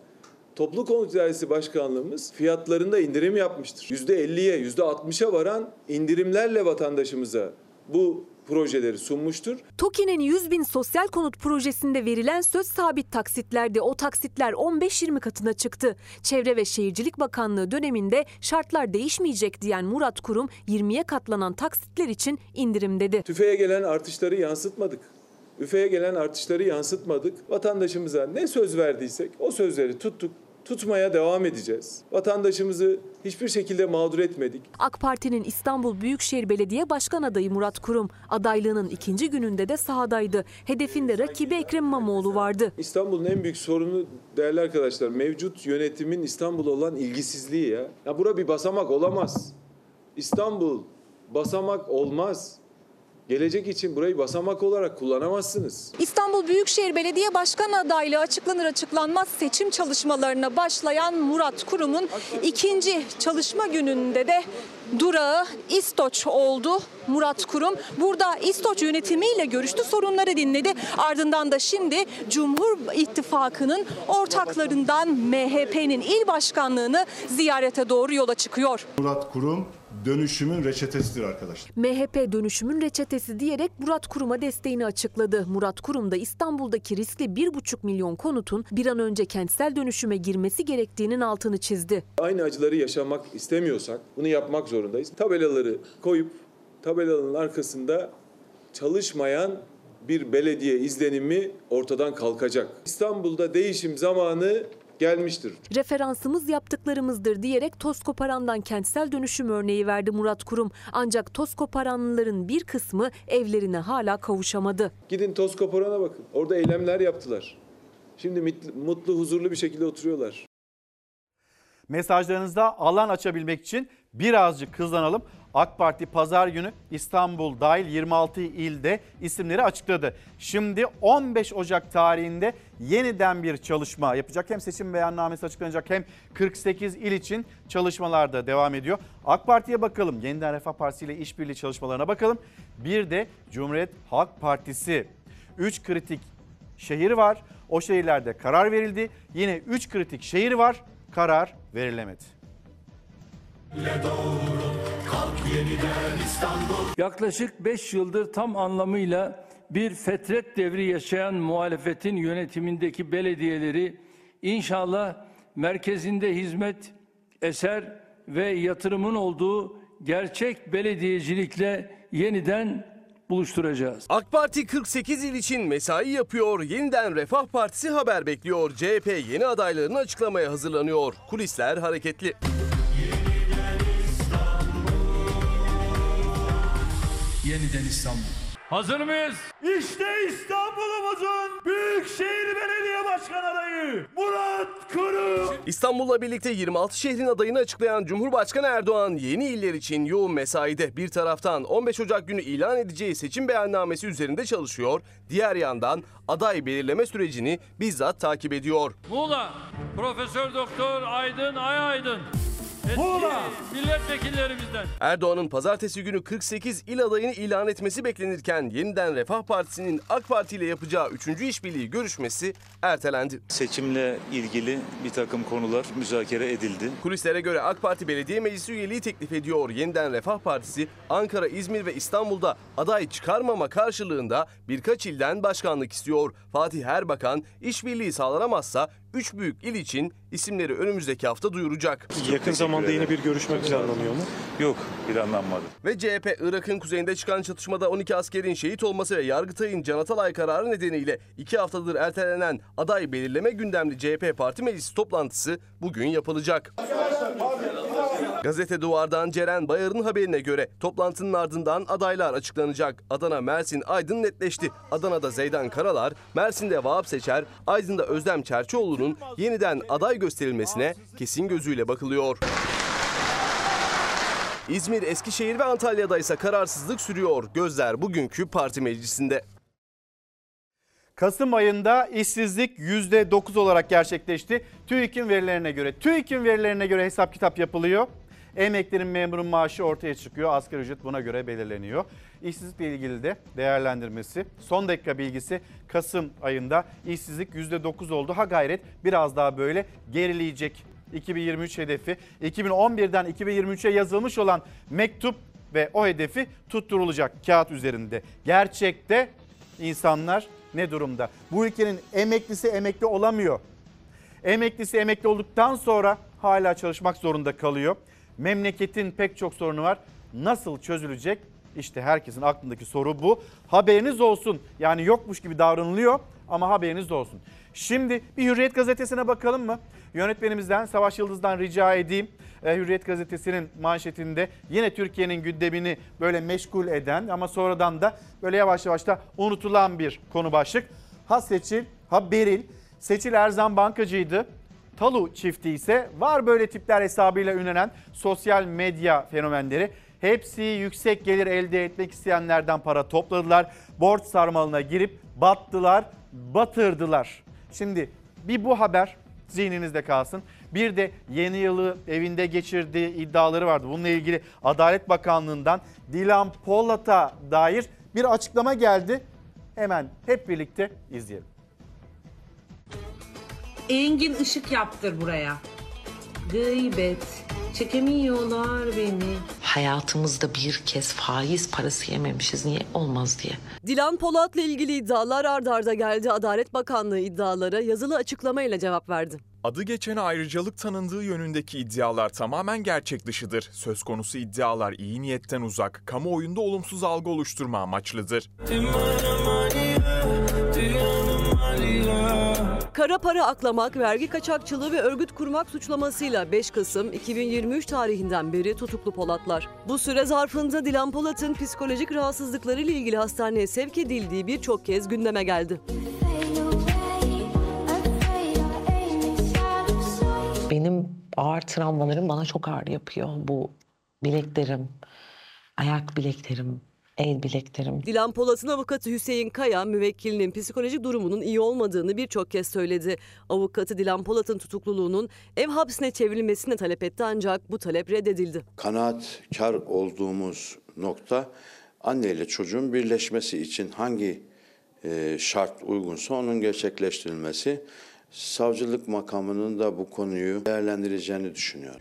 Toplu Konut İdaresi Başkanlığımız fiyatlarında indirim yapmıştır. %50'ye, %60'a varan indirimlerle vatandaşımıza bu projeleri sunmuştur. TOKİ'nin 100 bin sosyal konut projesinde verilen söz sabit taksitlerde o taksitler 15-20 katına çıktı. Çevre ve Şehircilik Bakanlığı döneminde şartlar değişmeyecek diyen Murat Kurum 20'ye katlanan taksitler için indirim dedi. TÜFE'ye gelen artışları yansıtmadık. Üfe'ye gelen artışları yansıtmadık. Vatandaşımıza ne söz verdiysek o sözleri tuttuk. Tutmaya devam edeceğiz. Vatandaşımızı hiçbir şekilde mağdur etmedik. AK Parti'nin İstanbul Büyükşehir Belediye Başkan adayı Murat Kurum adaylığının ikinci gününde de sahadaydı. Hedefinde rakibi Ekrem İmamoğlu vardı. İstanbul'un en büyük sorunu değerli arkadaşlar mevcut yönetimin İstanbul'a olan ilgisizliği ya. Ya bura bir basamak olamaz. İstanbul basamak olmaz. Gelecek için burayı basamak olarak kullanamazsınız. İstanbul Büyükşehir Belediye Başkan adaylığı açıklanır açıklanmaz seçim çalışmalarına başlayan Murat Kurum'un ikinci çalışma gününde de durağı İstoç oldu. Murat Kurum burada İstoç yönetimiyle görüştü, sorunları dinledi. Ardından da şimdi Cumhur İttifakı'nın ortaklarından MHP'nin il başkanlığını ziyarete doğru yola çıkıyor. Murat Kurum dönüşümün reçetesidir arkadaşlar. MHP dönüşümün reçetesi diyerek Murat Kurum'a desteğini açıkladı. Murat Kurum da İstanbul'daki riskli 1,5 milyon konutun bir an önce kentsel dönüşüme girmesi gerektiğinin altını çizdi. Aynı acıları yaşamak istemiyorsak bunu yapmak zorundayız. Tabelaları koyup tabelaların arkasında çalışmayan bir belediye izlenimi ortadan kalkacak. İstanbul'da değişim zamanı gelmiştir. Referansımız yaptıklarımızdır diyerek toz koparandan kentsel dönüşüm örneği verdi Murat Kurum. Ancak toz koparanların bir kısmı evlerine hala kavuşamadı. Gidin toz koparana bakın. Orada eylemler yaptılar. Şimdi mutlu, huzurlu bir şekilde oturuyorlar. Mesajlarınızda alan açabilmek için birazcık hızlanalım. AK Parti pazar günü İstanbul dahil 26 ilde isimleri açıkladı. Şimdi 15 Ocak tarihinde yeniden bir çalışma yapacak. Hem seçim beyannamesi açıklanacak hem 48 il için çalışmalar da devam ediyor. AK Parti'ye bakalım. Yeniden Refah Partisi ile işbirliği çalışmalarına bakalım. Bir de Cumhuriyet Halk Partisi. 3 kritik şehir var. O şehirlerde karar verildi. Yine 3 kritik şehir var. Karar verilemedi. Yaklaşık 5 yıldır tam anlamıyla bir fetret devri yaşayan muhalefetin yönetimindeki belediyeleri inşallah merkezinde hizmet, eser ve yatırımın olduğu gerçek belediyecilikle yeniden buluşturacağız. AK Parti 48 il için mesai yapıyor. Yeniden Refah Partisi haber bekliyor. CHP yeni adaylarını açıklamaya hazırlanıyor. Kulisler hareketli. Yeniden İstanbul. Hazır mıyız? İşte İstanbul'umuzun Büyükşehir Belediye Başkan adayı Murat Kurum. İstanbul'la birlikte 26 şehrin adayını açıklayan Cumhurbaşkanı Erdoğan yeni iller için yoğun mesaide bir taraftan 15 Ocak günü ilan edeceği seçim beyannamesi üzerinde çalışıyor, diğer yandan aday belirleme sürecini bizzat takip ediyor. Muğla Profesör Doktor Aydın Ay Aydın. Eski Muğla. milletvekillerimizden. Erdoğan'ın pazartesi günü 48 il adayını ilan etmesi beklenirken yeniden Refah Partisi'nin AK Parti ile yapacağı 3. işbirliği görüşmesi ertelendi. Seçimle ilgili bir takım konular müzakere edildi. Kulislere göre AK Parti Belediye Meclisi üyeliği teklif ediyor. Yeniden Refah Partisi Ankara, İzmir ve İstanbul'da aday çıkarmama karşılığında birkaç ilden başkanlık istiyor. Fatih Erbakan işbirliği sağlanamazsa 3 büyük il için isimleri önümüzdeki hafta duyuracak. Yakın zamanda yine bir görüşme planlanıyor mu? Yok, planlanmadı. Ve CHP Irak'ın kuzeyinde çıkan çatışmada 12 askerin şehit olması ve Yargıtay'ın Can Atalay kararı nedeniyle 2 haftadır ertelenen aday belirleme gündemli CHP Parti Meclisi toplantısı bugün yapılacak. Gazete Duvar'dan Ceren Bayar'ın haberine göre toplantının ardından adaylar açıklanacak. Adana, Mersin, Aydın netleşti. Adana'da Zeydan Karalar, Mersin'de Vahap Seçer, Aydın'da Özlem Çerçioğlu'nun yeniden aday gösterilmesine kesin gözüyle bakılıyor. İzmir, Eskişehir ve Antalya'da ise kararsızlık sürüyor. Gözler bugünkü parti meclisinde. Kasım ayında işsizlik %9 olarak gerçekleşti. TÜİK'in verilerine göre. TÜİK'in verilerine göre hesap kitap yapılıyor. Emeklerin memurun maaşı ortaya çıkıyor. Asgari ücret buna göre belirleniyor. İşsizlikle ilgili de değerlendirmesi. Son dakika bilgisi Kasım ayında işsizlik %9 oldu. Ha gayret biraz daha böyle gerileyecek. 2023 hedefi 2011'den 2023'e yazılmış olan mektup ve o hedefi tutturulacak kağıt üzerinde. Gerçekte insanlar ne durumda? Bu ülkenin emeklisi emekli olamıyor. Emeklisi emekli olduktan sonra hala çalışmak zorunda kalıyor. Memleketin pek çok sorunu var. Nasıl çözülecek? İşte herkesin aklındaki soru bu. Haberiniz olsun. Yani yokmuş gibi davranılıyor ama haberiniz olsun. Şimdi bir Hürriyet gazetesine bakalım mı? Yönetmenimizden Savaş Yıldız'dan rica edeyim. Ee, Hürriyet gazetesinin manşetinde yine Türkiye'nin gündemini böyle meşgul eden ama sonradan da böyle yavaş yavaş da unutulan bir konu başlık. Ha Seçil, ha Beril. Seçil Erzan bankacıydı. Talu çifti ise var böyle tipler hesabıyla ünlenen sosyal medya fenomenleri. Hepsi yüksek gelir elde etmek isteyenlerden para topladılar. Borç sarmalına girip battılar, batırdılar. Şimdi bir bu haber zihninizde kalsın. Bir de yeni yılı evinde geçirdiği iddiaları vardı. Bununla ilgili Adalet Bakanlığı'ndan Dilan Polat'a dair bir açıklama geldi. Hemen hep birlikte izleyelim. Engin ışık yaptır buraya. Gıybet. Çekemiyorlar beni. Hayatımızda bir kez faiz parası yememişiz. Niye olmaz diye. Dilan Polat'la ilgili iddialar ard arda geldi. Adalet Bakanlığı iddialara yazılı açıklamayla cevap verdi. Adı geçen ayrıcalık tanındığı yönündeki iddialar tamamen gerçek dışıdır. Söz konusu iddialar iyi niyetten uzak, kamuoyunda olumsuz algı oluşturma amaçlıdır. Kara para aklamak, vergi kaçakçılığı ve örgüt kurmak suçlamasıyla 5 Kasım 2023 tarihinden beri tutuklu Polatlar. Bu süre zarfında Dilan Polat'ın psikolojik rahatsızlıklarıyla ilgili hastaneye sevk edildiği birçok kez gündeme geldi. Benim ağır travmalarım bana çok ağır yapıyor. Bu bileklerim, ayak bileklerim, el bileklerim. Dilan Polat'ın avukatı Hüseyin Kaya, müvekkilinin psikolojik durumunun iyi olmadığını birçok kez söyledi. Avukatı Dilan Polat'ın tutukluluğunun ev hapsine çevrilmesini talep etti ancak bu talep reddedildi. Kanaatkar olduğumuz nokta anne ile çocuğun birleşmesi için hangi e, şart uygunsa onun gerçekleştirilmesi. Savcılık makamının da bu konuyu değerlendireceğini düşünüyorum.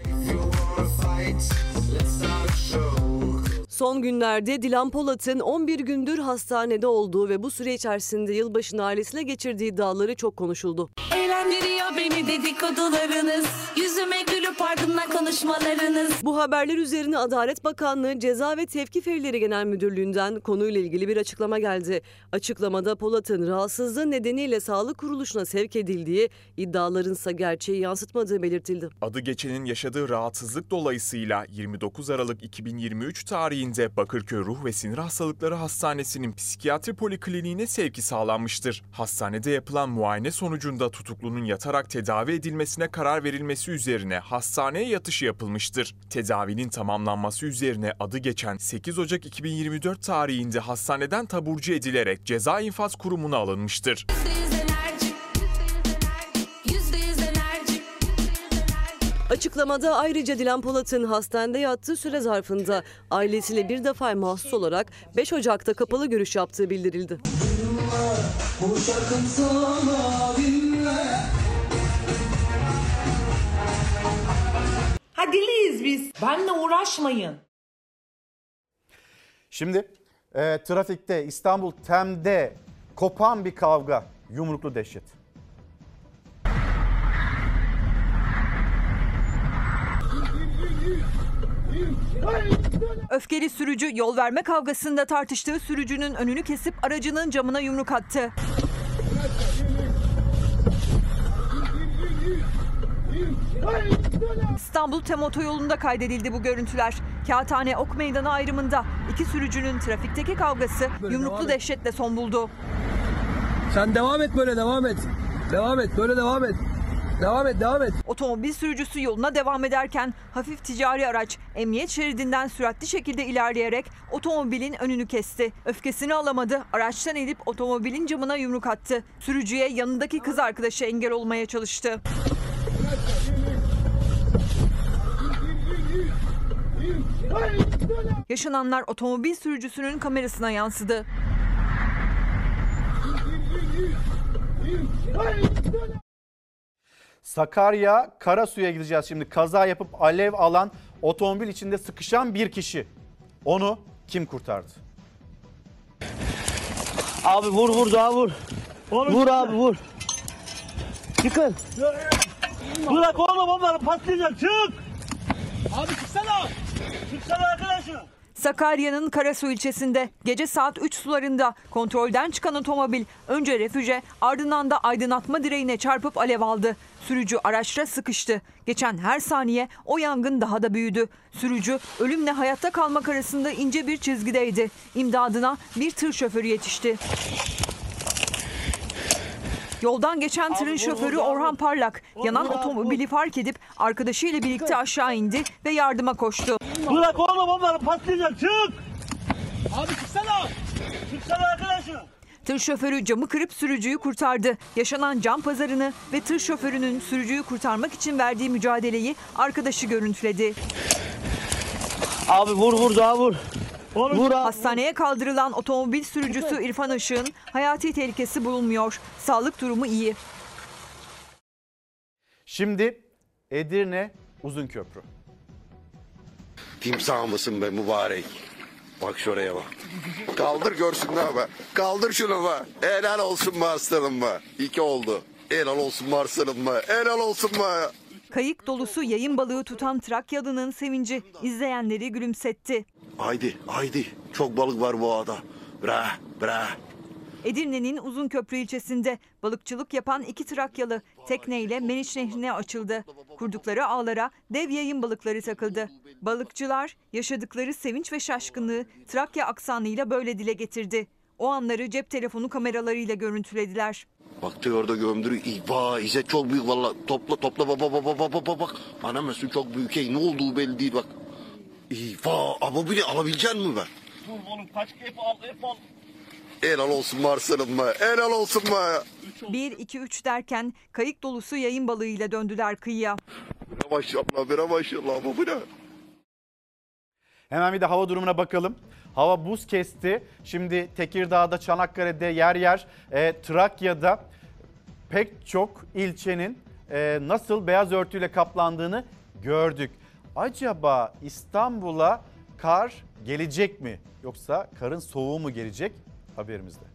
Son günlerde Dilan Polat'ın 11 gündür hastanede olduğu ve bu süre içerisinde yılbaşını ailesine geçirdiği iddiaları çok konuşuldu. Eğlendiriyor beni dedikodularınız Yüzüme gülüp ardından konuşmalarınız Bu haberler üzerine Adalet Bakanlığı Ceza ve Tevkif Evleri Genel Müdürlüğü'nden konuyla ilgili bir açıklama geldi. Açıklamada Polat'ın rahatsızlığı nedeniyle sağlık kuruluşuna sevk edildiği, iddiaların ise gerçeği yansıtmadığı belirtildi. Adı geçenin yaşadığı rahatsızlık dolayısıyla 29 Aralık 2023 tarihinde Bakırköy Ruh ve Sinir Hastalıkları Hastanesi'nin psikiyatri polikliniğine sevki sağlanmıştır. Hastanede yapılan muayene sonucunda tutuklunun yatarak tedavi edilmesine karar verilmesi üzerine hastaneye yatışı yapılmıştır. Tedavinin tamamlanması üzerine adı geçen 8 Ocak 2024 tarihinde hastaneden taburcu edilerek ceza infaz kurumuna alınmıştır. Açıklamada ayrıca Dilan Polat'ın hastanede yattığı süre zarfında ailesiyle bir defa mahsus olarak 5 Ocak'ta kapalı görüş yaptığı bildirildi. Ha deliyiz biz. Benle uğraşmayın. Şimdi e, trafikte İstanbul Tem'de kopan bir kavga, yumruklu dehşet. Öfkeli sürücü yol verme kavgasında tartıştığı sürücünün önünü kesip aracının camına yumruk attı. İstanbul Tem otoyolunda kaydedildi bu görüntüler. Kağıthane Ok Meydanı ayrımında iki sürücünün trafikteki kavgası yumruklu dehşetle son buldu. Sen devam et böyle devam et. Devam et böyle devam et. Devam et devam et. Otomobil sürücüsü yoluna devam ederken hafif ticari araç emniyet şeridinden süratli şekilde ilerleyerek otomobilin önünü kesti. Öfkesini alamadı. Araçtan inip otomobilin camına yumruk attı. Sürücüye yanındaki kız arkadaşı engel olmaya çalıştı. Yaşananlar otomobil sürücüsünün kamerasına yansıdı. Sakarya Karasu'ya gideceğiz şimdi. Kaza yapıp alev alan otomobil içinde sıkışan bir kişi. Onu kim kurtardı? Abi vur vur daha vur. Vur abi vur. Çıkın. Bırak oğlum onları patlayacak çık. Abi çıksana. Çıksana arkadaşım. Sakarya'nın Karasu ilçesinde gece saat 3 sularında kontrolden çıkan otomobil önce refüje ardından da aydınlatma direğine çarpıp alev aldı. Sürücü araçta sıkıştı. Geçen her saniye o yangın daha da büyüdü. Sürücü ölümle hayatta kalmak arasında ince bir çizgideydi. İmdadına bir tır şoförü yetişti. Yoldan geçen tırın şoförü Orhan Parlak yanan otomobili fark edip arkadaşıyla birlikte aşağı indi ve yardıma koştu. Bırak oğlum onları patlayacak çık. Abi çıksana. Çıksana arkadaşım. Tır şoförü camı kırıp sürücüyü kurtardı. Yaşanan cam pazarını ve tır şoförünün sürücüyü kurtarmak için verdiği mücadeleyi arkadaşı görüntüledi. Abi vur vur daha vur. Vur Hastaneye kaldırılan otomobil sürücüsü İrfan Işık'ın hayati tehlikesi bulunmuyor. Sağlık durumu iyi. Şimdi Edirne Uzunköprü. Timsah mısın be mübarek? Bak şuraya bak. Kaldır görsünler be. Kaldır şunu be. Helal olsun be aslanım be. İki oldu. Helal olsun be aslanım be. Helal olsun be. Kayık dolusu yayın balığı tutan Trakyalı'nın sevinci izleyenleri gülümsetti. Haydi haydi. Çok balık var bu ağda. Bre bre. Edirne'nin Uzunköprü ilçesinde balıkçılık yapan iki Trakyalı tekneyle Meriç Nehri'ne açıldı. Kurdukları ağlara dev yayın balıkları takıldı. Balıkçılar yaşadıkları sevinç ve şaşkınlığı Trakya aksanıyla böyle dile getirdi. O anları cep telefonu kameralarıyla görüntülediler. Baktı orada gömdürü. Vay İzzet çok büyük valla. Topla topla baba baba baba baba bak. Anam Mesut çok büyük. Hey, ne olduğu belli değil bak. Vay ama bir alabilecek mi ben? Oğlum kaç hep al hep al. Helal olsun Marcel'ım be. Helal olsun be. 1, 2, 3 derken kayık dolusu yayın balığıyla döndüler kıyıya. Bire maşallah bire maşallah bu ne? Hemen bir de hava durumuna bakalım. Hava buz kesti. Şimdi Tekirdağ'da, Çanakkale'de yer yer, e, Trakya'da pek çok ilçenin e, nasıl beyaz örtüyle kaplandığını gördük. Acaba İstanbul'a kar gelecek mi? Yoksa karın soğuğu mu gelecek? Haberimizde.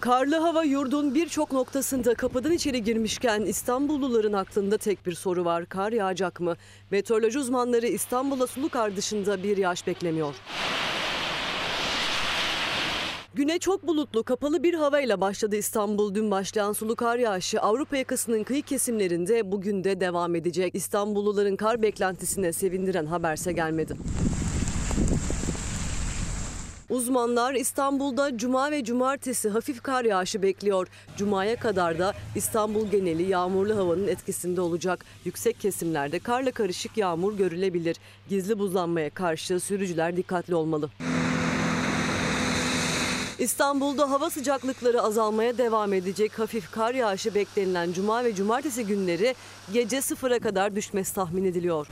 Karlı hava yurdun birçok noktasında kapıdan içeri girmişken İstanbulluların aklında tek bir soru var. Kar yağacak mı? Meteoroloji uzmanları İstanbul'a sulu kar dışında bir yağış beklemiyor. Güne çok bulutlu, kapalı bir havayla başladı İstanbul. Dün başlayan sulu kar yağışı Avrupa yakasının kıyı kesimlerinde bugün de devam edecek. İstanbulluların kar beklentisine sevindiren haberse gelmedi. Uzmanlar İstanbul'da cuma ve cumartesi hafif kar yağışı bekliyor. Cuma'ya kadar da İstanbul geneli yağmurlu havanın etkisinde olacak. Yüksek kesimlerde karla karışık yağmur görülebilir. Gizli buzlanmaya karşı sürücüler dikkatli olmalı. İstanbul'da hava sıcaklıkları azalmaya devam edecek. Hafif kar yağışı beklenilen cuma ve cumartesi günleri gece sıfıra kadar düşmesi tahmin ediliyor.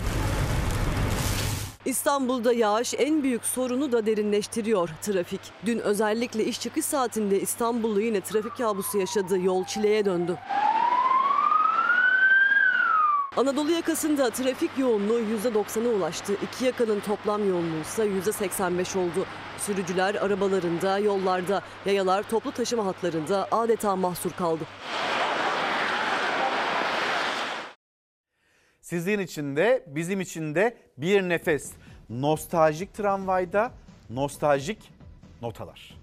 İstanbul'da yağış en büyük sorunu da derinleştiriyor trafik. Dün özellikle iş çıkış saatinde İstanbullu yine trafik kabusu yaşadı. Yol çileye döndü. Anadolu yakasında trafik yoğunluğu %90'a ulaştı. İki yakanın toplam yoğunluğu ise %85 oldu. Sürücüler arabalarında, yollarda, yayalar toplu taşıma hatlarında adeta mahsur kaldı. Sizin için de bizim için de bir nefes. Nostaljik tramvayda nostaljik notalar.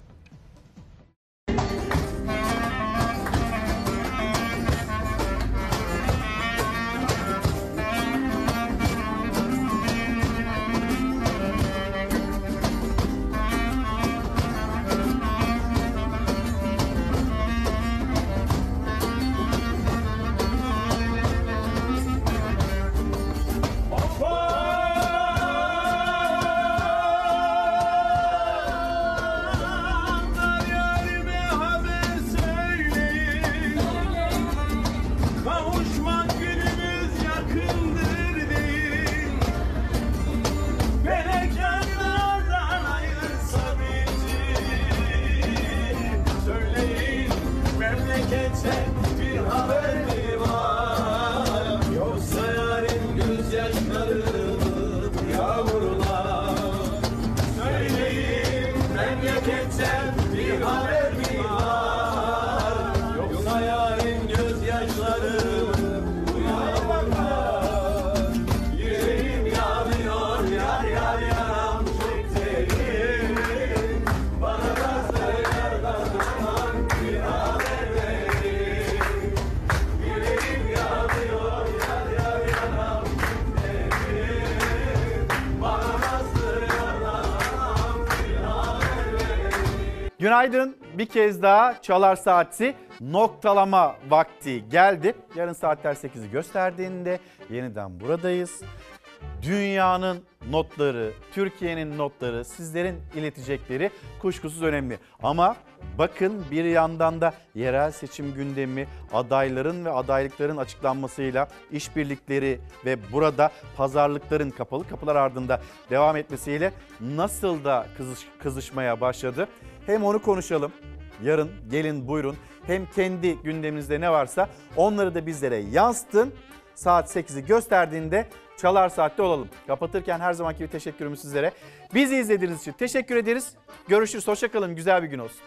Bir kez daha Çalar Saati noktalama vakti geldi. Yarın saatler 8'i gösterdiğinde yeniden buradayız. Dünyanın notları, Türkiye'nin notları, sizlerin iletecekleri kuşkusuz önemli. Ama bakın bir yandan da yerel seçim gündemi, adayların ve adaylıkların açıklanmasıyla işbirlikleri ve burada pazarlıkların kapalı kapılar ardında devam etmesiyle nasıl da kızış, kızışmaya başladı. Hem onu konuşalım. Yarın gelin buyurun. Hem kendi gündeminizde ne varsa onları da bizlere yansıtın. Saat 8'i gösterdiğinde Çalar Saat'te olalım. Kapatırken her zamanki gibi teşekkürümüz sizlere. Bizi izlediğiniz için teşekkür ederiz. Görüşürüz. Hoşçakalın. Güzel bir gün olsun.